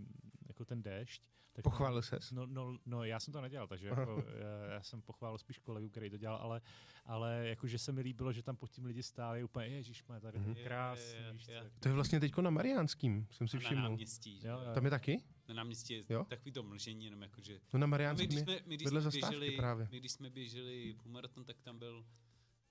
[SPEAKER 2] jako ten déšť. Tak
[SPEAKER 1] Pochválil ses?
[SPEAKER 2] No, no, no, já jsem to nedělal, takže jako, já, já jsem pochválil spíš kolegu, který to dělal, ale, ale jakože se mi líbilo, že tam pod tím lidi stáli úplně, ježiš, tady
[SPEAKER 1] Mhm.
[SPEAKER 2] je krásný,
[SPEAKER 3] Je, je, je.
[SPEAKER 1] To je vlastně teďko na Mariánským, jsem si
[SPEAKER 3] Na
[SPEAKER 1] všiml.
[SPEAKER 3] náměstí. že
[SPEAKER 2] Jo,
[SPEAKER 3] jo?
[SPEAKER 1] Tam je taky?
[SPEAKER 3] Na náměstí je
[SPEAKER 1] Jo?
[SPEAKER 3] takový to mlžení, jenom jakože
[SPEAKER 1] No na
[SPEAKER 3] My
[SPEAKER 1] Mariánským
[SPEAKER 3] když jsme, my, když
[SPEAKER 1] vedle
[SPEAKER 3] jsme běželi,
[SPEAKER 1] právě.
[SPEAKER 3] my když jsme běželi půlmaraton, tak tam byl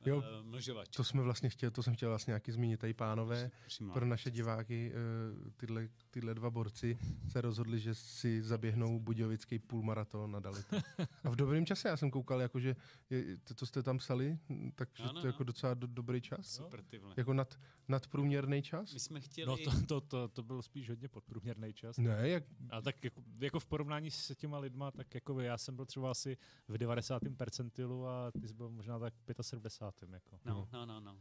[SPEAKER 1] Jo.
[SPEAKER 3] mlžovač.
[SPEAKER 1] To jsme vlastně chtěli, to jsem chtěl vlastně nějaký zmínit tady pánové.
[SPEAKER 3] Přímo.
[SPEAKER 1] Pro naše diváky eh, tyhle, tyhle dva borci se rozhodli, že si zaběhnou budějovický půlmaraton a dali to. A v dobrém čase, já jsem koukal, jakože je, to, co jste tam psali, takže
[SPEAKER 3] Ano,
[SPEAKER 1] to je jako docela do, dobrý čas.
[SPEAKER 3] Super, ty.
[SPEAKER 1] Jako nad, nadprůměrný čas?
[SPEAKER 3] My jsme chtěli...
[SPEAKER 2] No to, to, to, to byl spíš hodně podprůměrný čas.
[SPEAKER 1] Ne, jak,
[SPEAKER 2] A tak jako, jako v porovnání s těma lidma, tak jako já jsem byl třeba asi v 90. percentilu a ty jsi byl možná tak 75. Jako.
[SPEAKER 3] No, no, no, no.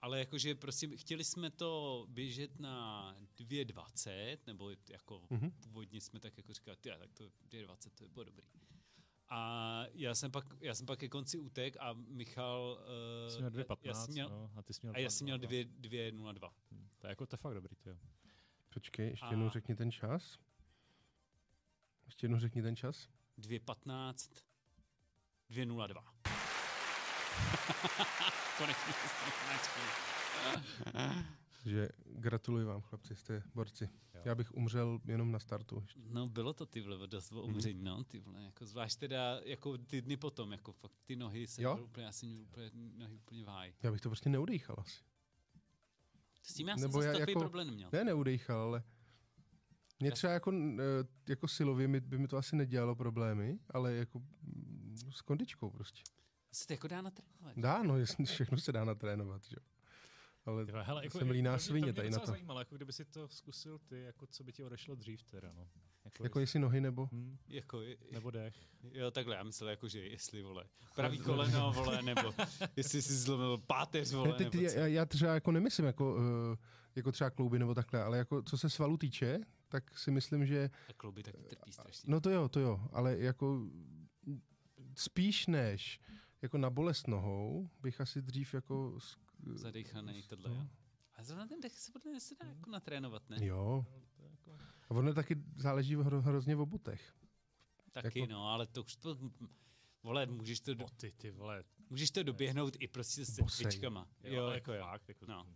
[SPEAKER 3] Ale jakože prostě chtěli jsme to běžet na 2.20, nebo jako
[SPEAKER 1] Mhm.
[SPEAKER 3] původně jsme tak jako říkali, ty, tak to 2.20, to by bylo dobrý. A já jsem pak, já jsem pak ke konci utek a Michal...
[SPEAKER 2] Jsi
[SPEAKER 3] Uh,
[SPEAKER 2] měl
[SPEAKER 3] já,
[SPEAKER 2] 2.15,
[SPEAKER 3] já jsem měl,
[SPEAKER 2] no, a ty jsi měl
[SPEAKER 3] a já jsem měl
[SPEAKER 2] 2.02.
[SPEAKER 3] 2.02.
[SPEAKER 2] Hm, To je jako to je fakt dobrý, to jo.
[SPEAKER 1] počkej, ještě
[SPEAKER 3] A-
[SPEAKER 1] jednou řekni ten čas. Ještě jednou řekni ten čas.
[SPEAKER 3] 2.15, 2.02. Konečně značky.
[SPEAKER 1] Že gratuluji vám, chlapci, jste borci.
[SPEAKER 2] Jo.
[SPEAKER 1] Já bych umřel jenom na startu. ještě.
[SPEAKER 3] No bylo to ty vole, dost o umření, no ty vole, jako zvlášť teda jako ty dny potom, jako fakt ty nohy jsem
[SPEAKER 1] Jo?
[SPEAKER 3] úplně, já jsem měl úplně nohy úplně v háji.
[SPEAKER 1] Já bych to prostě neudejchal asi.
[SPEAKER 3] S tím já
[SPEAKER 1] Nebo
[SPEAKER 3] jsem
[SPEAKER 1] já
[SPEAKER 3] zase takový
[SPEAKER 1] jako-
[SPEAKER 3] problém neměl.
[SPEAKER 1] Ne, neudejchal, ale mě
[SPEAKER 3] Já-
[SPEAKER 1] třeba jako, eh, jako silově by mi to asi nedělalo problémy, ale jako mm, s kondičkou prostě.
[SPEAKER 3] Se to jako dá natrénovat.
[SPEAKER 1] Dá, no, jasně, všechno se dá natrénovat, že? jo. Ale
[SPEAKER 2] Tyhle, hele, jako,
[SPEAKER 1] jsem líná svině tady na to.
[SPEAKER 2] zajímalo, jako kdyby si to zkusil ty, jako co by ti odešlo dřív teda, no. Jako,
[SPEAKER 1] Jako jestli nohy nebo...
[SPEAKER 2] hm,
[SPEAKER 3] Jako, je-
[SPEAKER 2] nebo dech.
[SPEAKER 3] jo, takhle, já myslel jako, že jestli, vole, pravý koleno, vole, nebo jestli si zlomil páteř, vole,
[SPEAKER 1] Ne, ty, ty, já, já třeba jako nemyslím jako, uh, jako třeba klouby nebo takhle, ale jako co se svalu týče, tak si myslím, že
[SPEAKER 3] A klouby taky trpí strašně.
[SPEAKER 1] No to jo, to jo, ale jako spíš než jako na bolest nohou bych asi dřív jako... sk-
[SPEAKER 3] Zadechanej tohle, jo. A zrovna ten dech se podle mě se dá jako natrénovat, ne?
[SPEAKER 1] Jo. A ono taky záleží hro, hrozně v obutech.
[SPEAKER 3] Taky,
[SPEAKER 1] jako-
[SPEAKER 3] no, ale to už to, vole, můžeš to, do,
[SPEAKER 2] Boty, ty vole.
[SPEAKER 3] můžeš to doběhnout i prostě s cvičkama.
[SPEAKER 2] Jo, ale jako fakt, jako,
[SPEAKER 3] No.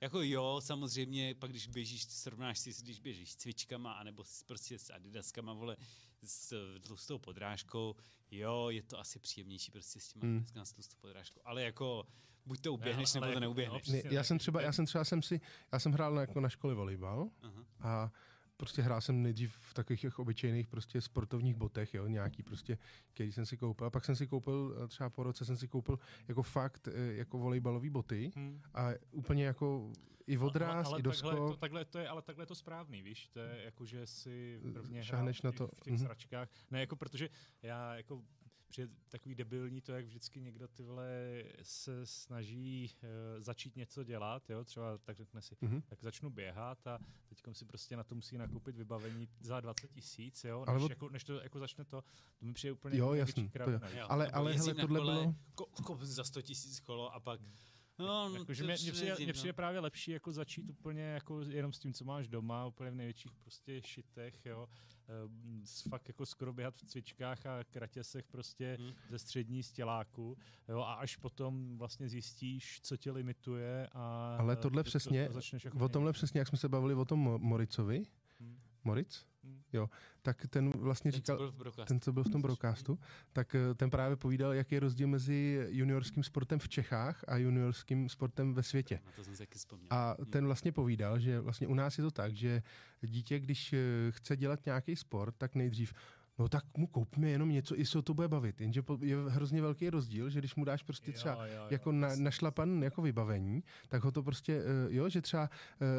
[SPEAKER 3] Jako jo, samozřejmě, pak když běžíš, srovnáš si, když běžíš s cvičkama, anebo s, prostě s adidaskama, vole, s tlustou podrážkou, jo, je to asi příjemnější prostě s těma
[SPEAKER 1] Hmm.
[SPEAKER 3] adidaskama s tlustou podrážkou, ale jako buď to uběhneš,
[SPEAKER 2] ale
[SPEAKER 3] nebo to
[SPEAKER 2] jako-
[SPEAKER 3] neuběhneš.
[SPEAKER 2] no,
[SPEAKER 1] Ne, já jsem třeba, já jsem třeba jsem si, já jsem hrál na, jako na škole volejbal
[SPEAKER 3] Aha.
[SPEAKER 1] a prostě hrál jsem nejdřív v takových těch obyčejných prostě sportovních botech, jo, nějaký prostě, který jsem si koupil. A pak jsem si koupil, eh, třeba po roce jsem si koupil jako fakt, eh, jako volejbalový boty
[SPEAKER 2] Hmm.
[SPEAKER 1] a úplně jako i odráz,
[SPEAKER 2] ale,
[SPEAKER 1] i
[SPEAKER 2] ale takhle, to,
[SPEAKER 1] doskok.
[SPEAKER 2] takhle, to je, ale takhle je to správný, víš, to je jako, že si prvně
[SPEAKER 1] Šáhneš
[SPEAKER 2] hrál
[SPEAKER 1] na to,
[SPEAKER 2] v těch
[SPEAKER 1] mhm.
[SPEAKER 2] sračkách. Ne, jako protože já jako přijde takový debilní to, jak vždycky někdo ty vole se snaží uh, začít něco dělat, jo, třeba tak řekne si,
[SPEAKER 1] Mhm.
[SPEAKER 2] tak začnu běhat a teď si prostě na to musí nakoupit vybavení za 20 tisíc, jo,
[SPEAKER 1] Ale
[SPEAKER 2] než,
[SPEAKER 1] od-
[SPEAKER 2] jako, než to jako začne to, to mi přijde úplně
[SPEAKER 1] Jo,
[SPEAKER 2] jako
[SPEAKER 1] jasný, to jo. Ale, ale hele, tohle
[SPEAKER 3] kole,
[SPEAKER 1] bylo,
[SPEAKER 3] Ko, ko, za 100 tisíc kolo a pak No,
[SPEAKER 2] Jakože
[SPEAKER 3] to
[SPEAKER 2] mě, mě, přijde, mě
[SPEAKER 3] no.
[SPEAKER 2] přijde právě lepší jako začít úplně jako jenom s tím, co máš doma, úplně v největších prostě šitech, jo. Ehm, s- fakt jako skoro běhat v cvičkách a kratěsech prostě
[SPEAKER 3] Hmm.
[SPEAKER 2] ze střední stěláku, jo, a až potom vlastně zjistíš, co tě limituje a
[SPEAKER 1] Ale tohle
[SPEAKER 2] to-
[SPEAKER 1] přesně,
[SPEAKER 2] to začneš jako
[SPEAKER 1] o tomhle přesně, jak jsme se bavili o tom Mo- Moricovi, Moric,
[SPEAKER 2] Hmm.
[SPEAKER 1] jo, tak ten vlastně
[SPEAKER 3] Ten, co
[SPEAKER 1] říkal,
[SPEAKER 3] byl broadcastu.
[SPEAKER 1] ten, co byl v tom broadcastu, tak eh, ten právě povídal, jaký je rozdíl mezi juniorským sportem v Čechách a juniorským sportem ve světě.
[SPEAKER 3] Na to jsem vzpomněl.
[SPEAKER 1] A
[SPEAKER 3] Hmm.
[SPEAKER 1] ten vlastně povídal, že vlastně u nás je to tak, že dítě, když eh, chce dělat nějaký sport, tak nejdřív No tak mu koupíme jenom něco, jestli ho to bude bavit. Jenže je hrozně velký rozdíl, že když mu dáš prostě třeba
[SPEAKER 2] Jo, jo, jo,
[SPEAKER 1] jako na, našlapan jako vybavení, tak ho to prostě, eh, jo, že třeba,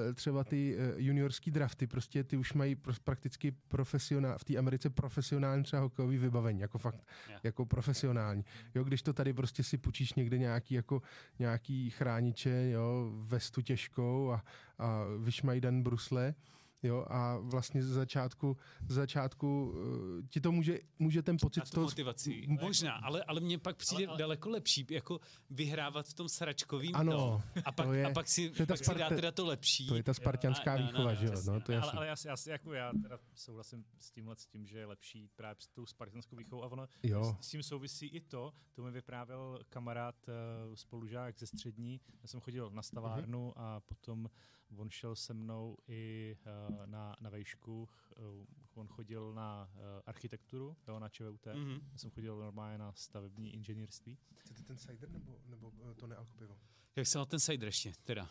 [SPEAKER 1] eh, třeba ty eh, juniorský drafty, prostě ty už mají prakticky profesionál, v té Americe profesionální třeba hokejový vybavení, jako fakt, jako profesionální. Jo, když to tady prostě si půjčíš někde nějaký, jako nějaký chrániče, jo, vestu těžkou a, a vyšmajdan brusle, Jo, a vlastně z začátku, z začátku uh, ti to může, může ten pocit z toho...
[SPEAKER 3] motivaci.
[SPEAKER 1] m-
[SPEAKER 3] Možná, ale, ale mně pak přijde
[SPEAKER 2] Ale- ale-
[SPEAKER 3] daleko lepší jako vyhrávat v tom sračkovým
[SPEAKER 1] Ano,
[SPEAKER 3] to. A pak,
[SPEAKER 1] to je-
[SPEAKER 3] a pak si,
[SPEAKER 1] to je ta
[SPEAKER 3] pak si dá teda to lepší.
[SPEAKER 1] To je ta spartianská
[SPEAKER 3] no, no, no,
[SPEAKER 1] výchova, že jo, no, to je
[SPEAKER 2] ale, já, já, jako já teda souhlasím s tímhle s tím, že je lepší právě s tou spartanskou výchovou a ono
[SPEAKER 1] Jo,
[SPEAKER 2] S, s tím souvisí i to, to mi vyprávěl kamarád, uh, spolužák ze střední. Já jsem chodil na stavárnu
[SPEAKER 1] Mhm.
[SPEAKER 2] a potom on šel se mnou i uh, na, na vejšku. Uh, on chodil na uh, architekturu, jo, na ČVUT. Mm.
[SPEAKER 3] Mhm.
[SPEAKER 2] Já jsem chodil normálně na stavební inženýrství.
[SPEAKER 1] Chcete ten cider nebo, nebo to nealkopivo?
[SPEAKER 3] Jak se na ten cider ještě, teda?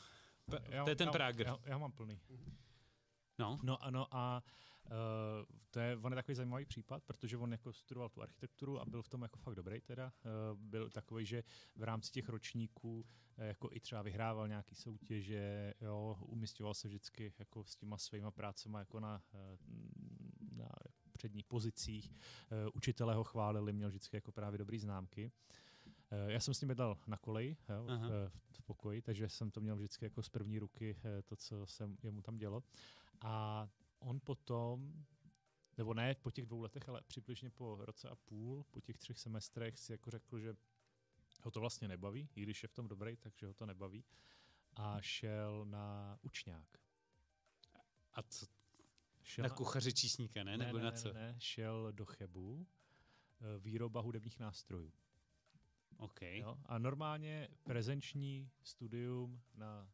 [SPEAKER 3] P-
[SPEAKER 2] Já-
[SPEAKER 3] to je ten
[SPEAKER 2] já,
[SPEAKER 3] Prager.
[SPEAKER 2] Já, já ho mám plný.
[SPEAKER 3] No,
[SPEAKER 2] No ano a uh, to je, on je takový zajímavý případ, protože on jako studoval tu architekturu a byl v tom jako fakt dobrý teda. Uh, byl takový, že v rámci těch ročníků uh, jako i třeba vyhrával nějaký soutěže, jo, umistoval se vždycky jako s těma svýma prácema jako na, uh, na předních pozicích. Uh, učitelé ho chválili, měl vždycky jako právě dobrý známky. Uh, Já jsem s ním jednal na koleji jo, v, v pokoji, takže jsem to měl vždycky jako z první ruky, to, co se jemu tam dělo. A on potom, nebo ne po těch dvou letech, ale přibližně po roce a půl, po těch třech semestrech si jako řekl, že ho to vlastně nebaví, i když je v tom dobrý, takže ho to nebaví. A šel na učňák.
[SPEAKER 3] a co,
[SPEAKER 2] Šel
[SPEAKER 3] na kuchaře číšníka, ne? Nebo
[SPEAKER 2] ne,
[SPEAKER 3] na
[SPEAKER 2] ne,
[SPEAKER 3] co?
[SPEAKER 2] Ne, šel do Chebu, eh, výroba hudebních nástrojů.
[SPEAKER 3] OK.
[SPEAKER 2] Jo? A normálně prezenční studium na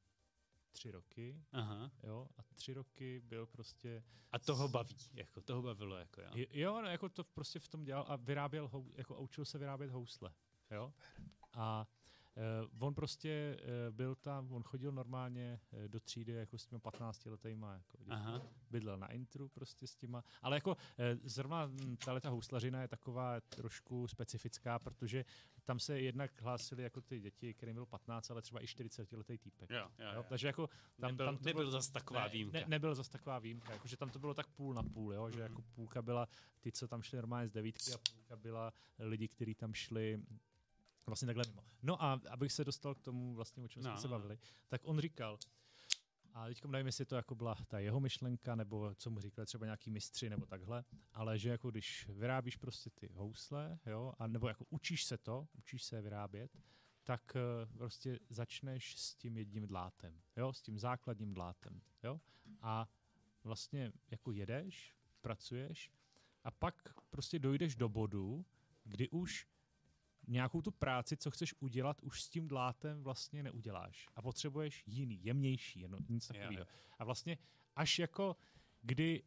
[SPEAKER 2] tři roky,
[SPEAKER 3] Aha.
[SPEAKER 2] jo, a tři roky byl prostě
[SPEAKER 3] A toho baví, jako toho bavilo, jako jo.
[SPEAKER 2] Jo, no, jako to prostě v tom dělal a vyráběl, jako učil se vyrábět housle, jo. A on prostě uh, byl tam, on chodil normálně uh, do třídy jako s těma 15 letýma, jako.
[SPEAKER 3] Aha.
[SPEAKER 2] bydlel na intru prostě s těma, ale jako uh, zrovna hm, tahle ta houslařina je taková trošku specifická, protože tam se jednak hlásili jako ty děti, kterým byl 15, ale třeba i 40 letý týpek.
[SPEAKER 3] Jo, jo,
[SPEAKER 2] Jo, takže jako tam,
[SPEAKER 3] nebyl,
[SPEAKER 2] tam to
[SPEAKER 3] nebyl
[SPEAKER 2] bylo-
[SPEAKER 3] zas taková
[SPEAKER 2] ne,
[SPEAKER 3] výjimka.
[SPEAKER 2] Ne, nebyl zas taková výjimka, jakože tam to bylo tak půl na půl, jo, že
[SPEAKER 3] Mhm.
[SPEAKER 2] jako půlka byla ty, co tam šli normálně z devítky a půlka byla lidi, kteří tam šli vlastně takhle mimo. No a abych se dostal k tomu vlastně, o čem jsme
[SPEAKER 3] No,
[SPEAKER 2] se
[SPEAKER 3] no, no.
[SPEAKER 2] bavili, tak on říkal, a teď nevím, jestli to jako byla ta jeho myšlenka, nebo co mu říkali třeba nějaký mistři, nebo takhle, ale že jako když vyrábíš prostě ty housle, jo, a nebo jako učíš se to, učíš se je vyrábět, tak eh, prostě začneš s tím jedním dlátem, jo, s tím základním dlátem, jo, a vlastně jako jedeš, pracuješ a pak prostě dojdeš do bodu, kdy už nějakou tu práci, co chceš udělat, už s tím dlátem vlastně neuděláš. A potřebuješ jiný, jemnější, jen, nic takového. A vlastně až jako, kdy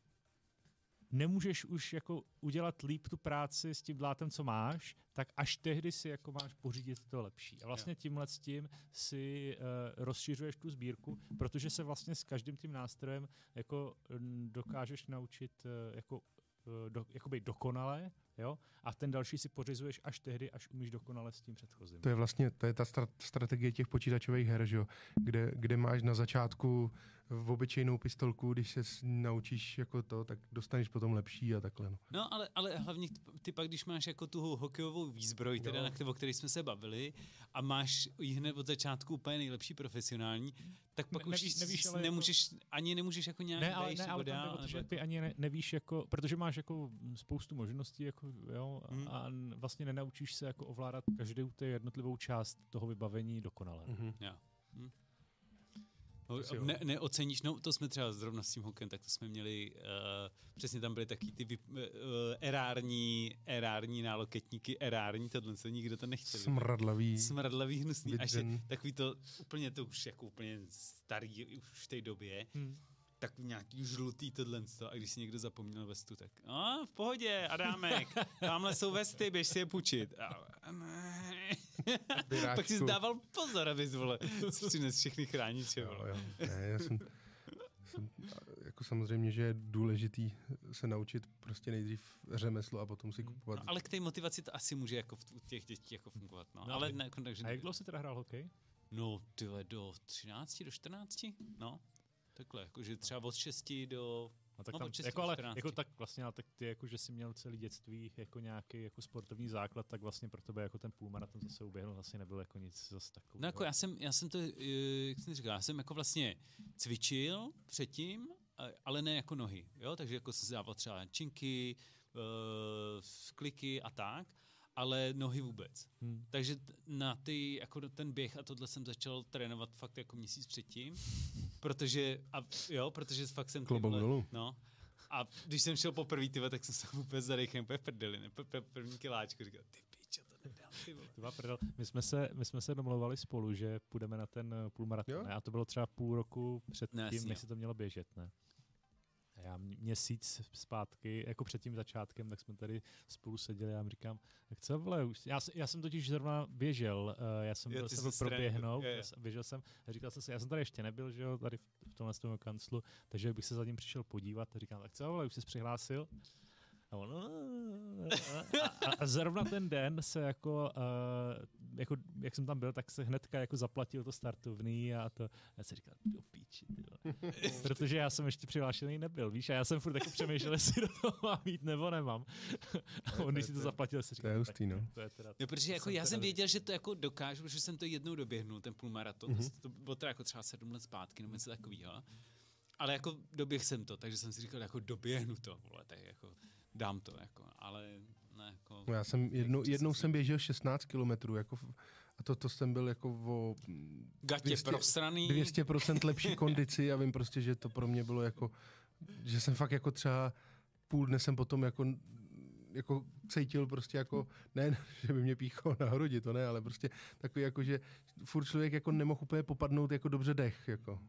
[SPEAKER 2] nemůžeš už jako udělat líp tu práci s tím dlátem, co máš, tak až tehdy si jako máš pořídit to lepší. A vlastně tímhle s tím si uh, rozšiřuješ tu sbírku, protože se vlastně s každým tím nástrojem jako dokážeš naučit uh, jako Eh, do, jakoby dokonale, jo, a ten další si pořizuješ až tehdy, až umíš dokonale s tím předchozím.
[SPEAKER 1] To je vlastně, to je ta strategie těch počítačových her, že jo, kde, kde máš na začátku v obyčejnou pistolku, když se naučíš jako to, tak dostaneš potom lepší a takhle. No,
[SPEAKER 3] no ale, ale hlavně ty pak, když máš jako tu hokejovou výzbroj, teda, na o které jsme se bavili, a máš ji hned od začátku úplně nejlepší profesionální, tak pak ne, nevíš, už nevíš, ale nemůžeš, jako... ani nemůžeš jako nějak
[SPEAKER 2] ne, ale, ne, ale dál, protože nebo... ty ani ne, nevíš, jako, protože máš jako spoustu možností jako, jo, hmm. a vlastně nenaučíš se jako ovládat každou tu jednotlivou část toho vybavení dokonale.
[SPEAKER 3] Mm-hmm. Yeah. Hmm. No, ne, neoceníš, no to jsme třeba zrovna s tím hokem, tak to jsme měli, uh, přesně tam byly taky ty uh, erární, erární náloketníky, erární, tohle se nikdo to nechtěl.
[SPEAKER 1] Smradlavý.
[SPEAKER 3] Smradlavý, hnusný. Až je, takový to, úplně to už jako úplně starý už v té době. Hmm tak nějaký žlutý tohle. A když si někdo zapomněl vestu, tak a v pohodě, Adámek, tamhle jsou vesty, běž si je půjčit. A, Pak si zdával pozor, abys vole, přines všechny chrániče. Jo, jo.
[SPEAKER 1] Ne, já jsem, jsem, jako samozřejmě, že je důležitý se naučit prostě nejdřív řemeslo a potom si kupovat.
[SPEAKER 3] No, ale k té motivaci to asi může jako v těch dětí jako fungovat. No. no ale ne, jako,
[SPEAKER 2] takže, a jak dlouho jsi teda hrál hokej?
[SPEAKER 3] No, tyhle, do 13, do 14, no. Takhle, jakože třeba od 6 do
[SPEAKER 2] No, tak no, tam, jako, ale, jako tak vlastně, ale tak ty, jako, že jsi měl celý dětství jako nějaký jako sportovní základ, tak vlastně pro tebe jako ten půlmaraton zase uběhnul vlastně nebyl jako nic zase takového.
[SPEAKER 3] No jako já jsem, já jsem to, eh, jak jsem říkal, já jsem jako vlastně cvičil předtím, ale ne jako nohy, jo, takže jako jsem dával třeba činky, uh, kliky a tak, ale nohy vůbec. Hmm. Takže na ty, jako ten běh a tohle jsem začal trénovat fakt jako měsíc předtím, protože, a, jo, protože fakt jsem...
[SPEAKER 1] Klobouk dolů.
[SPEAKER 3] No, a když jsem šel poprvé, tyhle, tak jsem se úplně zadechem, úplně v prdeli, ne? První kiláčku, říkal, ty pičo, to nedám, ty
[SPEAKER 2] vole. My jsme, se, my jsme se domlouvali spolu, že půjdeme na ten půlmaraton, a to bylo třeba půl roku před no, tím, než se to mělo běžet, ne? Já měsíc zpátky, jako před tím začátkem, tak jsme tady spolu seděli a já říkám, tak co vole, už, já, já jsem totiž zrovna běžel, uh, já jsem, byl, jsem byl proběhnout, je, je. běžel jsem, a říkal jsem si, já jsem tady ještě nebyl, že jo, tady v, v tomhle tom kanclu, takže bych se za ním přišel podívat a říkám, tak co vole, už jsi přihlásil? A, on, a, a, a zrovna ten den se jako, uh, jako, jak jsem tam byl, tak se hnedka jako zaplatil to startovný a to, já jsem říkal, do píči, protože já jsem ještě přihlášený nebyl, víš, a já jsem furt jako přemýšlel, jestli do toho mám jít nebo nemám. A on, když si to zaplatil, se říkal,
[SPEAKER 1] to je hustý, no.
[SPEAKER 3] To je teda, no, protože jako já jsem věděl, že to jako dokážu, protože jsem to jednou doběhnul, ten půlmaraton, mm-hmm. to bylo teda jako třeba sedm let zpátky, nebo něco takového. Ale jako doběh jsem to, takže jsem si říkal, jako doběhnu to, vole, tak jako dám to, jako, ale ne, jako...
[SPEAKER 1] No já jsem jednou, jednou jsem běžel 16 kilometrů, jako a to, to jsem byl jako o
[SPEAKER 3] Gatě 200, prosraný.
[SPEAKER 1] 200% lepší kondici a vím prostě, že to pro mě bylo jako, že jsem fakt jako třeba půl dne jsem potom jako jako cítil prostě jako, ne, že by mě píchal na hrudi, to ne, ale prostě takový jako, že furt člověk jako nemohl úplně popadnout jako dobře dech, jako.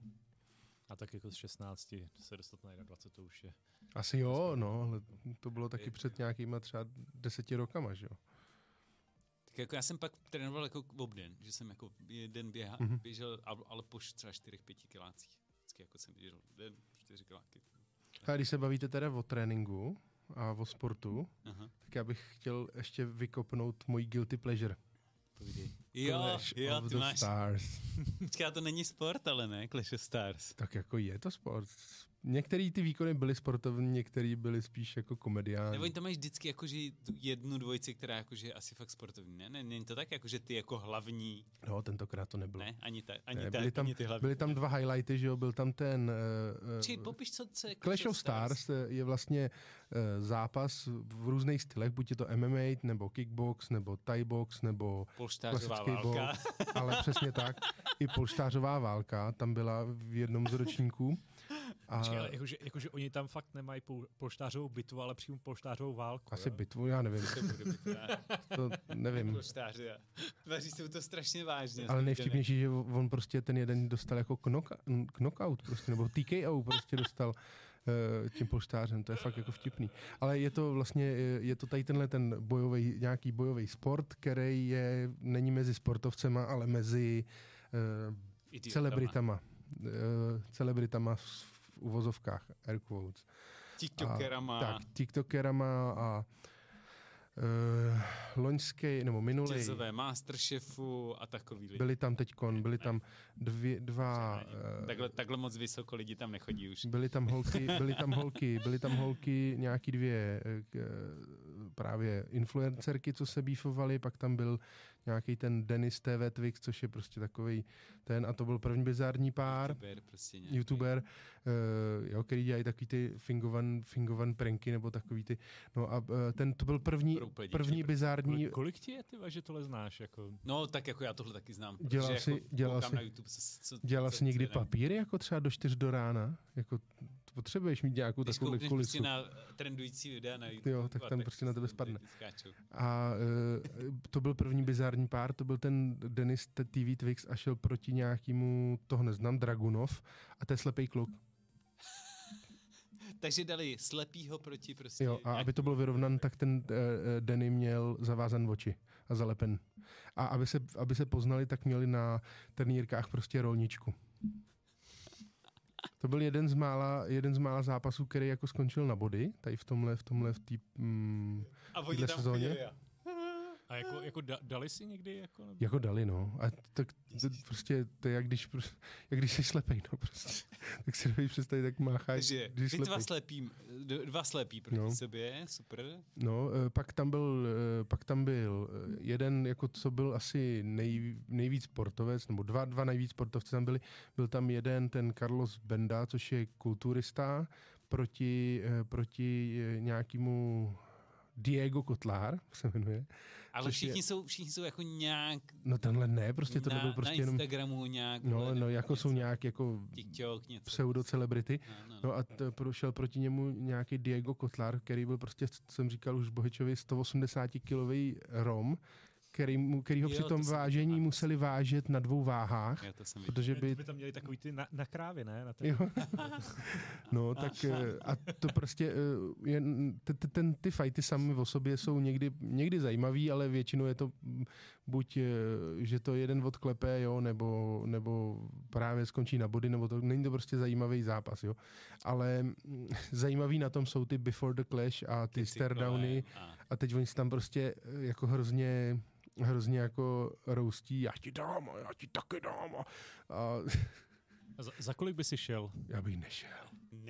[SPEAKER 2] A tak jako z 16 se dostat na 21, to už je...
[SPEAKER 1] Asi jo, no, ale to bylo taky před nějakýma třeba deseti rokama, že jo.
[SPEAKER 3] Tak jako já jsem pak trénoval jako obden, že jsem jako jeden běha, mm-hmm. běžel, ale po třeba 4-5 kilácích. Vždycky jako jsem běžel den, 4 kiláky.
[SPEAKER 1] A když se bavíte teda o tréninku a o sportu, Aha. tak já bych chtěl ještě vykopnout můj guilty pleasure.
[SPEAKER 3] Povídej. Jo, Clash jo, of ty máš... Stars. Počká, to není sport, ale ne, Clash of Stars.
[SPEAKER 1] Tak jako je to sport. Některé ty výkony byly sportovní, některé byly spíš jako komediální.
[SPEAKER 3] Nebo tam máš vždycky jakože jednu dvojici, která jakože je asi fakt sportovní. Ne, ne, není to tak, jakože ty jako hlavní.
[SPEAKER 1] No, tentokrát to nebylo.
[SPEAKER 3] Ne, ani, ta, ani, ne,
[SPEAKER 1] ta, byly tam, ani ty hlavní. Byly tam dva highlighty, že jo, byl tam ten...
[SPEAKER 3] Uh, Či popiš, co, je
[SPEAKER 1] Clash of Stars. Stars je vlastně uh, zápas v různých stylech, buď je to MMA, nebo kickbox, nebo Thai box, nebo
[SPEAKER 3] polštářová válka. Box,
[SPEAKER 1] ale přesně tak. I polštářová válka tam byla v jednom z ročníků. A
[SPEAKER 2] Počkej, ale jakože, jakože oni tam fakt nemají pol, polštářovou bitvu, ale přímo polštářovou válku.
[SPEAKER 1] asi
[SPEAKER 2] jo?
[SPEAKER 1] bitvu, já nevím,
[SPEAKER 3] To bude bitva.
[SPEAKER 1] to nevím.
[SPEAKER 3] Polštáře. Tvaří se to strašně vážně.
[SPEAKER 1] Ale nejvtipnější, že on prostě ten jeden dostal jako knock, knockout, prostě, nebo TKO prostě dostal tím polštářem, to je fakt jako vtipný. Ale je to vlastně, eh, je to tady tenhle ten bojový, nějaký bojový sport, který je, není mezi sportovcema, ale mezi uh,
[SPEAKER 3] Idiotama.
[SPEAKER 1] celebritama. Uh, celebritama v, v uvozovkách, air quotes.
[SPEAKER 3] TikTokerama.
[SPEAKER 1] Tak, tiktokerama a uh, loňský, nebo minulý,
[SPEAKER 3] jazzové masterchefu a takový lidi.
[SPEAKER 1] byli tam teďkon, byli tam dvě, dva, eh,
[SPEAKER 3] Takhle, takhle moc vysoko lidi tam nechodí už.
[SPEAKER 1] byly tam holky, byly tam holky, byly tam holky, nějaký dvě eh, právě influencerky, co se býfovaly, pak tam byl nějaký ten Dennis TV Twix, což je prostě takový ten, a to byl první bizární pár,
[SPEAKER 3] YouTuber prostě nějaký.
[SPEAKER 1] youtuber, uh, jo, který dělají takový ty fingovan, fingovan pranky, nebo takový ty, no a uh, ten, to byl první, první
[SPEAKER 3] děti.
[SPEAKER 1] bizární,
[SPEAKER 2] Kolik, kolik ti je, ty, že tohle znáš? Jako?
[SPEAKER 3] No, tak jako já tohle taky znám.
[SPEAKER 1] Dělal
[SPEAKER 3] protože
[SPEAKER 1] si-
[SPEAKER 3] jako
[SPEAKER 1] dělal si-
[SPEAKER 3] na YouTube, co, co,
[SPEAKER 1] dělal
[SPEAKER 3] co,
[SPEAKER 1] jsi někdy
[SPEAKER 3] co
[SPEAKER 1] papíry, jako třeba do čtyř do rána, jako potřebuješ mít nějakou
[SPEAKER 3] Když
[SPEAKER 1] takovou
[SPEAKER 3] koukneš
[SPEAKER 1] kulisu.
[SPEAKER 3] prostě na trendující videa na YouTube.
[SPEAKER 1] Jo, tak tam prostě na tebe spadne. A uh, to byl první bizární pár, to byl ten Denis TV Twix a šel proti nějakému, toho neznám, Dragunov a to je slepý kluk.
[SPEAKER 3] Takže dali slepýho proti prostě...
[SPEAKER 1] Jo, a
[SPEAKER 3] nějak-
[SPEAKER 1] aby to bylo vyrovnan, tak ten uh, Denny měl zavázan oči a zalepen. A aby se, aby se poznali, tak měli na turnírkách prostě rolničku. To byl jeden z mála, jeden z mála zápasů, který jako skončil na body, tady v tomhle, v tomhle, v té mm,
[SPEAKER 3] a oni tam
[SPEAKER 1] sezóně?
[SPEAKER 3] chodili a-
[SPEAKER 2] jako, jako da, dali si někdy? Jako, nebo?
[SPEAKER 1] Jako dali, no. A tak to, prostě to je jak když, jak když jsi slepej, no prostě. tak si dovedeš představit, jak mácháš,
[SPEAKER 3] Takže
[SPEAKER 1] když jsi
[SPEAKER 3] bitva
[SPEAKER 1] slepej.
[SPEAKER 3] slepý, d- dva slepí proti
[SPEAKER 1] No.
[SPEAKER 3] sobě, super.
[SPEAKER 1] No, eh, pak tam byl, eh, pak tam byl eh, jeden, jako co byl asi nej, nejvíc sportovec, nebo dva, dva nejvíc sportovci tam byli. Byl tam jeden, ten Carlos Benda, což je kulturista, proti, proti nějakému Diego Kotlár, se jmenuje.
[SPEAKER 3] Ale všichni
[SPEAKER 1] je-
[SPEAKER 3] jsou, všichni jsou jako nějak
[SPEAKER 1] No tenhle ne, prostě to
[SPEAKER 3] na,
[SPEAKER 1] byl prostě
[SPEAKER 3] na
[SPEAKER 1] jenom...
[SPEAKER 3] Instagramu nějak.
[SPEAKER 1] No, no, jako jsou
[SPEAKER 3] něco.
[SPEAKER 1] nějak jako
[SPEAKER 3] TikTok, něco.
[SPEAKER 1] pseudo-celebrity.
[SPEAKER 3] No, no.
[SPEAKER 1] No a t- prošel proti němu nějaký Diego Kotlar, který byl prostě, co jsem říkal už Bohečovi, 180 kilový Rom, který, mu, který ho
[SPEAKER 3] Jo,
[SPEAKER 1] při
[SPEAKER 3] to
[SPEAKER 1] tom
[SPEAKER 3] jsem
[SPEAKER 1] vážení
[SPEAKER 3] viděl.
[SPEAKER 1] museli vážet na dvou váhách,
[SPEAKER 3] Já to jsem viděl.
[SPEAKER 1] protože by...
[SPEAKER 2] by tam měli takový ty na, na krávy, ne? Na ten,
[SPEAKER 1] Jo. No, tak eh, a to prostě, eh, je, t- t- ten, ty fajty sami o sobě jsou někdy, někdy zajímavý, ale většinou je to mm, buď, eh, že to jeden odklepe, jo, nebo, nebo právě skončí na body, nebo to není to prostě zajímavý zápas, jo. Ale mm, zajímavý na tom jsou ty Before the Clash a ty staredowny
[SPEAKER 3] A-
[SPEAKER 1] a teď oni si tam prostě jako hrozně hrozně jako roustí, já ti dám a já ti taky dám a, a
[SPEAKER 2] A za, za kolik by si šel?
[SPEAKER 1] já bych nešel.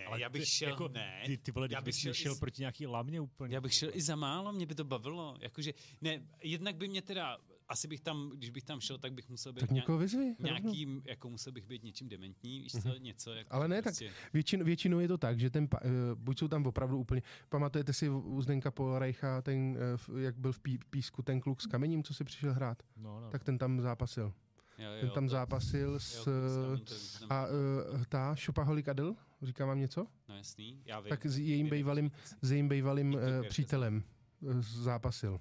[SPEAKER 3] Ne,
[SPEAKER 2] Ale
[SPEAKER 3] já bych
[SPEAKER 2] ty-
[SPEAKER 3] šel,
[SPEAKER 2] jako,
[SPEAKER 3] ne.
[SPEAKER 2] Ty, ty vole,
[SPEAKER 3] Já bych šel
[SPEAKER 2] šel,
[SPEAKER 3] i z-
[SPEAKER 2] proti nějaký lamě úplně.
[SPEAKER 3] Já bych šel i za málo, mě by to bavilo. Jakože, ne, jednak by mě teda, asi bych tam, když bych tam šel, tak bych musel být
[SPEAKER 1] Tak někoho vyzvi. rovnou.
[SPEAKER 3] nějakým, jako musel bych být něčím dementní, víš co, něco. Jako
[SPEAKER 1] Ale ne, tak
[SPEAKER 3] prostě,
[SPEAKER 1] Většin, většinou je to tak, že ten, uh, buď jsou tam opravdu úplně, pamatujete si u Zdenka Polreicha, ten, uh, jak byl v pí, písku ten kluk s kamením, co si přišel hrát,
[SPEAKER 2] No, no.
[SPEAKER 1] tak ten tam zápasil.
[SPEAKER 3] jo, jo,
[SPEAKER 1] Ten tam
[SPEAKER 3] to-
[SPEAKER 1] zápasil
[SPEAKER 3] jo,
[SPEAKER 1] s,
[SPEAKER 3] to znamená, to- to znamená-
[SPEAKER 1] a uh, ta Shopaholic Adel, říká vám něco?
[SPEAKER 3] No jasný, já vím.
[SPEAKER 1] Tak s jejím bývalým, s jejím bývalým uh,
[SPEAKER 3] TikToker,
[SPEAKER 1] přítelem uh, zápasil.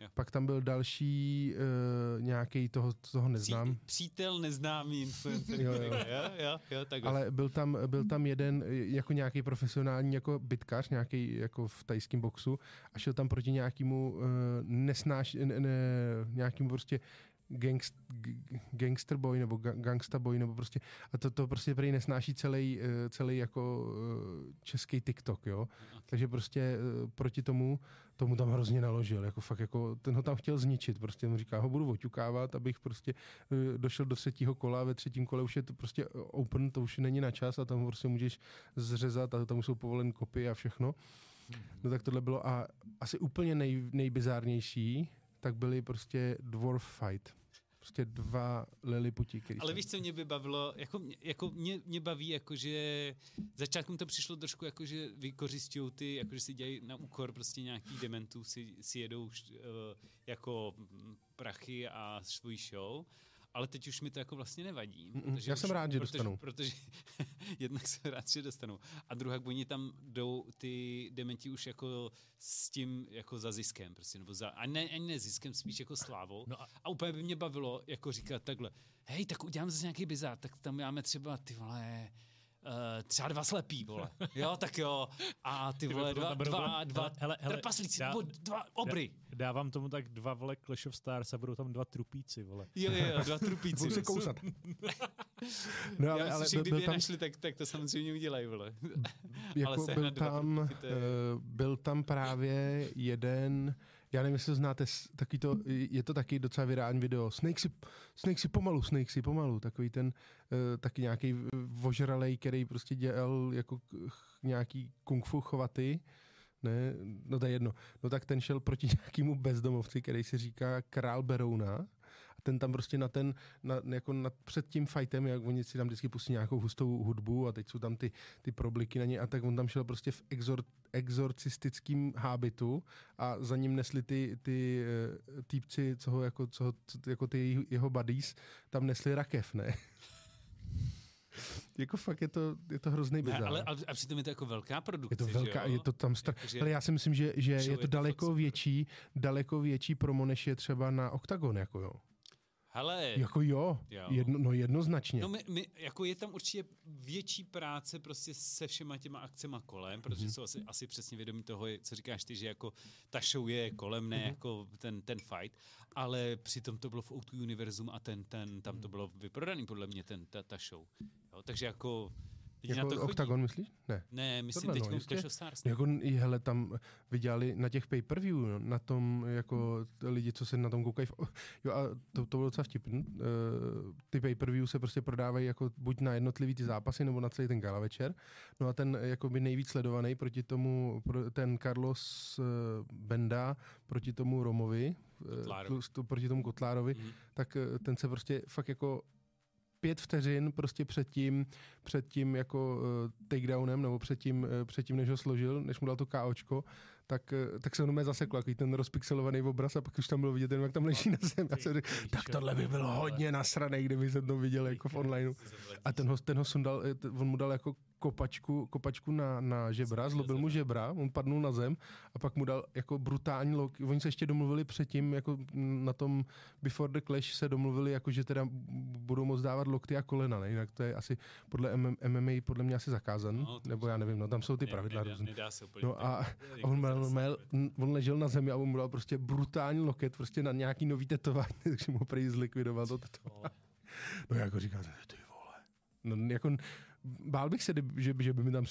[SPEAKER 3] Jo.
[SPEAKER 1] Pak tam byl další uh, nějaký toho, toho neznám.
[SPEAKER 3] Pří, přítel neznámý influencer.
[SPEAKER 1] Jo, jo.
[SPEAKER 3] jo, jo, jo, tak
[SPEAKER 1] Ale byl tam, byl tam jeden eh, jako nějaký profesionální jako bitkař, nějaký jako v tajském boxu a šel tam proti nějakému uh, nesnáš, ne, ne, nějakému prostě gangst, gangster boy nebo ga, gangsta boy nebo prostě a to, to prostě prý nesnáší celý, uh, celý jako uh, český TikTok, jo. Takže prostě uh, proti tomu tomu tam hrozně naložil, jako fakt jako, ten ho tam chtěl zničit, prostě mu říká, ho budu oťukávat, abych prostě došel do třetího kola, ve třetím kole už je to prostě open, to už není na čas a tam prostě můžeš zřezat a tam jsou povolen kopy a všechno. No tak tohle bylo a asi úplně nej, nejbizárnější, tak byly prostě Dwarf Fight. Prostě dva liliputi, který
[SPEAKER 3] Ale víš, co mě by bavilo, jako, mě- jako mě, mě baví, jakože začátkem to přišlo trošku jako, že vykořistují ty, jakože si dělají na úkor prostě nějaký dementů, si, si jedou uh, jako prachy a svoji show, ale teď už mi to jako vlastně nevadí.
[SPEAKER 1] Mm-mm, já jsem
[SPEAKER 3] už,
[SPEAKER 1] rád, že
[SPEAKER 3] protože,
[SPEAKER 1] dostanu.
[SPEAKER 3] Protože jednak jsem rád, že dostanu. A druhá, oni tam jdou ty dementi už jako s tím jako za ziskem, prostě, nebo za, a ne, ani ne ziskem, spíš jako slávou.
[SPEAKER 2] No a-
[SPEAKER 3] a úplně by mě bavilo jako říkat takhle, hej, tak uděláme zase nějaký bizár, tak tam máme třeba ty vole, Uh, třeba dva slepí, vole. Jo, tak jo. A ty vole, dva, dva, dva
[SPEAKER 2] hele, hele,
[SPEAKER 3] trpaslíci,
[SPEAKER 2] dá-
[SPEAKER 3] nebo dva obry.
[SPEAKER 2] Dávám tomu tak dva vole Clash of Stars a budou tam dva trupíci, vole.
[SPEAKER 3] Jo, jo, jo, dva trupíci.
[SPEAKER 1] Budu se kousat. No,
[SPEAKER 3] Já
[SPEAKER 1] ale,
[SPEAKER 3] myslím,
[SPEAKER 1] ale
[SPEAKER 3] že kdyby
[SPEAKER 1] byl
[SPEAKER 3] je
[SPEAKER 1] tam,
[SPEAKER 3] našli, tak, tak to samozřejmě udělají, vole.
[SPEAKER 1] jako
[SPEAKER 3] sehnat
[SPEAKER 1] byl tam,
[SPEAKER 3] trupíky, to je-
[SPEAKER 1] eh, byl tam právě jeden, já nevím, jestli znáte, takový to, je to taky docela virální video, Snake si, Snake si pomalu, Snake si pomalu, takový ten, eh, taky nějaký vožralej, který prostě dělal jako nějaký kung fu chvaty, ne, no to je jedno. No tak ten šel proti nějakému bezdomovci, který se říká Král Berouna. Ten tam prostě na ten, na, jako nad, před tím fightem, jak oni si tam vždycky pustí nějakou hustou hudbu a teď jsou tam ty, ty probliky na ně a tak on tam šel prostě v exor, exorcistickým hábitu a za ním nesli ty, ty uh, týpci, co ho, jako, co, ho- jako ty jeho buddies, tam nesli rakev, ne? jako fakt je to, je to hrozný
[SPEAKER 3] Ne,
[SPEAKER 1] bizar.
[SPEAKER 3] ale, ale a přitom je to jako velká produkce,
[SPEAKER 1] Je to velká, je to tam stra...
[SPEAKER 3] Jakože-
[SPEAKER 1] Ale já si myslím, že, že je to daleko větší, daleko větší promo, než je třeba na Octagon, jako jo.
[SPEAKER 3] Hele,
[SPEAKER 1] Jako jo,
[SPEAKER 3] Jo.
[SPEAKER 1] Jedno, no jednoznačně.
[SPEAKER 3] No my, my, jako je tam určitě větší práce prostě se všema těma akcema kolem, protože
[SPEAKER 1] Mhm.
[SPEAKER 3] jsou asi, asi přesně vědomí toho, co říkáš ty, že jako ta show je kolem, ne
[SPEAKER 1] Mhm.
[SPEAKER 3] jako ten, ten fight, ale přitom to bylo v O2 Univerzum a ten, ten, tam to
[SPEAKER 1] Mhm.
[SPEAKER 3] bylo vyprodaný podle mě ten, ta, ta show. Jo, takže jako na
[SPEAKER 1] jako
[SPEAKER 3] to chodí.
[SPEAKER 1] Myslíš? Ne.
[SPEAKER 3] Ne, myslím
[SPEAKER 1] Tohle, no,
[SPEAKER 3] teď
[SPEAKER 1] jistě.
[SPEAKER 3] Clash of Stars.
[SPEAKER 1] Jako, hele, tam vydělali na těch pay-per-view, no, na tom, jako lidi, co se na tom koukají. v- Jo, a to, to bylo docela vtipný. Uh, ty pay-per-view se prostě prodávají jako buď na jednotlivý ty zápasy, nebo na celý ten gala večer. No a ten jakoby nejvíc sledovaný proti tomu, ten Carlos uh, Benda proti tomu Romovi, eh,
[SPEAKER 3] Kotlárovi.
[SPEAKER 1] proti tomu Kotlárovi,
[SPEAKER 3] Mhm.
[SPEAKER 1] tak eh, ten se prostě fakt jako pět vteřin prostě před tím, před tím jako uh, takedownem, nebo před tím, uh, před tím, než ho složil, než mu dal to KOčko, tak, uh, tak se ono zaseklo, jako ten rozpixelovaný obraz a pak už tam bylo vidět, jenom, jak tam leží na zem. Já jsem řekl, tak tohle by bylo hodně nasraný, kdyby jsem to viděl jako v onlineu. A ten ho, ten ho sundal, on mu dal jako kopačku, kopačku na, na žebra, zlobil mu žebra, on padnul na zem a pak mu dal jako brutální lok. Oni se ještě domluvili předtím, jako na tom Before the Clash se domluvili, jako že teda budou moct dávat lokty a kolena, ne? jinak to je asi podle MM, MMA podle mě asi zakázan,
[SPEAKER 3] No,
[SPEAKER 1] no, nebo já nevím, no tam jsou ty pravidla
[SPEAKER 3] nedá,
[SPEAKER 1] různé.
[SPEAKER 3] nedá se úplně.
[SPEAKER 1] No a, a on, měl, měl, on ležel na zemi a on mu dal prostě brutální loket, prostě na nějaký nový tetování, takže mu prý zlikvidoval to tetování. No jako říká, ty vole. No jako bál bych se, že, by- že by mi tam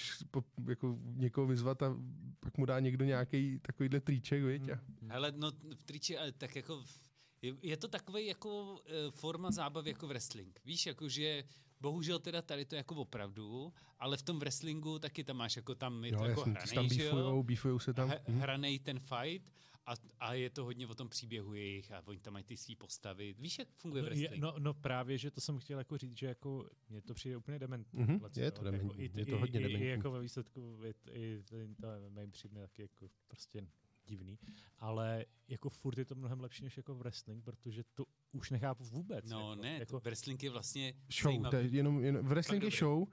[SPEAKER 1] jako někoho vyzvat a pak mu dá někdo nějaký takovýhle triček, viď? A,
[SPEAKER 3] Hele, no v triči, ale tak jako v- je, je to takový jako uh, forma zábavy jako wrestling. Víš, jako že bohužel teda tady to je jako opravdu, ale v tom wrestlingu taky tam máš jako tam je
[SPEAKER 1] jo,
[SPEAKER 3] to jako
[SPEAKER 1] ty se tam
[SPEAKER 3] hranej, že jo?
[SPEAKER 1] beefujou, beefujou se tam.
[SPEAKER 3] He-
[SPEAKER 1] hm.
[SPEAKER 3] hranej ten fight a, a je to hodně o tom příběhu jejich a oni tam mají ty svý postavy. Víš, jak funguje
[SPEAKER 2] No, je,
[SPEAKER 3] wrestling?
[SPEAKER 2] no, no, právě, že to jsem chtěl jako říct, že jako mně to přijde úplně dementní.
[SPEAKER 1] Mhm,
[SPEAKER 2] tohleto,
[SPEAKER 1] je to
[SPEAKER 2] jako
[SPEAKER 1] dementní,
[SPEAKER 2] i,
[SPEAKER 1] je to hodně
[SPEAKER 2] i,
[SPEAKER 1] dementní.
[SPEAKER 2] I jako ve výsledku i, i, to MMA přijde taky jako prostě divný, ale jako furt je to mnohem lepší než jako wrestling, protože to už nechápu vůbec.
[SPEAKER 3] no
[SPEAKER 2] jako,
[SPEAKER 3] ne,
[SPEAKER 2] jako,
[SPEAKER 3] to wrestling je vlastně
[SPEAKER 1] Show,
[SPEAKER 3] zajímavý.
[SPEAKER 1] to je jenom, jenom v wrestling je show,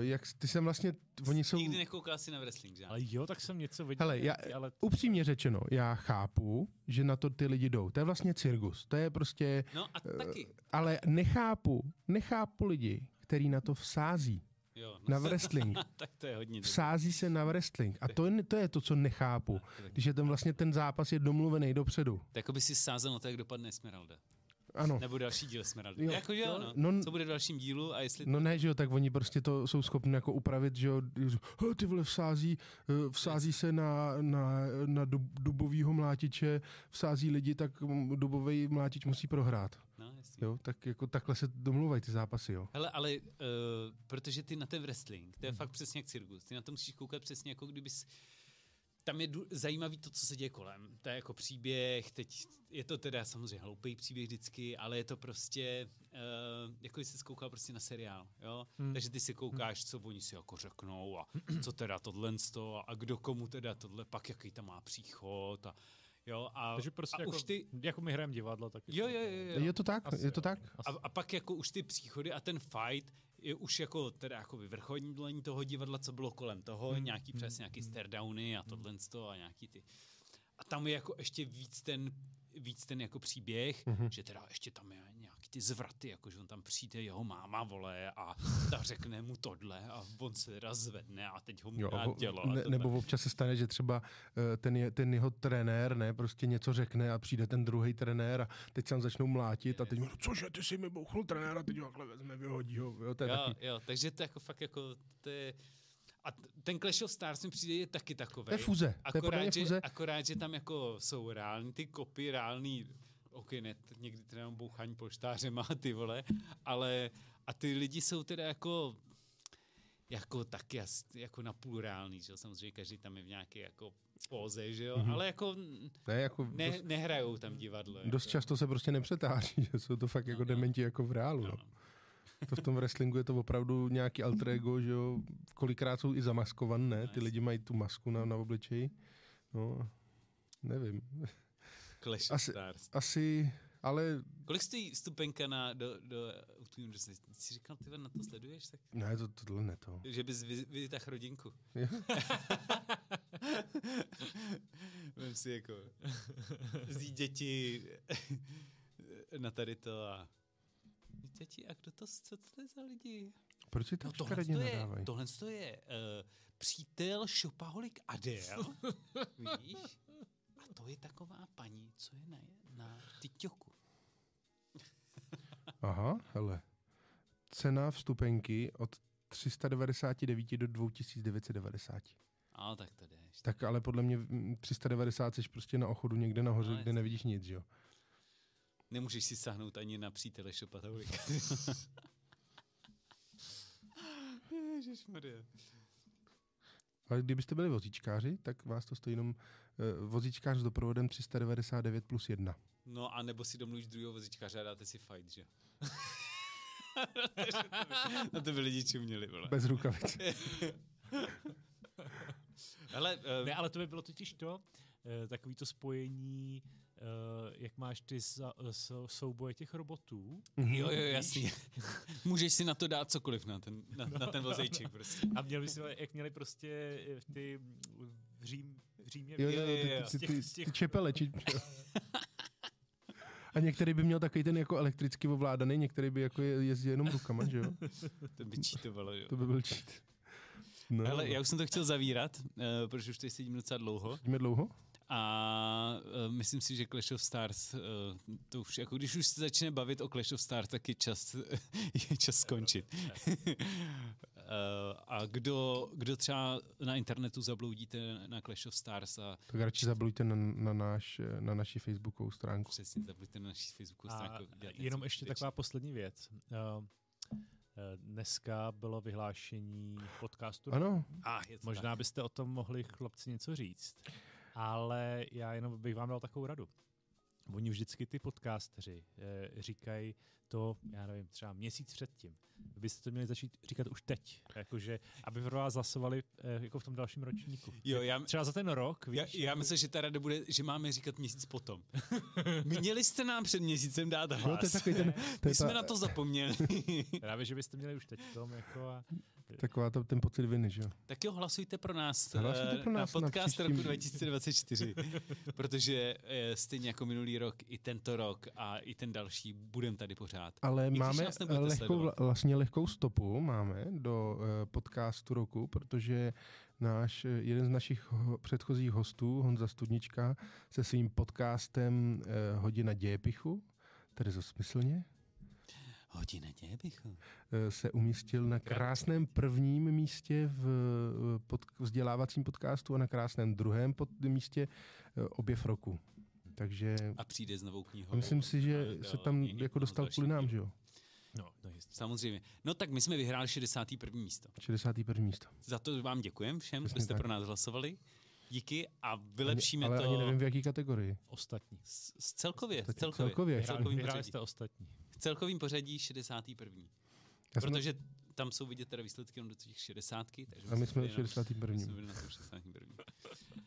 [SPEAKER 1] jak ty jsem vlastně, oni jsou,
[SPEAKER 3] Nikdy nekoukal si na wrestling, že?
[SPEAKER 2] ale jo, tak jsem něco viděl,
[SPEAKER 1] Hele, já-
[SPEAKER 2] ale
[SPEAKER 1] upřímně řečeno, já chápu, že na to ty lidi jdou. To je vlastně cirkus, to je prostě,
[SPEAKER 3] No a taky.
[SPEAKER 1] ale nechápu, nechápu lidi, který na to vsází.
[SPEAKER 3] Jo, no.
[SPEAKER 1] Na wrestling.
[SPEAKER 3] tak to je hodně.
[SPEAKER 1] Vsází se na wrestling. A to je, to je to, co nechápu. Když je ten vlastně ten zápas je domluvený dopředu.
[SPEAKER 3] To jako by si sázel na to, jak dopadne Esmeralda.
[SPEAKER 1] Ano.
[SPEAKER 3] Nebo další díl Esmeraldy.
[SPEAKER 1] Jo.
[SPEAKER 3] Jako Jo, no.
[SPEAKER 1] no-
[SPEAKER 3] Co bude v dalším dílu a jestli...
[SPEAKER 1] No ne, že jo, tak oni prostě to jsou schopni jako upravit, že jo, "He, ty vole vsází, eh, vsází se na, na, na dub, dubovýho mlátiče, vsází lidi, tak dubový mlátič musí prohrát.
[SPEAKER 3] No.
[SPEAKER 1] Jo, tak jako takhle se domluvají ty zápasy, jo.
[SPEAKER 3] Hele, ale uh, protože ty na ten wrestling, to je fakt přesně jak cirkus. Ty na to musíš koukat přesně jako kdybys... Tam je zajímavý to, co se děje kolem. To je jako příběh, teď je to teda samozřejmě hloupý příběh vždycky, ale je to prostě, uh, jako jsi koukal prostě na seriál, jo? Hmm. Takže ty si koukáš, co oni si jako řeknou a co teda tohle sto a kdo komu teda tohle, pak jaký tam má příchod a Jo, a,
[SPEAKER 2] Takže prostě
[SPEAKER 3] a
[SPEAKER 2] jako,
[SPEAKER 3] už ty,
[SPEAKER 2] jako my hrajeme divadlo, tak
[SPEAKER 3] jo, jo, jo, jo.
[SPEAKER 1] Je to tak?
[SPEAKER 2] Asi
[SPEAKER 1] je to tak?
[SPEAKER 3] A, a pak jako už ty příchody a ten fight je už jako teda jako vyvrcholení toho divadla, co bylo kolem toho,
[SPEAKER 2] Hmm,
[SPEAKER 3] hmm. nějaký
[SPEAKER 2] hmm,
[SPEAKER 3] přes nějaký
[SPEAKER 2] hmm.
[SPEAKER 3] stairdowny a tohle to a nějaký ty. A tam je jako ještě víc ten, víc ten jako příběh,
[SPEAKER 1] Mhm.
[SPEAKER 3] že teda ještě tam je nějaký ty zvraty, jako že on tam přijde jeho máma vole a ta řekne mu tohle a on se teda zvedne a teď ho mu
[SPEAKER 1] Jo,
[SPEAKER 3] dá
[SPEAKER 1] vo-
[SPEAKER 3] tělo.
[SPEAKER 1] ne, nebo občas se stane, že třeba eh, ten, je, ten jeho trenér ne, prostě něco řekne a přijde ten druhý trenér a teď se tam začnou mlátit a teď mu, cože, ty si mi bouchnul trenéra, teď ho takhle vezme, vyhodí ho. Jo, to je
[SPEAKER 3] jo,
[SPEAKER 1] taky,
[SPEAKER 3] jo, takže to jako fakt jako, to je, a ten Clash of Stars mi přijde je taky takový.
[SPEAKER 1] to je fuze, to je
[SPEAKER 3] Akorát, že,
[SPEAKER 1] fuze.
[SPEAKER 3] akorát, že tam jako jsou reální ty kopy, reální, ok, ne, někdy teda bouchání polštářem a ty vole, ale a ty lidi jsou teda jako jako taky jako napůl reální, že jo, samozřejmě každý tam je v nějaké jako póze, že jo,
[SPEAKER 1] Mhm.
[SPEAKER 3] ale jako
[SPEAKER 1] Ne, jako
[SPEAKER 3] ne,
[SPEAKER 1] dost,
[SPEAKER 3] nehrajou tam divadlo.
[SPEAKER 1] dost
[SPEAKER 3] jako.
[SPEAKER 1] často se prostě nepřetáří, že jsou to fakt jako
[SPEAKER 3] No, no.
[SPEAKER 1] dementi jako v reálu.
[SPEAKER 3] No,
[SPEAKER 1] No. To v tom wrestlingu je to opravdu nějaký alter ego, že jo, kolikrát jsou i zamaskované, ne, ty lidi mají tu masku na, na obličeji. No, nevím.
[SPEAKER 3] Clash
[SPEAKER 1] Asi-
[SPEAKER 3] Stars.
[SPEAKER 1] Asi, ale
[SPEAKER 3] Kolik stojí vstupenka na, do, do University? Jsi říkal, ty na to sleduješ? Tak,
[SPEAKER 1] ne, to, tohle ne to.
[SPEAKER 3] že bys vy, vytáhl rodinku. Vem si jako vzít děti na tady to a děti, a kdo to, co to je za lidi?
[SPEAKER 1] Proč si to
[SPEAKER 3] No tohle to je, tohle to je uh, přítel šopaholik Adel, víš? A to je taková paní, co je na, na TikToku.
[SPEAKER 1] Aha, hele. Cena vstupenky od 399 do 2990.
[SPEAKER 3] A tak to jde.
[SPEAKER 1] Tak ale podle mě mm, 390 jsi prostě na ochodu někde nahoře,
[SPEAKER 3] No,
[SPEAKER 1] kde nevidíš nic, jo?
[SPEAKER 3] Nemůžeš si sáhnout ani na přítele šopaholik. Ježišmarja.
[SPEAKER 1] Ale kdybyste byli vozíčkáři, tak vás to stojí jenom uh, vozíčkář s doprovodem 399 plus 1.
[SPEAKER 3] No a nebo si domluvíš druhého vozičkáře a dáte si fight, že? Na to by lidi čuměli, vole.
[SPEAKER 1] Bez rukavic.
[SPEAKER 3] Hele, uh,
[SPEAKER 2] Ne, ale to by bylo totiž to, eh, takový to spojení, eh, jak máš ty za, s, souboje těch robotů.
[SPEAKER 1] Mhm.
[SPEAKER 3] jo, jo, jasně. Můžeš si na to dát cokoliv na ten, na, na ten vozejček prostě.
[SPEAKER 2] A měli jsme, jak měli prostě eh, ty v, Řím, v Římě.
[SPEAKER 1] Jo, jo,
[SPEAKER 3] jo,
[SPEAKER 1] jo,
[SPEAKER 3] jo.
[SPEAKER 1] ty,
[SPEAKER 2] Z
[SPEAKER 1] ty,
[SPEAKER 2] těch-
[SPEAKER 1] ty,
[SPEAKER 2] těch-
[SPEAKER 1] ty čepele. Či. A některý by měl takový ten jako elektricky ovládaný, některý by jako je- jezdil jenom rukama, že jo?
[SPEAKER 3] To by čítovalo, jo.
[SPEAKER 1] To by byl cheat. No,
[SPEAKER 3] Hele, já už jsem to chtěl zavírat, uh, protože už tady sedím docela dlouho.
[SPEAKER 1] Sedíme dlouho?
[SPEAKER 3] A uh, myslím si, že Clash of Stars, uh, to už, jako když už se začne bavit o Clash of Stars, tak je čas, je čas skončit. uh, a kdo, kdo třeba na internetu zabloudíte na Clash of Stars a
[SPEAKER 1] Tak radši zablujte na, na, náš, na naši facebookovou stránku.
[SPEAKER 3] přesně zabloudíte na naší Facebookovou
[SPEAKER 2] A
[SPEAKER 3] stránku. děláte
[SPEAKER 2] jenom ještě
[SPEAKER 3] skutečného.
[SPEAKER 2] taková poslední věc. Eh, eh, Dneska bylo vyhlášení podcastu.
[SPEAKER 1] Ano,
[SPEAKER 3] A, je to
[SPEAKER 2] Možná
[SPEAKER 3] tak.
[SPEAKER 2] byste o tom mohli chlapci něco říct. Ale já jenom bych vám dal takovou radu. Oni vždycky ty podcasteři eh, říkají to, já nevím, třeba měsíc předtím. Vy byste to měli začít říkat už teď. Jakože, aby pro vás hlasovali eh, jako v tom dalším ročníku.
[SPEAKER 3] Jo, já,
[SPEAKER 2] Třeba za ten rok,
[SPEAKER 3] já,
[SPEAKER 2] víš?
[SPEAKER 3] já myslím, že ta rada bude, že máme říkat měsíc potom. Měli jste nám před měsícem dát hlas.
[SPEAKER 1] jo, to je takový ten, to
[SPEAKER 3] My
[SPEAKER 1] je
[SPEAKER 3] jsme
[SPEAKER 1] ta,
[SPEAKER 3] na to zapomněli.
[SPEAKER 2] Právě, že byste měli už teď v tom jako a
[SPEAKER 1] taková to, ten pocit viny, že jo?
[SPEAKER 3] Tak jo, hlasujte pro nás,
[SPEAKER 1] Hlasujte
[SPEAKER 3] eh,
[SPEAKER 1] pro nás
[SPEAKER 3] na
[SPEAKER 1] na
[SPEAKER 3] podcast
[SPEAKER 1] příštím-
[SPEAKER 3] roku 2024, protože eh, stejně jako minulý rok, i tento rok a i ten další budeme tady pořád.
[SPEAKER 1] Ale
[SPEAKER 3] I
[SPEAKER 1] máme
[SPEAKER 3] nebudete
[SPEAKER 1] lehkou,
[SPEAKER 3] sledovat.
[SPEAKER 1] vlastně lehkou stopu máme do podcastu roku, protože náš, eh, jeden z našich ho, předchozích hostů, Honza Studnička, se svým podcastem Hodina dějepichu, tedy zosmyslně,
[SPEAKER 3] Hodina dějepichu.
[SPEAKER 1] eh, se umístil na krásném prvním místě v eh, pod, vzdělávacím podcastu a na krásném druhém pod, místě eh, objev roku. Takže
[SPEAKER 3] A přijde s novou knihou.
[SPEAKER 1] myslím si, že
[SPEAKER 3] a
[SPEAKER 1] se tam jako dostal kvůli nám, že jo?
[SPEAKER 2] no, no jistě.
[SPEAKER 3] Samozřejmě. No tak my jsme vyhráli 61. místo.
[SPEAKER 1] 61. místo.
[SPEAKER 3] Za to vám děkujeme všem,
[SPEAKER 1] Přesně
[SPEAKER 3] kdo jste
[SPEAKER 1] tak.
[SPEAKER 3] pro nás hlasovali. Díky a vylepšíme
[SPEAKER 1] ale
[SPEAKER 3] to
[SPEAKER 1] ani nevím, v jaký kategorii.
[SPEAKER 2] Ostatní.
[SPEAKER 3] s, s celkově. Celkově.
[SPEAKER 1] celkově.
[SPEAKER 2] Vyhráli,
[SPEAKER 3] celkovým
[SPEAKER 2] vyhráli jste ostatní.
[SPEAKER 3] Celkovým pořadí 61.
[SPEAKER 1] Já jsem,
[SPEAKER 3] Protože tam jsou vidět teda výsledky jenom do těch 60. Takže
[SPEAKER 1] a my jsme
[SPEAKER 3] byli na-
[SPEAKER 1] 61.
[SPEAKER 3] my jsme byli na tom 61.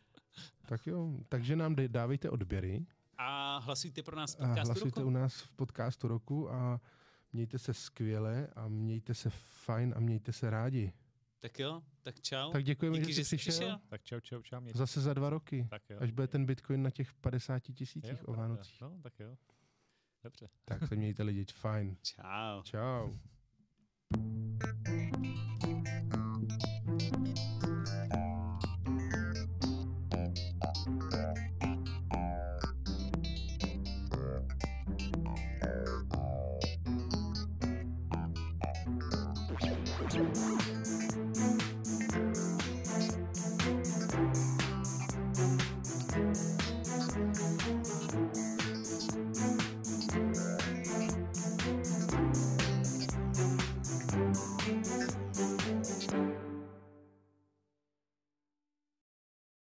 [SPEAKER 1] Tak jo, takže nám dej- dávejte odběry
[SPEAKER 3] A hlasujte pro nás v
[SPEAKER 1] a
[SPEAKER 3] podcastu
[SPEAKER 1] hlasujte
[SPEAKER 3] roku.
[SPEAKER 1] u nás v podcastu roku a mějte se skvěle a mějte se fajn a mějte se rádi.
[SPEAKER 3] Tak jo, tak čau.
[SPEAKER 1] Tak děkujeme,
[SPEAKER 3] Díky,
[SPEAKER 1] že
[SPEAKER 3] že
[SPEAKER 1] jsi přišel.
[SPEAKER 3] přišel.
[SPEAKER 2] Tak čau, čau, čau. Mějte.
[SPEAKER 1] Zase za dva roky,
[SPEAKER 2] Tak jo.
[SPEAKER 1] až bude ten bitcoin na těch 50 tisících o. Vánocích.
[SPEAKER 2] No, tak jo. Dobře.
[SPEAKER 1] Tak se mějte lidi, fajn.
[SPEAKER 3] Čau.
[SPEAKER 1] Čau.